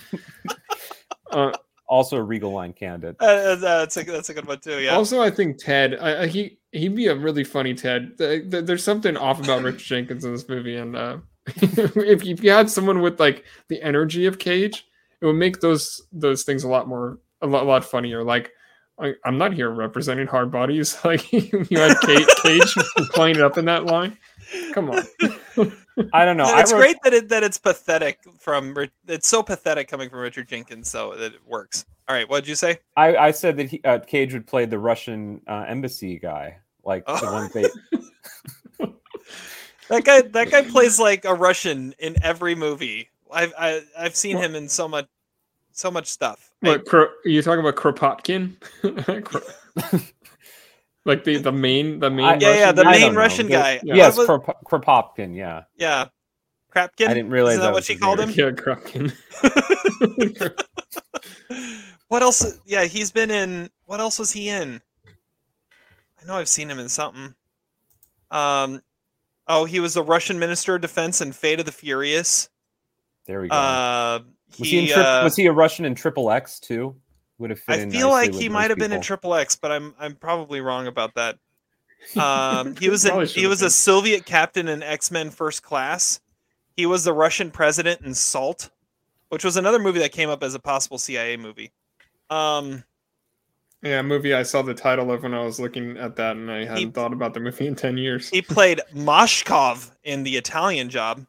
Uh, Also a Regal Line candidate. Uh, that's a that's a good one too. Yeah. Also, I think Ted. I, I, he he'd be a really funny Ted. Th- th- There's something off about Rich Jenkins in this movie, and uh, if, you, if you had someone with like the energy of Cage, it would make those those things a lot more a lot, lot funnier. Like. I, I'm not here representing hard bodies. Like you had Kate, Cage playing it up in that line. Come on. I don't know. I it's wrote- great that it that it's pathetic from it's so pathetic coming from Richard Jenkins, so that it works. All right, what did you say? I, I said that he, uh, Cage would play the Russian uh, embassy guy, like the Oh. one they. That guy that guy plays like a Russian in every movie. I've I, I've seen him in so much so much stuff. I- What Kro- are you talking about Kropotkin? Kro- like the the main the main I- yeah, yeah, the Russian I main don't know. Russian The- guy. Yes, What was- Krop- Kropotkin. Yeah, yeah, Krapkin. I didn't realize Isn't that, that what she called name. him. yeah Kropotkin. What else? Yeah, he's been in. What else was he in? I know I've seen him in something. Um, oh, he was the Russian Minister of Defense in Fate of the Furious. there we go. Uh, Was he, in tri- uh, was he a Russian in Triple X too? Would have fit I feel like he might have been in. Triple X, but I'm I'm probably wrong about that. Um, he was a, he have was a. Soviet captain in X Men First Class. He was the Russian president in Salt, which was another movie that came up as a possible CIA movie. Um, Yeah, movie I saw the title of when I was looking at that, and I hadn't thought about the movie in ten years. he played Mashkov in the Italian Job.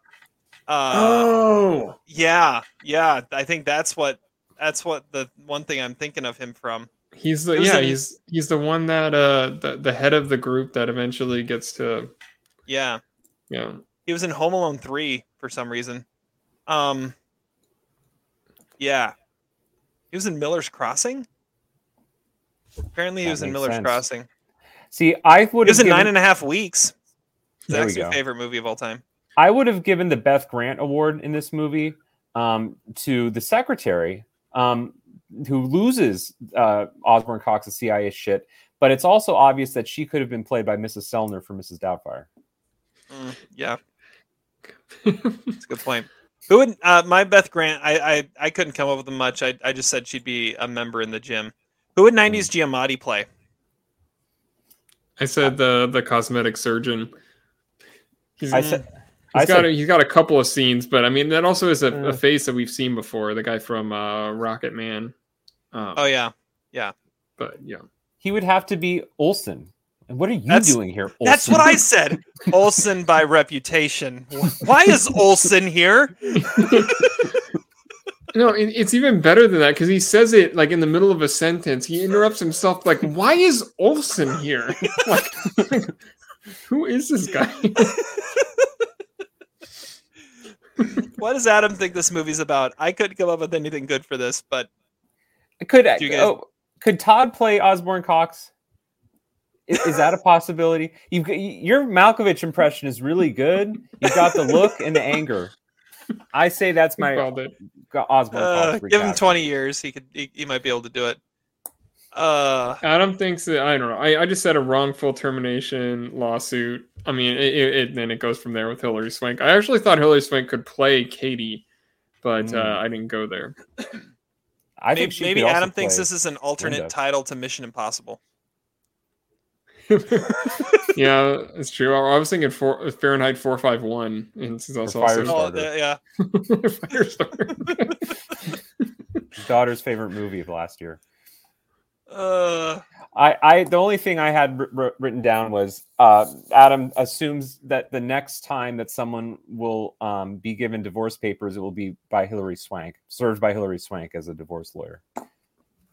Uh, oh, yeah, yeah. I think that's what that's what the one thing I'm thinking of him from. he's the yeah in- he's he's the one that uh the, the head of the group that eventually gets to Yeah. yeah He was in Home Alone 3 for some reason. Um Yeah. He was in Miller's Crossing? Apparently he That was in Miller's sense. Crossing. See, I He would was have in given, Nine and a Half Weeks. There we Zach's go. favorite movie of all time. I would have given the Beth Grant Award in this movie um, to the secretary um, who loses uh, Osborne Cox's CIA shit. But it's also obvious that she could have been played by Mrs. Sellner for Mrs. Doubtfire. Mm, yeah. That's a good point. Who would uh, my Beth Grant? I, I I couldn't come up with much. I I just said she'd be a member in the gym. Who would '90s Giamatti play? I said the the cosmetic surgeon. He's, I said, he's I got said- a, he's got a couple of scenes, but I mean that also is a, Uh. a face that we've seen before. The guy from uh, Rocket Man. Um, Oh yeah, yeah. but yeah, he would have to be Olson. And what are you That's- doing here? Olsen? That's what I said. Olson by reputation. Why is Olson here? no, it, it's even better than that because he says it like in the middle of a sentence. He interrupts himself like, "Why is Olson here? like, who is this guy?" What does Adam think this movie's about? I couldn't come up with anything good for this, but Could you guys- oh, could Todd play Osborne Cox? Is, is that a possibility? You've got- your Malkovich impression is really good. You've got the look and the anger. I say that's my Osborne uh, Cox. give him 20 years. He could. He, he might be able to do it. Uh, Adam thinks that I don't know. I, I just said a wrongful termination lawsuit. I mean, it, it, it then it goes from there with Hilary Swank. I actually thought Hilary Swank could play Katie, but Mm. uh, I didn't go there. I maybe think maybe Adam thinks this is an alternate Linda. title to Mission Impossible. yeah, it's true. I, I was thinking for, Fahrenheit four five one, and this is also, Fire also Oh, Starter. yeah. Firestarter. His daughter's favorite movie of last year. Uh, I, I the only thing I had wr- wr- written down was uh, Adam assumes that the next time that someone will um, be given divorce papers, it will be by Hilary Swank, served by Hilary Swank as a divorce lawyer,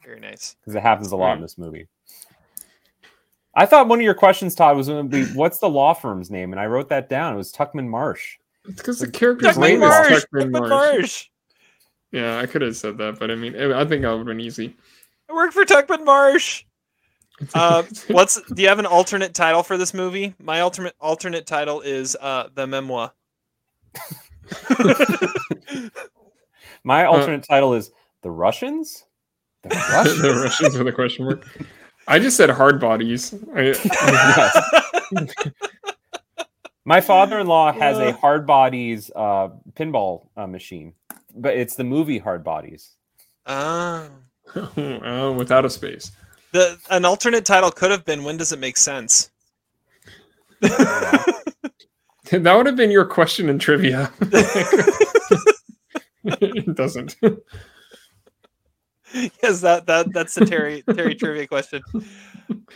very nice. because it happens a lot in this movie. I thought one of your questions, Todd, was going to be what's the law firm's name, and I wrote that down. It was Tuckman Marsh. It's because the character's Tuckman name Marsh. is Tuckman Tuckman Marsh. Marsh. Yeah, I could have said that, but I mean, I think that would have been easy. I work for Tuckman Marsh. Uh, what's do you have an alternate title for this movie? My alternate alternate title is uh, the memoir. My Uh, alternate title is The Russians? The Russians? the Russians with a question mark. I just said hard bodies. I, My father-in-law has a Uh. hard bodies uh, pinball uh, machine, but it's the movie Hard Bodies. Ah. oh, without a space. The an alternate title could have been when does it make sense? That would have been your question in trivia. it doesn't. yes, that that that's the Terry Terry trivia question.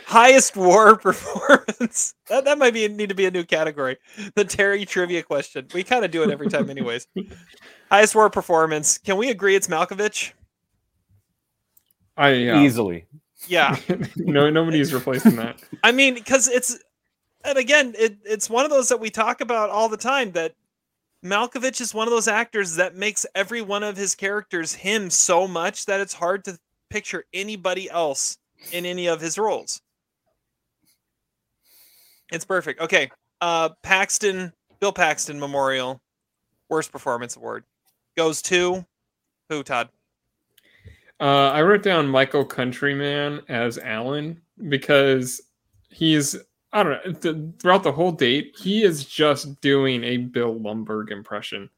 Highest war performance. That that might be need to be a new category. The Terry trivia question. We kind of do it every time, anyways. Highest war performance. Can we agree it's Malkovich? I yeah. Easily. Yeah. no, nobody's replacing that. I mean, because it's, and again, it, it's one of those that we talk about all the time that Malkovich is one of those actors that makes every one of his characters him so much that it's hard to picture anybody else in any of his roles. It's perfect. Okay. Uh, Paxton, Bill Paxton Memorial, Worst Performance Award goes to who, Todd? Uh, I wrote down Michael Countryman as Alan because he's I don't know th- throughout the whole date he is just doing a Bill Lumbergh impression,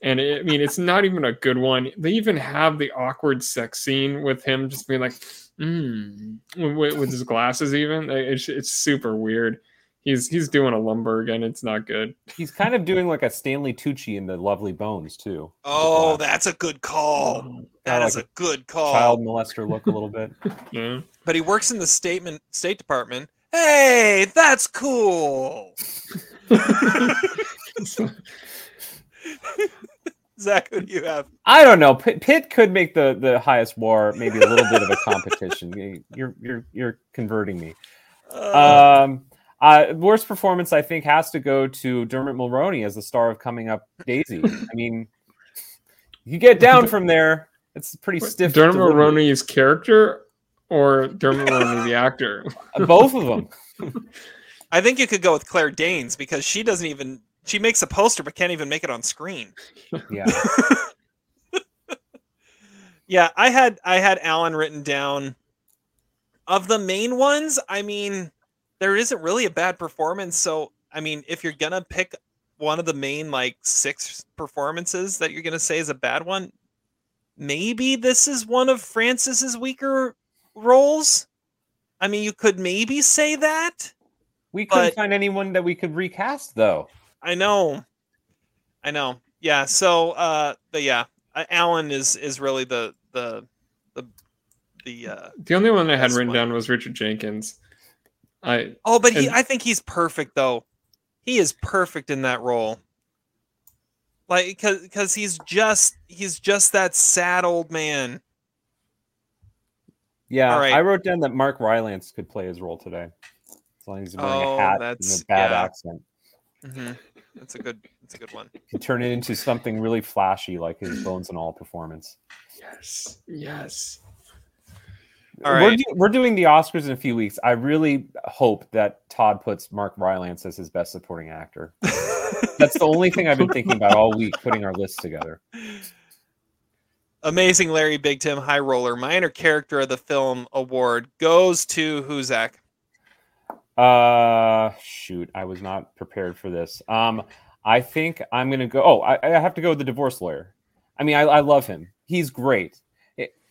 and it, I mean, it's not even a good one. They even have the awkward sex scene with him just being like, mm, with, with his glasses. Even it's it's super weird. He's he's doing a Lumbergh and it's not good. He's kind of doing like a Stanley Tucci in the Lovely Bones too. Oh, that's a good call. That Kinda is like a good call. Child molester look a little bit. Yeah. But he works in the statement State Department. Hey, that's cool. Zach, who do you have? I don't know. Pitt, Pitt could make the the highest war maybe a little bit of a competition. You're you're you're converting me. Um, uh, worst performance I think has to go to Dermot Mulroney as the star of Coming Up Daisy. I mean, you get down from there, it's pretty stiff. Dermot delivery. Mulroney's character or Dermot Mulroney the actor? Uh, Both of them. I think you could go with Claire Danes because she doesn't even she makes a poster but can't even make it on screen. Yeah. Yeah, I had I had Alan written down. Of the main ones, I mean, there isn't really a bad performance. So, I mean, if you're gonna pick one of the main like six performances that you're gonna say is a bad one, maybe this is one of Frances's weaker roles. I mean, you could maybe say that. We couldn't find anyone that we could recast though. I know. I know. Yeah. So, uh, but yeah, uh, Alan is is really the the the the. Uh, The only one I had written one. down was Richard Jenkins. I oh, but he. I think he's perfect though. He is perfect in that role. Like, because because he's just he's just that sad old man. Yeah, All right. I wrote down that Mark Rylance could play his role today. As long as he's wearing Oh, a hat and that's- a bad yeah. accent. hmm That's a good. That's a good one. He turn it into something really flashy like his Bones and All performance. yes, yes. All We're, do- we're doing the Oscars in a few weeks. I really hope that Todd puts Mark Rylance as his best supporting actor. That's the only thing I've been thinking about all week putting our list together. Amazing Larry Big Tim High Roller Minor Character of the Film Award goes to who Zach? Uh, shoot, I was not prepared for this. Um, I think I'm gonna go. Oh, I, I have to go with the divorce lawyer. I mean, I, I love him. He's great.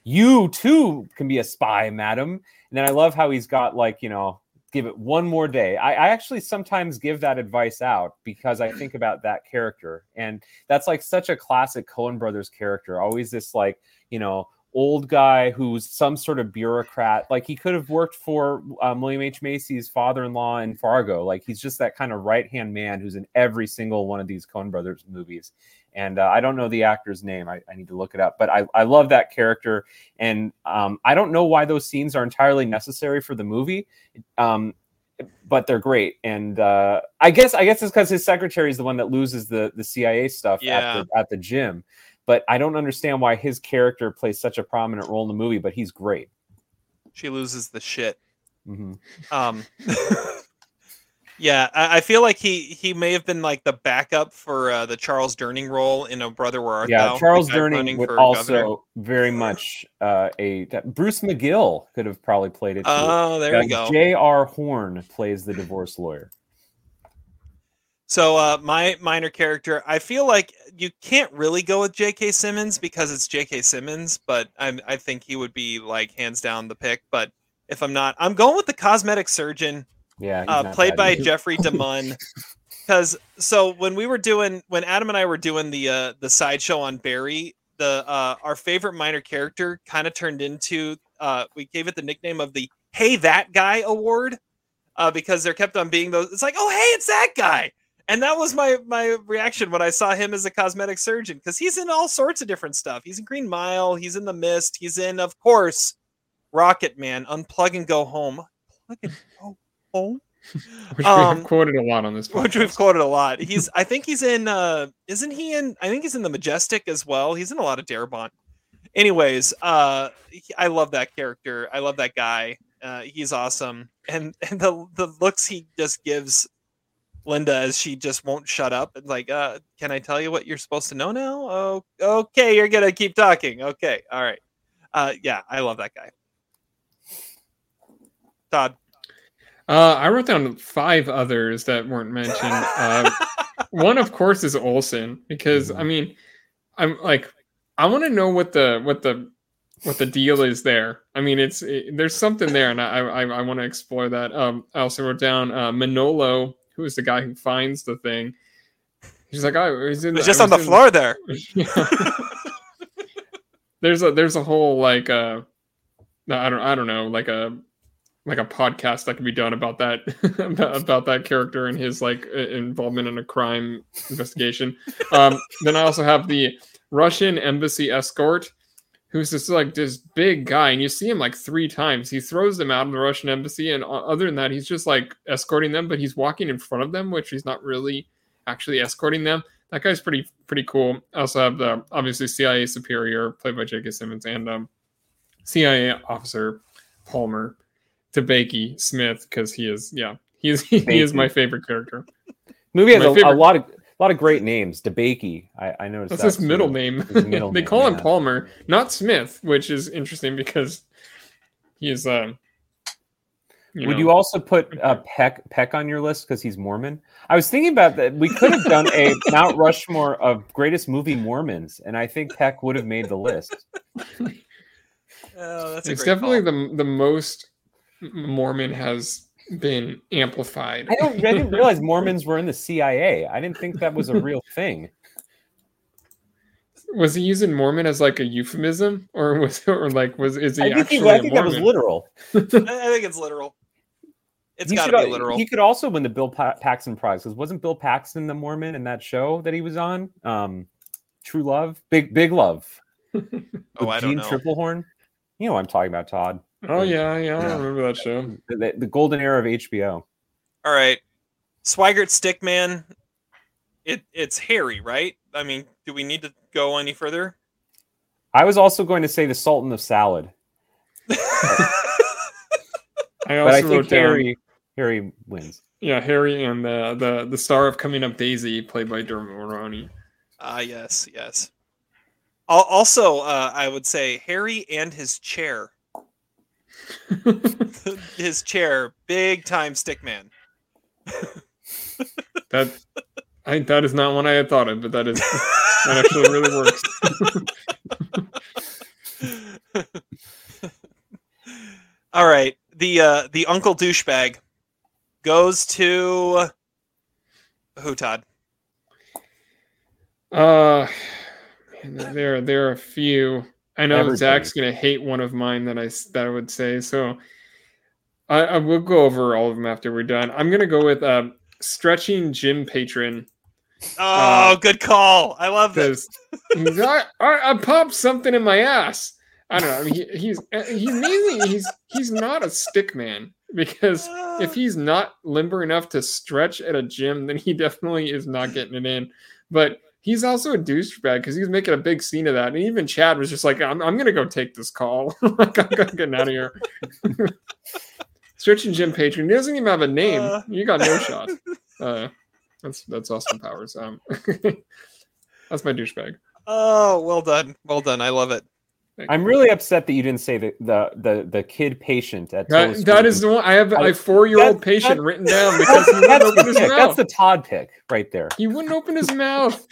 You too can be a spy, madam. And then I love how he's got like you know, give it one more day. I, I actually sometimes give that advice out because I think about that character, and that's like such a classic Coen Brothers character. Always this like you know old guy who's some sort of bureaucrat. Like he could have worked for um, William H. Macy's father-in-law in Fargo. Like he's just that kind of right-hand man who's in every single one of these Coen Brothers movies. And uh, I don't know the actor's name. I, I need to look it up. But I, I love that character. And um, I don't know why those scenes are entirely necessary for the movie. Um, but they're great. And uh, I guess I guess it's because his secretary is the one that loses the the CIA stuff Yeah. at the at the gym. But I don't understand why his character plays such a prominent role in the movie. But he's great. She loses the shit. hmm Um, yeah, I, I feel like he he may have been like the backup for uh, the Charles Durning role in A Brother Where Art Yeah, Thou, Charles Durning would also governor. very much uh, a Bruce McGill could have probably played it. Too. Oh, there we go. J.R. Horne plays the divorce lawyer. So uh, my minor character, I feel like you can't really go with J.K. Simmons because it's J.K. Simmons, but I I think he would be like hands down the pick. But if I'm not, I'm going with the cosmetic surgeon. Yeah, uh, played by either. Jeffrey DeMunn. Because so when we were doing when Adam and I were doing the uh, the sideshow on Barry, the uh, our favorite minor character kind of turned into uh, we gave it the nickname of the Hey That Guy Award uh, because there kept on being those. It's like oh hey it's that guy, and that was my my reaction when I saw him as a cosmetic surgeon because he's in all sorts of different stuff. He's in Green Mile, he's in The Mist, he's in of course Rocket Man, Unplug and Go Home. And Go Home Which we Um, quoted a lot on this which we've quoted a lot. He's I think he's in uh isn't he in I think he's in the Majestic as well. He's in a lot of Darabont. Anyways, uh I love that character. I love that guy. Uh he's awesome. And and the the looks he just gives Linda as she just won't shut up and like uh can I tell you what you're supposed to know now? Oh okay, you're going to keep talking. Okay. All right. Uh yeah, I love that guy. Todd. Uh, I wrote down five others that weren't mentioned. Uh, one, of course, is Olson because I mean, I'm like, I want to know what the what the what the deal is there. I mean, it's it, there's something there, and I I, I want to explore that. Um, I also wrote down uh, Manolo, who is the guy who finds the thing. He's like, oh, he's in. The- just I on the was in- floor there. there's a there's a whole like uh I don't I don't know like a like a podcast that could be done about that about, about that character and his like involvement in a crime investigation. Um, then I also have the Russian embassy escort, who's just like this big guy, and you see him like three times. He throws them out of the Russian embassy, and other than that, he's just like escorting them, but he's walking in front of them, which he's not really actually escorting them. That guy's pretty pretty cool. I also have the obviously CIA superior played by J.K. Simmons and um, CIA officer Palmer Tabaki Smith because he is yeah he is he is my favorite character. Movie has a, a lot of a lot of great names. DeBakey, I, I noticed That's that his middle name. His middle they name, call him. Palmer, not Smith, which is interesting because he is. Um, Would know, you also put uh, Peck Peck on your list because he's Mormon? I was thinking about that. We could have done a Mount Rushmore of greatest movie Mormons, and I think Peck would have made the list. Oh, that's a it's great definitely call. the the most Mormon has been amplified. I don't. I didn't realize Mormons were in the CIA. I didn't think that was a real thing. was he using Mormon as like a euphemism, or was or like was is he I think, actually he, I a think that was literal. I I think it's literal. It's He got to be literal. He could also win the Bill pa- Paxton Prize because wasn't Bill Paxton the Mormon in that show that he was on? Um, True Love, Big Big Love. Oh, with I don't Gene know. Tripplehorn. You know what I'm talking about, Todd. Oh yeah, yeah, I remember that show. The, the, the golden era of HBO. All right, Swigert Stickman. It it's Harry, right? I mean, do we need to go any further? I was also going to say the Sultan of Salad, I but I also think wrote down Harry Harry wins. yeah Harry and the the the star of Coming Up Daisy, played by Dermot Mulroney. Ah, yes, yes. Also, uh, I would say Harry and his chair. his chair, big time stickman. That I that is not one I had thought of, but that is that actually really works. All right, the uh, the uncle douchebag goes to who? Todd. Uh, man, there there are a few. I know Everybody. Zach's gonna hate one of mine that I s- that I would say. So I, I will go over all of them after we're done. I'm gonna go with uh, stretching gym patron Oh, Uh, good call. I love this. I, I, I popped something in my ass. I don't know. I mean, he, he's uh, he's mainly he's he's not a stick man because if he's not limber enough to stretch at a gym, then he definitely is not getting it in. But he's also a douchebag because he's making a big scene of that. And even Chad was just like, "I'm, I'm gonna go take this call. like, I'm getting out of here." Stretching gym patron. He doesn't even have a name. Uh. you got no shot. Uh, that's that's Austin Powers. Um, that's my douchebag. Oh, well done. Well done. I love it. I'm really upset that you didn't say the the the, the kid patient at That, Tillis that is the one. I have I- a four year old patient that- written down because he wouldn't that's, open the his pick. mouth. that's the Todd pick right there. He wouldn't open his mouth.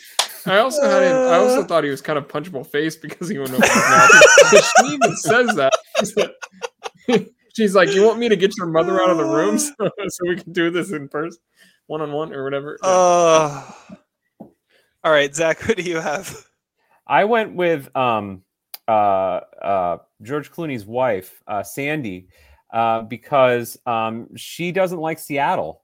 I also had him. I also thought he was kind of punchable face because he wouldn't open his mouth. she even says that. She's like, "You want me to get your mother out of the room so, so we can do this in person, one on one or whatever." Yeah. Uh, all right, Zach, who do you have? I went with um George Clooney's wife, uh Sandy, uh, because um she doesn't like Seattle.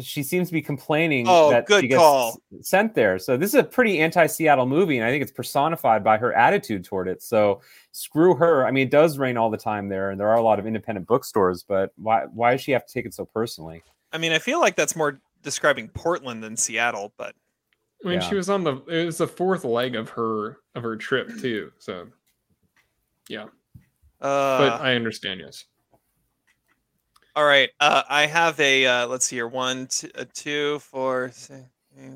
She seems to be complaining Oh, that good she gets call. sent there. So this is a pretty anti-Seattle movie, and I think it's personified by her attitude toward it. So screw her. I mean, it does rain all the time there, and there are a lot of independent bookstores, but why why does she have to take it so personally? I mean, I feel like that's more describing Portland than Seattle, but I mean, yeah. she was on the. It was the fourth leg of her of her trip too. So, yeah, uh, but I understand. Yes. all right. Uh, I have a uh, let's see here one, two, uh, two, four, six, eight,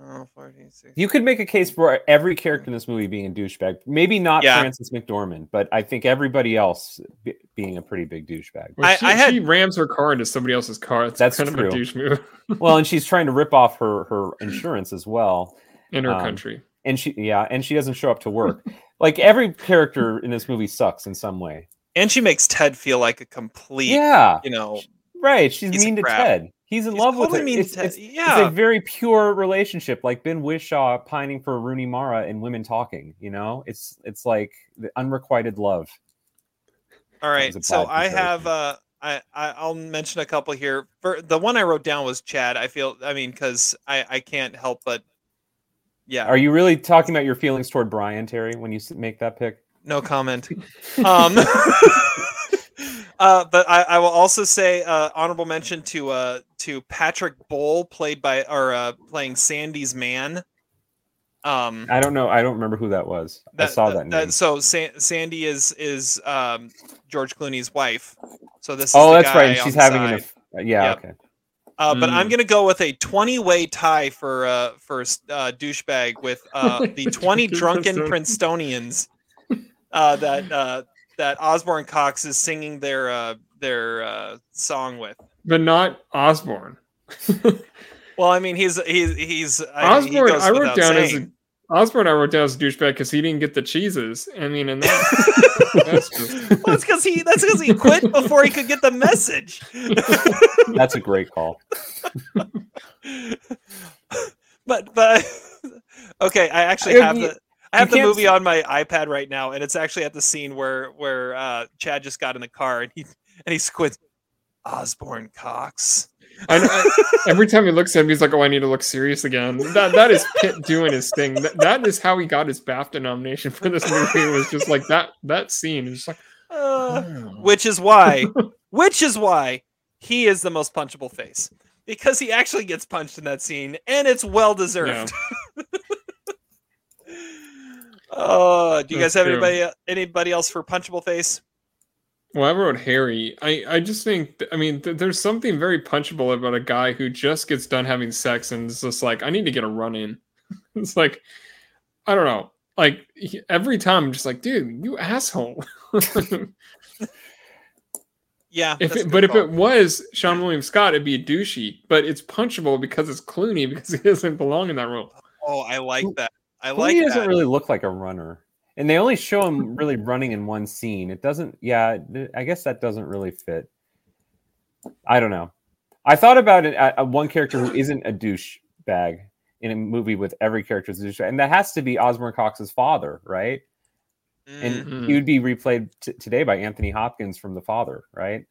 nine, 14, 16. You could make a case for every character in this movie being a douchebag. Maybe not Yeah. Frances McDormand, but I think everybody else be- being a pretty big douchebag. Well, she, I had- she rams her car into somebody else's car. That's, That's kind of a douche move well, and she's trying to rip off her her insurance as well. in her Um, country. and she yeah, and she doesn't show up to work. like every character in this movie sucks in some way. And she makes Ted feel like a complete, Yeah, you know, right. She's mean to. Ted. He's in He's love with her. it's, Ted. it's- Yeah. it's a very pure relationship, like Ben Whishaw pining for Rooney Mara in Women Talking. You know, it's it's like the unrequited love. All right, so I have uh, I, I I'll mention a couple here. For the one I wrote down was Chad. I feel I mean because I I can't help but yeah. Are you really talking about your feelings toward Brian Terry when you make that pick? No comment. um, uh, but I, I will also say uh, honorable mention to uh, to Patrick Bowl, played by or uh, playing Sandy's man. Um, I don't know. I don't remember who that was. I saw that, name. so Sa- Sandy is is um, George Clooney's wife. So this. Is oh, that's right. She's having side. an. aff- Yeah. Yep. Okay. Uh, but I'm Mm. gonna go with a 20 way tie for uh, for uh, douchebag with uh, the 20 drunken Princetonians uh, that uh, that Osborne Cox is singing their uh, their uh, song with. but not Osborne. Well, I mean, he's he's he's I mean, he Osborne, goes I wrote down as a, Osborne. I wrote down as a douchebag because he didn't get the cheeses. I mean, and that, that's just well, because he that's because he quit before he could get the message. That's a great call. but but okay, I actually You- have you- the I have the movie s- on my iPad right now, and it's actually at the scene where where uh, Chad just got in the car and he and he squints. Osborne Cox. I, I, every time he looks at him, he's like, "Oh, I need to look serious again." That that is Pitt doing his thing. That, that is how he got his BAFTA nomination for this movie. It was just like that that scene. Like, Uh, which is why, which is why he is the most punchable face because he actually gets punched in that scene, and it's well deserved. Uh, do you guys have true. anybody anybody else for punchable face? Well, I wrote Harry. I I just think. th- I mean, th- there's something very punchable about a guy who just gets done having sex and is just like, "I need to get a run in." it's like, I don't know. Like he, every time, I'm just like, "Dude, you asshole." Yeah, If it, good but if it was Seann William Scott, it'd be a douchey. But it's punchable because it's Clooney because he doesn't belong in that role. oh, I like that. I Clooney like doesn't that. really look like a runner, and they only show him really running in one scene. It doesn't. Yeah, I guess that doesn't really fit. I don't know. I thought about it. Uh, one character who isn't a douche bag in a movie with every character as a douche, and that has to be Osborne Cox's father, right? And Mm. he would be replayed t- today by Anthony Hopkins from The Father, right?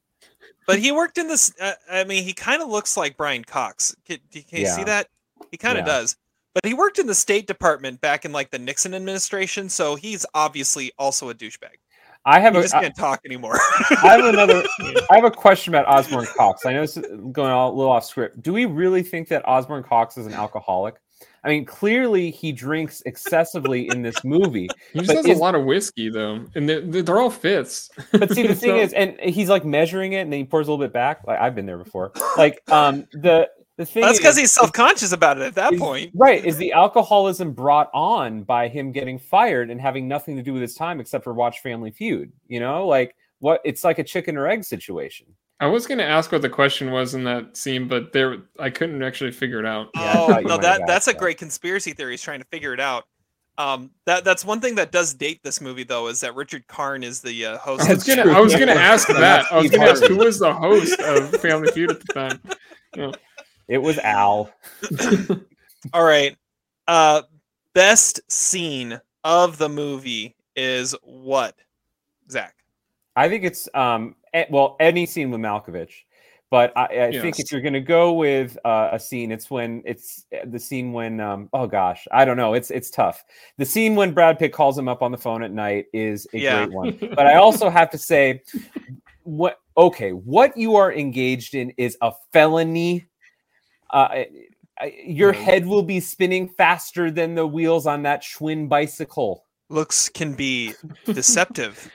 But he worked in this. Uh, I mean, he kind of looks like Brian Cox. Can, can you see that? He kind of Yeah. does. But he worked in the State Department back in like the Nixon administration, so he's obviously also a douchebag. I have He a, just can't talk anymore. I have another. I have a question about Osborne Cox. I know this is going all, a little off script. Do we really think that Osborne Cox is an alcoholic? I mean, clearly he drinks excessively in this movie. He just has is- a lot of whiskey though, and they're, they're all fifths. But see, the thing So- is, and he's like measuring it, and then he pours a little bit back. Like I've been there before. Like um, the the thing That's because he's self-conscious about it at that is- point. Right. Is the alcoholism brought on by him getting fired and having nothing to do with his time except for watch Family Feud? You know, like what it's like a chicken or egg situation. I was going to ask what the question was in that scene, but there I couldn't actually figure it out. Yeah, oh no, that that's asked a great conspiracy theory. He's trying to figure it out. Um, that that's one thing that does date this movie though is that Richard Karn is the uh, host. I of was gonna. I was gonna ask that. I was gonna ask who was the host of Family Feud at the time. Yeah. It was Al. All right. Uh, best scene of the movie is what? Zach. I think it's um well any scene with Malkovich, but I, I think if you're gonna go with uh, a scene, it's when it's eh, the scene when um oh gosh I don't know it's it's tough. The scene when Brad Pitt calls him up on the phone at night is a Yeah. great one, but I also have to say what okay what you are engaged in is a felony. Uh, I- I- your Yeah. head will be spinning faster than the wheels on that Schwinn bicycle. Looks can be deceptive.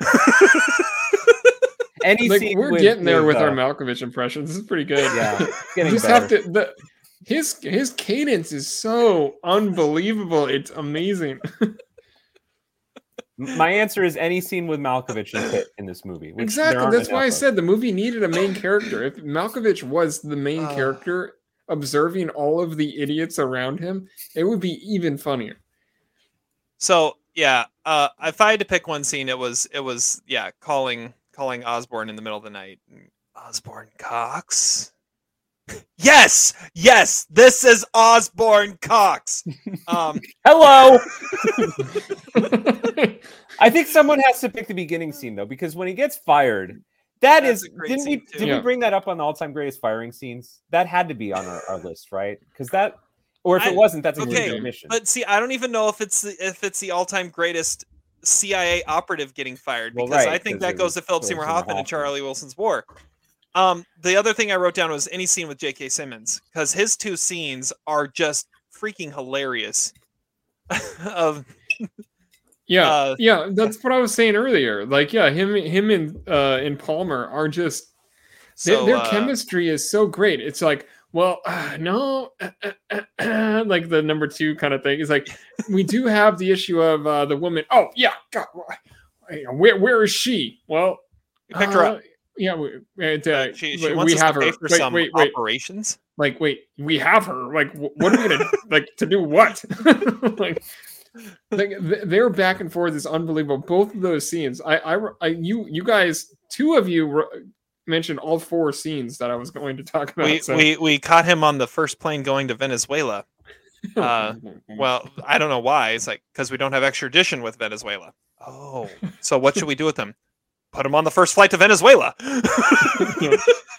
Any Like, scene we're with- getting there with uh, our Malkovich impressions. This is pretty good. Yeah, You just better. have to the his his cadence is so unbelievable. It's amazing. My answer is any scene with Malkovich and Pitt in this movie. which exactly. That's why I of. said the movie needed a main character. If Malkovich was the main Ah. character observing all of the idiots around him, it would be even funnier. So yeah, uh, if I had to pick one scene, it was it was yeah calling calling Osborne in the middle of the night. Osborne Cox. Yes, yes, this is Osborne Cox. Um, Hello. I think someone has to pick the beginning scene though, because when he gets fired, that That's is didn't we scene, too. did Yeah. we bring that up on the all-time greatest firing scenes? That had to be on our, our list, right? Because that, or if I- it wasn't, that's a okay, great omission. but see, I don't even know if it's the, if it's the all-time greatest CIA operative getting fired Well, because right, I think that goes to Philip Philip Seymour Seymour Hoffman and Charlie Wilson's War. Um, the other thing I wrote down was any scene with J.K. Simmons because his two scenes are just freaking hilarious. of Yeah, Uh, yeah, that's what I was saying earlier. Like, yeah, him, him, and uh, and Palmer are just their, so their uh, chemistry is so great. It's like, well, uh, no, uh, uh, uh, uh, like the number two kind of thing. It's like we do have the issue of uh, the woman. Oh yeah, God, where where is she? Well, we picked her up. Yeah, we, and, uh, She, she we- have her. Wait, some wait, wait. operations. Like, wait, we have her. Like, what are we gonna like to do? What? like, like their back and forth is unbelievable. Both of those scenes, I, I, I you, you guys, two of you wr- mentioned all four scenes that I was going to talk about. We, so- we we caught him on the first plane going to Venezuela. Uh, well, I don't know why. It's like because we don't have extradition with Venezuela. Oh, so what should we do with him? Put him on the first flight to Venezuela.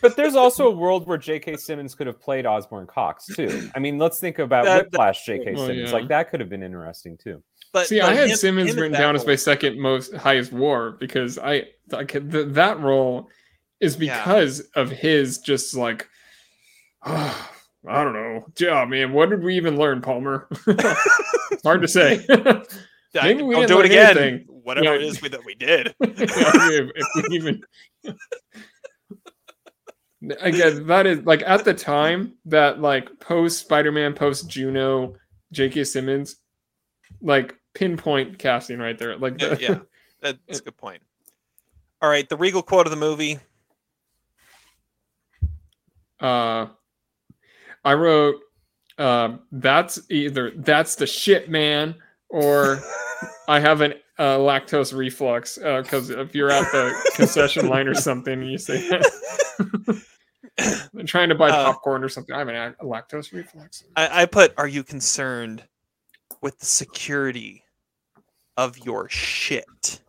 But there's also a world where J.K. Simmons could have played Osborne Cox too. I mean, let's think about That- Whiplash. J.K. Well, oh, Simmons, yeah. like that could have been interesting too. but See, but I had him- Simmons him written that down as my second most highest war because I like th- that role is Yeah. because of his just like I don't know. Yeah, oh, man, what did we even learn, Palmer? hard to say. Maybe we don't didn't do it again. anything. Whatever Yeah. it is we, that we did. If, if we even again that is like at the time that like post spider-man post juno j.k simmons like pinpoint casting right there like yeah, yeah, that's a good point. All right, the regal quote of the movie. uh i wrote uh, that's either that's the shit man or i have an uh, lactose reflux because if you're at the concession line or something and you say I'm trying to buy Uh, popcorn or something i have an a- a lactose reflux I, I put, "Are you concerned with the security of your shit?"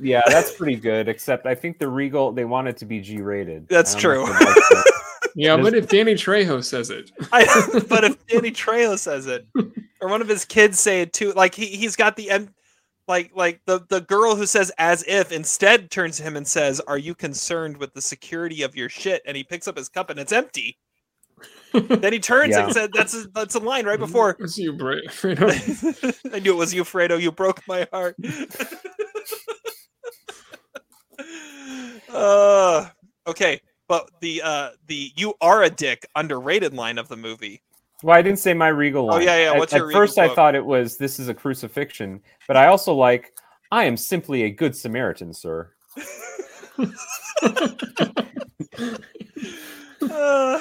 Yeah, that's pretty good. Except I think the Regal they want it to be G-rated. That's I don't know true. like that. Yeah, but if Danny Trejo says it, I, but if Danny Trejo says it, or one of his kids say it too, like he he's got the end, like like the the girl who says as if instead turns to him and says, "Are you concerned with the security of your shit?" And he picks up his cup and it's empty. then he turns Yeah. and said, "That's a, that's a line right before." it's you, Bra- Fredo. I knew it was you, Fredo. You broke my heart. uh, okay, but the uh the "you are a dick" underrated line of the movie. Well, I didn't say my Regal line. Oh, yeah, yeah, At- what's at, your Regal first, I thought it was "This is a crucifixion," but I also like "I am simply a good Samaritan, sir." Uh,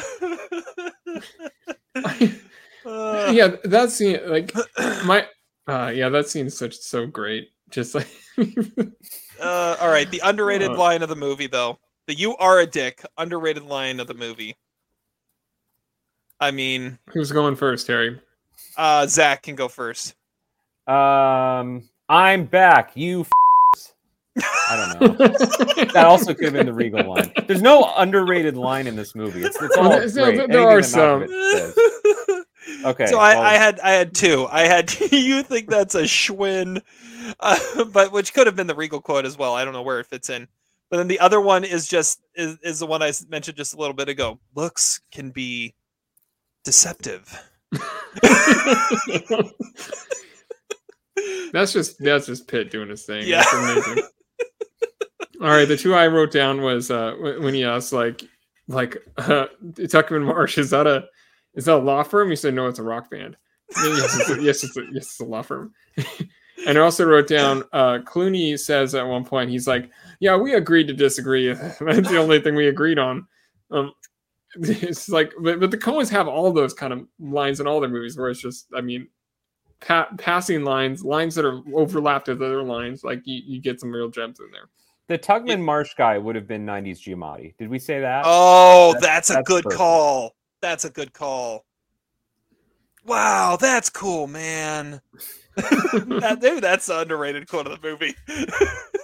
uh, yeah, that scene, like my, uh, yeah, that scene's such so great. Just like, uh, all right, the underrated Uh. line of the movie, though. The "you are a dick" underrated line of the movie. I mean, who's going first, Harry? uh, Zach can go first. Um, I'm back. You. F- I don't know. that also could have been the Regal line. There's no underrated line in this movie. It's, it's all there- great. there- there are some. Okay. So I, well, I had I had two. I had you think that's a Schwinn, uh, but which could have been the Regal quote as well. I don't know where it fits in. But then the other one is just is, is the one I mentioned just a little bit ago. Looks can be deceptive. that's just that's just Pitt doing his thing. Yeah. That's amazing. All right, the two I wrote down was uh when he asked like like uh, Tuchman Marsh is that a is that a law firm? He said no, it's a rock band. yes, it's a, yes, it's a, yes, it's a law firm. and I also wrote down uh Clooney says at one point he's like, yeah, we agreed to disagree. That's the only thing we agreed on. Um, it's like, but, but the Coens have all those kind of lines in all their movies where it's just, I mean, pa- passing lines, lines that are overlapped with other lines. Like you, you get some real gems in there. The Tuchman Marsh guy would have been 90s Giamatti. Did we say that? Oh, That's- that's, a that's good perfect. call. That's a good call. Wow, that's cool, man. that, maybe that's the underrated quote of the movie.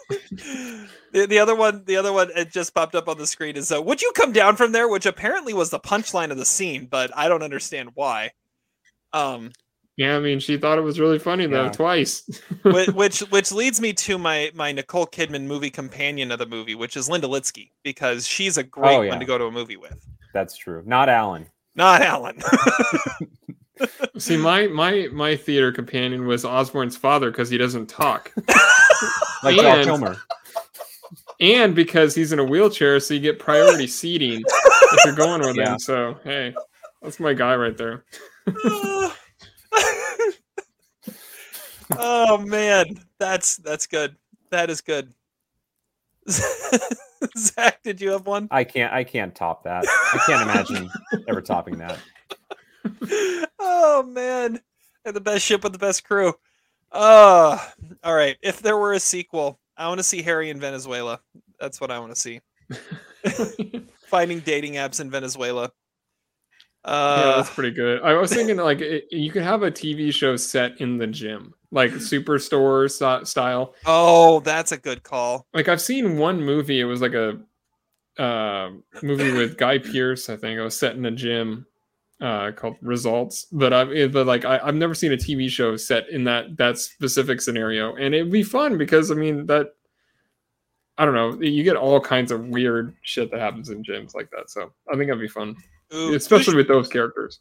the, the other one, the other one, it just popped up on the screen is uh, "Would you come down from there?" Which apparently was the punchline of the scene, but I don't understand why. Um, Yeah, I mean, she thought it was really funny though Yeah. twice. which, which which leads me to my my Nicole Kidman movie companion of the movie, which is Linda Litzke, because she's a great Oh, yeah. one to go to a movie with. That's true. Not Alan. Not Alan. See, my my my theater companion was Osborne's father because he doesn't talk, Like Val And- Kilmer. and because he's in a wheelchair, so you get priority seating if you're going with Yeah. him. So hey, that's my guy right there. oh man, that's that's good. That is good. Zach, did you have one? I can't. I can't top that. I can't imagine ever topping that. Oh man, and the best ship with the best crew. Uh all right. If there were a sequel, I want to see Harry in Venezuela. That's what I want to see. Finding dating apps in Venezuela. yeah, Uh, that's pretty good. I was thinking like it, you could have a TV show set in the gym, like Superstore st- style. oh, that's a good call. Like I've seen one movie. It was like a uh, movie with Guy Pearce. I think it was set in a gym uh, called Results. But I've but like I, I've never seen a TV show set in that that specific scenario, and it'd be fun because I mean that. I don't know. You get all kinds of weird shit that happens in gyms like that. So I think that'd be fun, Ooh, especially douche- with those characters.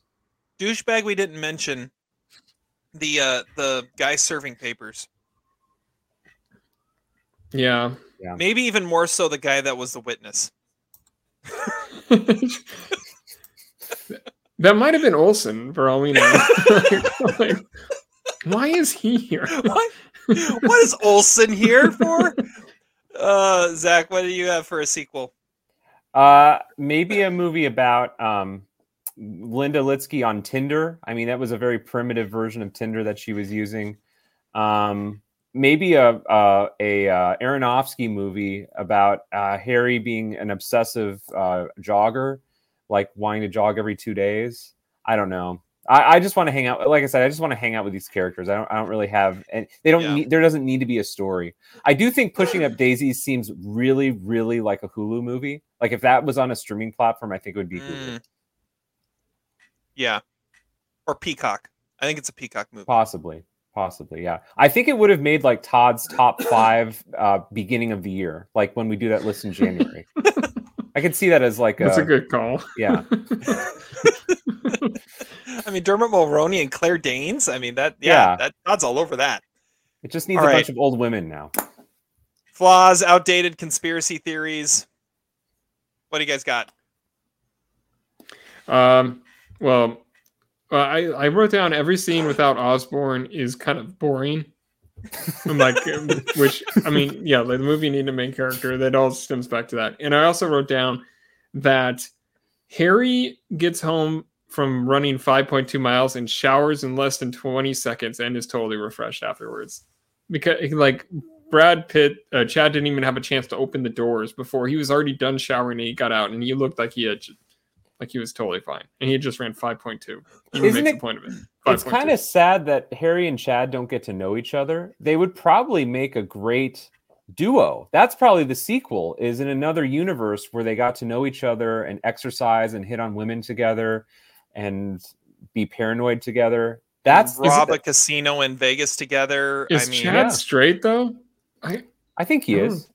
douchebag we didn't mention the uh the guy serving papers. Yeah. Maybe even more so the guy that was the witness. That might have been Olson for all we know. Like, why is he here? What? what is Olson here for? Uh, Zach, what do you have for a sequel? Uh, maybe a movie about um, Linda Litzke on Tinder. I mean, that was a very primitive version of Tinder that she was using. Um, maybe a a, a uh, Aronofsky movie about uh, Harry being an obsessive uh, jogger, like wanting to jog every two days. I don't know. I, I just want to hang out. Like I said, I just want to hang out with these characters. I don't. I don't really have. And they don't. Yeah. Need, there doesn't need to be a story. I do think Pushing Up Daisies seems really, really like a Hulu movie. Like if that was on a streaming platform, I think it would be Hulu. Mm. Yeah, or Peacock. I think it's a Peacock movie. Possibly, possibly, yeah. I think it would have made like Todd's top five uh, beginning of the year, like when we do that list in January. I can see that as like That's a, a good call. yeah. I mean, Dermot Mulroney and Claire Danes. I mean, that yeah, Yeah. that Todd's all over that. It just needs All a right. bunch of old women now. Flaws, outdated conspiracy theories. What do you guys got? Um, well, uh, I I wrote down every scene without Osborne is kind of boring. I'm like, which I mean, yeah, like the movie need a main character. That all stems back to that. And I also wrote down that Harry gets home from running 5.2 miles and showers in less than 20 seconds and is totally refreshed afterwards. Because like Brad Pitt, uh, Chad didn't even have a chance to open the doors before he was already done showering and he got out and he looked like he had like he was totally fine and he just ran 5.2. Even Isn't it- a point of it. It's kind of sad that Harry and Chad don't get to know each other. They would probably make a great duo. That's probably the sequel is in another universe where they got to know each other and exercise and hit on women together and be paranoid together. That's rob a casino in Vegas together. Is I mean, Chad straight though? I I think he I is.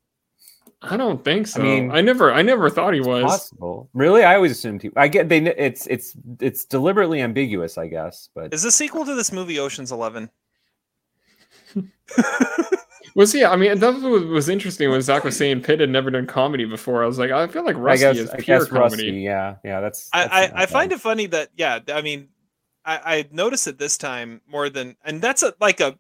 I don't think so. I mean, mean, I never I never thought he was. Possible. Really? I always assumed he I get they it's it's it's deliberately ambiguous, I guess, but is the sequel to this movie Ocean's Eleven? Was he? I mean, that was, was interesting when Zach was saying Pitt had never done comedy before. I was like, I feel like I Rusty guess is I pure guess comedy. Rusty, yeah. Yeah, that's, that's I, I, I find it funny that yeah, I mean, I, I noticed it this time more than, and that's a like a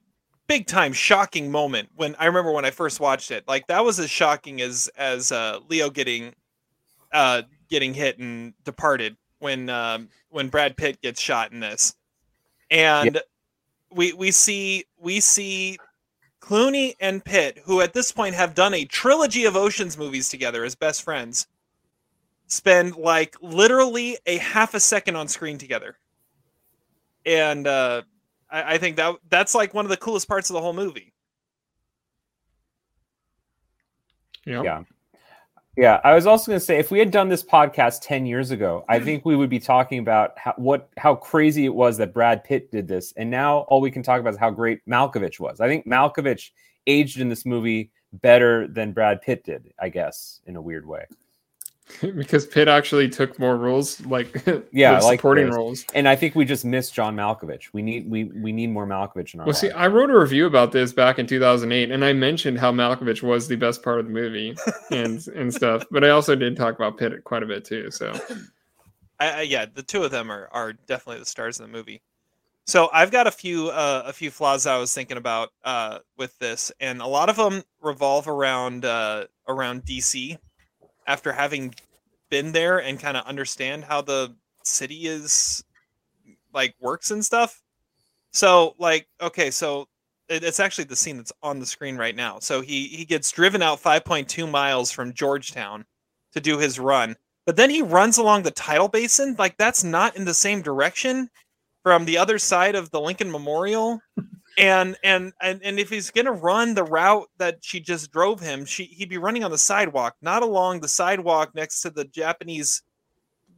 big time shocking moment when I remember when I first watched it. Like that was as shocking as as uh, Leo getting uh, getting hit and departed when um, when Brad Pitt gets shot in this, and we we see we see Clooney and Pitt, who at this point have done a trilogy of Ocean's movies together as best friends, spend like literally a half a second on screen together. And uh, I, I think that that's like one of the coolest parts of the whole movie. Yep. Yeah. Yeah, I was also going to say if we had done this podcast 10 years ago, I think we would be talking about how, what how crazy it was that Brad Pitt did this. And now all we can talk about is how great Malkovich was. I think Malkovich aged in this movie better than Brad Pitt did, I guess, in a weird way. because Pitt actually took more roles, like Yeah, with like supporting this. roles. And I think we just missed John Malkovich. We need we we need more Malkovich in our Well, see. I wrote a review about this back in 2008, and I mentioned how Malkovich was the best part of the movie and and stuff. But I also did talk about Pitt quite a bit too. So I, I, yeah, the two of them are are definitely the stars of the movie. So I've got a few uh, a few flaws I was thinking about uh, with this, and a lot of them revolve around uh, around DC. After having been there and kind of understand how the city is like works and stuff. So like okay, so it, it's actually the scene that's on the screen right now. So he he gets driven out 5.2 miles from Georgetown to do his run, but then he runs along the tidal basin. Like that's not in the same direction from the other side of the Lincoln Memorial. And, and and and if he's gonna run the route that she just drove him, she he'd be running on the sidewalk, not along the sidewalk next to the Japanese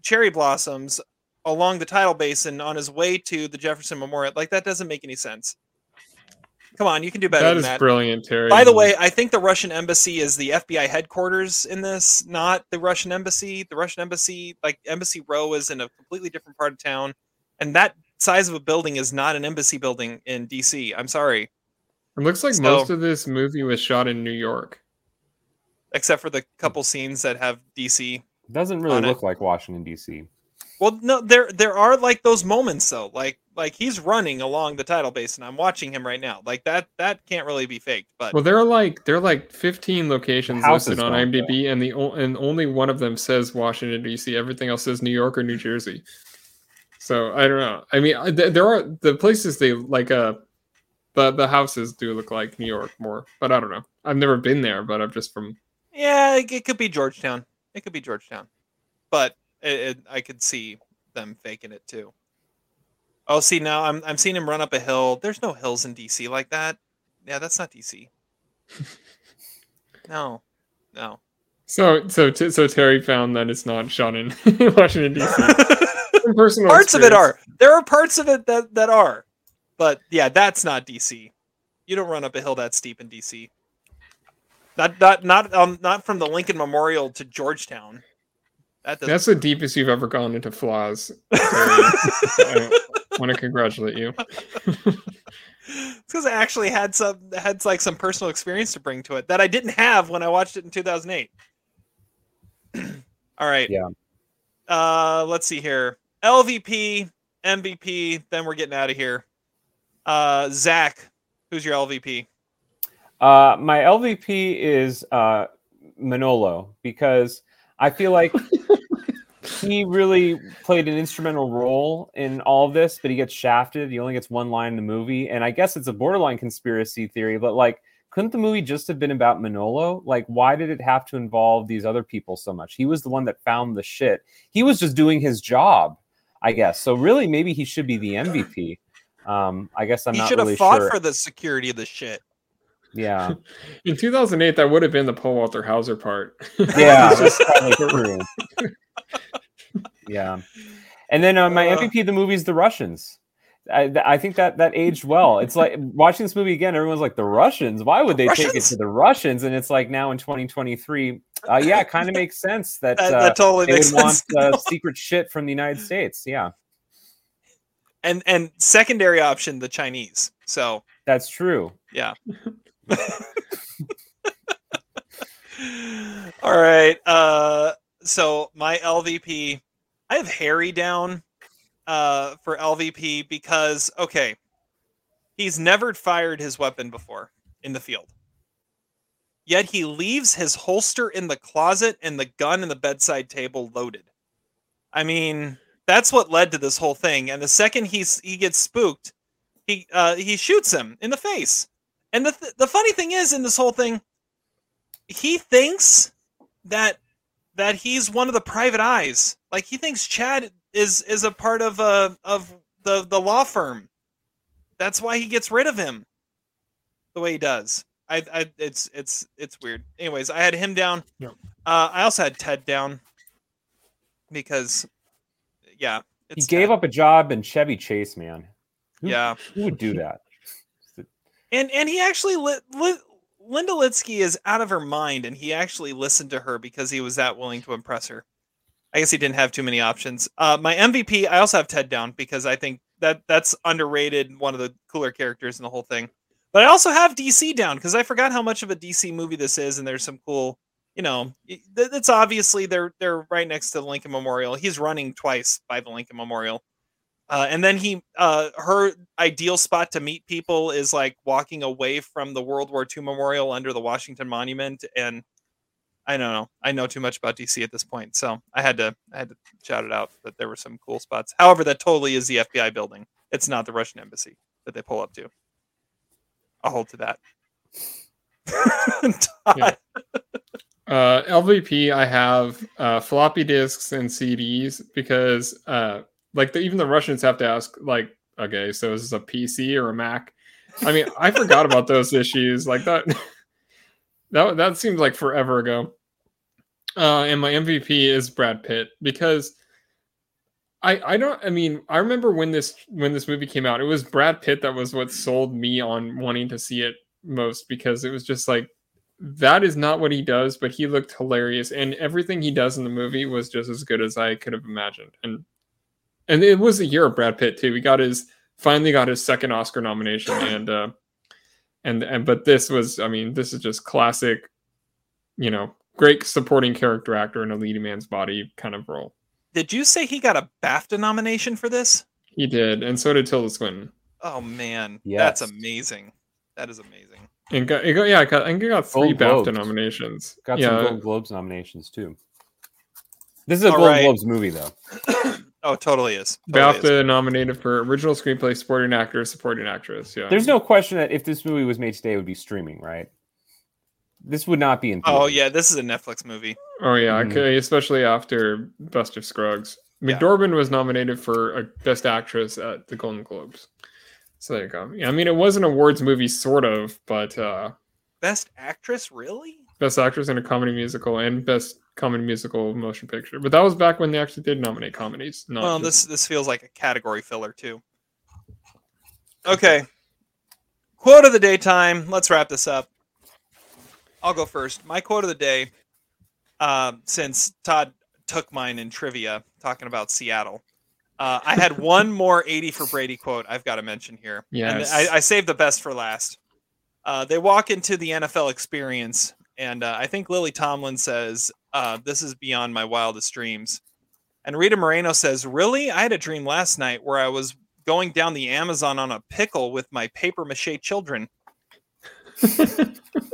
cherry blossoms along the tidal basin on his way to the Jefferson Memorial. Like that doesn't make any sense. Come on, you can do better that is that. brilliant, Terry. By the way, I think the Russian embassy is the FBI headquarters in this, not the Russian embassy. The Russian embassy, like Embassy Row, is in a completely different part of town, and that size of a building is not an embassy building in DC. I'm sorry, it looks like so- most of this movie was shot in New York. except for the couple scenes that have DC. It doesn't really on it. look like Washington D.C. Well, no, there there are like those moments though, like like he's running along the tidal basin. I'm watching him right now. Like that that can't really be faked. But Well, there are like there are like 15 locations listed on don't, IMDb, and the and only one of them says Washington D.C. Everything else says New York or New Jersey. So I don't know. I mean, I- th- there are the places they like. Uh, the the houses do look like New York more, but I don't know. I've never been there, but I'm just from. Yeah, it, it could be Georgetown. It could be Georgetown, but it, it, I could see them faking it too. Oh, see now I'm I'm seeing him run up a hill. There's no hills in DC like that. Yeah, that's not DC. no, no. So so t- so Terry found that it's not shot in Washington D.C. From personal parts of it are. There are parts of it that that are, but yeah, that's not DC. You don't run up a hill that steep in DC. Not not not um not from the Lincoln Memorial to Georgetown. That That's the deepest you've ever gone into flaws. Terry. I want to congratulate you. It's because I actually had some had like some personal experience to bring to it that I didn't have when I watched it in 2008. All right. Yeah. Uh, let's see here. LVP, MVP. Then we're getting out of here. Uh, Zach, who's your LVP? Uh, my LVP is uh, Manolo because I feel like he really played an instrumental role in all of this, but he gets shafted. He only gets one line in the movie, and I guess it's a borderline conspiracy theory. But like, couldn't the movie just have been about Manolo? Like, why did it have to involve these other people so much? He was the one that found the shit. He was just doing his job, I guess. So really, maybe he should be the MVP. Um, I guess I'm he not should have fought sure. for the security of the shit. Yeah. In 2008, that would have been the Paul Walter Hauser part. Yeah, that's probably true. yeah, and then uh, my Uh. MVP of the movie is The Russians. I, I think that that aged well. It's like watching this movie again. Everyone's like, "The Russians? Why would they take it to the Russians?" And it's like now in 2023, uh, yeah, it kind of makes sense that, That- uh, that totally they makes would want uh, secret shit from the United States. Yeah, And and secondary option, the Chinese. So that's true. yeah. All right. Uh, so my LVP, I have Harry down uh, for LVP because okay, he's never fired his weapon before in the field. Yet he leaves his holster in the closet and the gun in the bedside table loaded. I mean, that's what led to this whole thing. And the second he's he gets spooked, he uh, he shoots him in the face. And the th- the funny thing is in this whole thing, he thinks that that he's one of the private eyes. Like he thinks Chad is is a part of uh of the the law firm. That's why he gets rid of him the way he does. I, I it's it's it's weird. Anyways, I had him down. Yep. Uh, I also had Ted down because, yeah, He it's gave Ted. up a job in Chevy Chase, man. Who, Yeah, who would do that? and and he actually li- li- Linda Litzke is out of her mind, and he actually listened to her because he was that willing to impress her. I guess he didn't have too many options. Uh, my MVP, I also have Ted down because I think that that's underrated, one of the cooler characters in the whole thing. But I also have DC down because I forgot how much of a DC movie this is, and there's some cool, you know, it's obviously they're they're right next to the Lincoln Memorial. He's running twice by the Lincoln Memorial. Uh, and then he, uh, her ideal spot to meet people is like walking away from the World War II memorial under the Washington Monument. And I don't know, I know too much about DC at this point, so I had to, I had to shout it out that there were some cool spots. However, that totally is the FBI building. It's not the Russian embassy that they pull up to. I'll hold to that. Yeah. Uh, LVP, I have uh, floppy disks and CDs because, uh, like, the, even the Russians have to ask, like, okay, so is this a PC or a Mac? I mean, I forgot about those issues. Like that, that that seems like forever ago. Uh, and my MVP is Brad Pitt because I I don't I mean I remember when this when this movie came out, it was Brad Pitt that was what sold me on wanting to see it most because it was just like that is not what he does, but he looked hilarious, and everything he does in the movie was just as good as I could have imagined. And and it was a year of Brad Pitt too. He got his finally got his second Oscar nomination, and uh, and and but this was, I mean, this is just classic, you know, great supporting character actor in a leading man's body kind of role. Did you say he got a BAFTA nomination for this? He did, and so did Tilda Swinton. Oh man, Yes. that's amazing. That is amazing. And got, it got yeah, it got, I think it got three Gold BAFTA Globes. nominations. Got yeah, some Golden Globes nominations too. This is a All Golden right. Globes movie, though. Oh, totally is. Totally is. BAFTA nominated for original screenplay, supporting actor, supporting actress. Yeah, There's no question that if this movie was made today, it would be streaming, right? This would not be in. Oh yeah, this is a Netflix movie. Oh yeah, Mhm. okay, especially after Buster Scruggs. Yeah. Was nominated for a Best Actress at the Golden Globes. So there you go. Yeah, I mean it was an awards movie, sort of, but uh Best actress, really? Best Actress in a Comedy Musical and Best Comedy Musical Motion Picture. But that was back when they actually did nominate comedies. Not well, just- this this feels like a category filler too. Okay. Quote of the day time. Let's wrap this up. I'll go first. My quote of the day, um, since Todd took mine in trivia, talking about Seattle. Uh, I had one more 80 for Brady quote I've got to mention here. Yes. And I, I saved the best for last. Uh, they walk into the NFL experience, and uh, I think Lily Tomlin says, uh, This is beyond my wildest dreams. And Rita Moreno says, Really? I had a dream last night where I was going down the Amazon on a pickle with my paper mache children.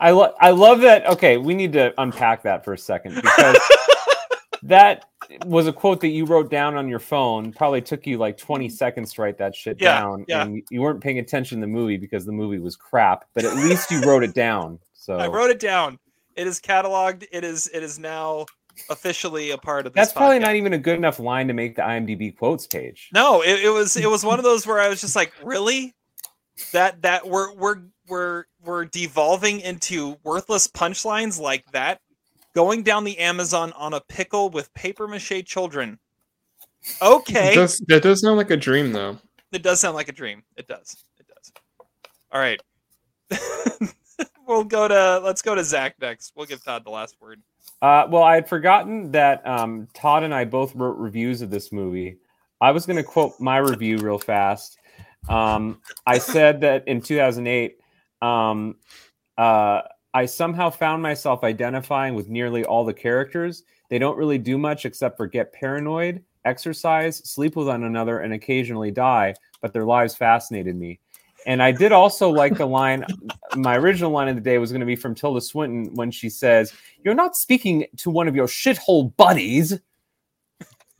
I lo- I love that. Okay, we need to unpack that for a second because that was a quote that you wrote down on your phone. Probably took you like 20 mm-hmm. seconds to write that shit Yeah, down, yeah. and you weren't paying attention to the movie because the movie was crap. But at least you wrote it down. So I wrote it down. It is cataloged. It is it is now officially a part of this. that's probably podcast. not even a good enough line to make the IMDb quotes page. No, it, it was it was one of those where I was just like, really? That that we're we're we're we're devolving into worthless punchlines like that. Going down the Amazon on a pickle with paper mache children. Okay. It does, that does sound like a dream though. It does sound like a dream. It does. It does. All right. we'll go to let's go to Zach next. We'll give Todd the last word. Uh, well, I had forgotten that um, Todd and I both wrote reviews of this movie. I was going to quote my review real fast. Um, I said that in 2008, um, uh, I somehow found myself identifying with nearly all the characters. They don't really do much except for get paranoid, exercise, sleep with one another, and occasionally die, but their lives fascinated me. And I did also like the line, my original line of the day was going to be from Tilda Swinton when she says, You're not speaking to one of your shithole buddies.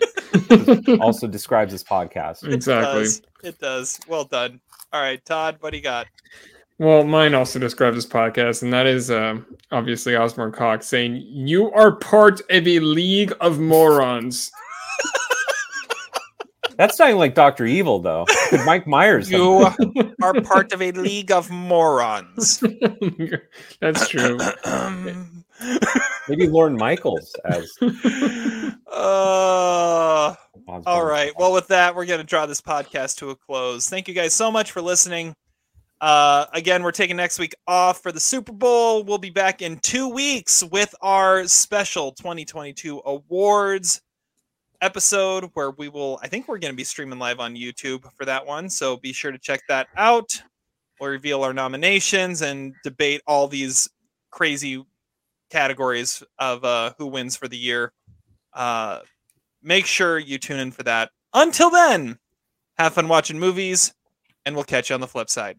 also describes this podcast. Exactly. does. It does. Well done. All right, Todd, what do you got? Well, mine also describes this podcast, and that is um, obviously Osborne Cox saying, You are part of a league of morons. That's sounding like Doctor Evil, though. Could Mike Myers? You are part of a league of morons. That's true. Maybe Lorne Michaels as. Uh, all right. Well, with that, we're going to draw this podcast to a close. Thank you guys so much for listening. Uh, again, we're taking next week off for the Super Bowl. We'll be back in two weeks with our special 2022 awards episode where we will, I think we're going to be streaming live on YouTube for that one. So be sure to check that out. We'll reveal our nominations and debate all these crazy categories of uh, who wins for the year. Uh, make sure you tune in for that. Until then, have fun watching movies, and we'll catch you on the flip side.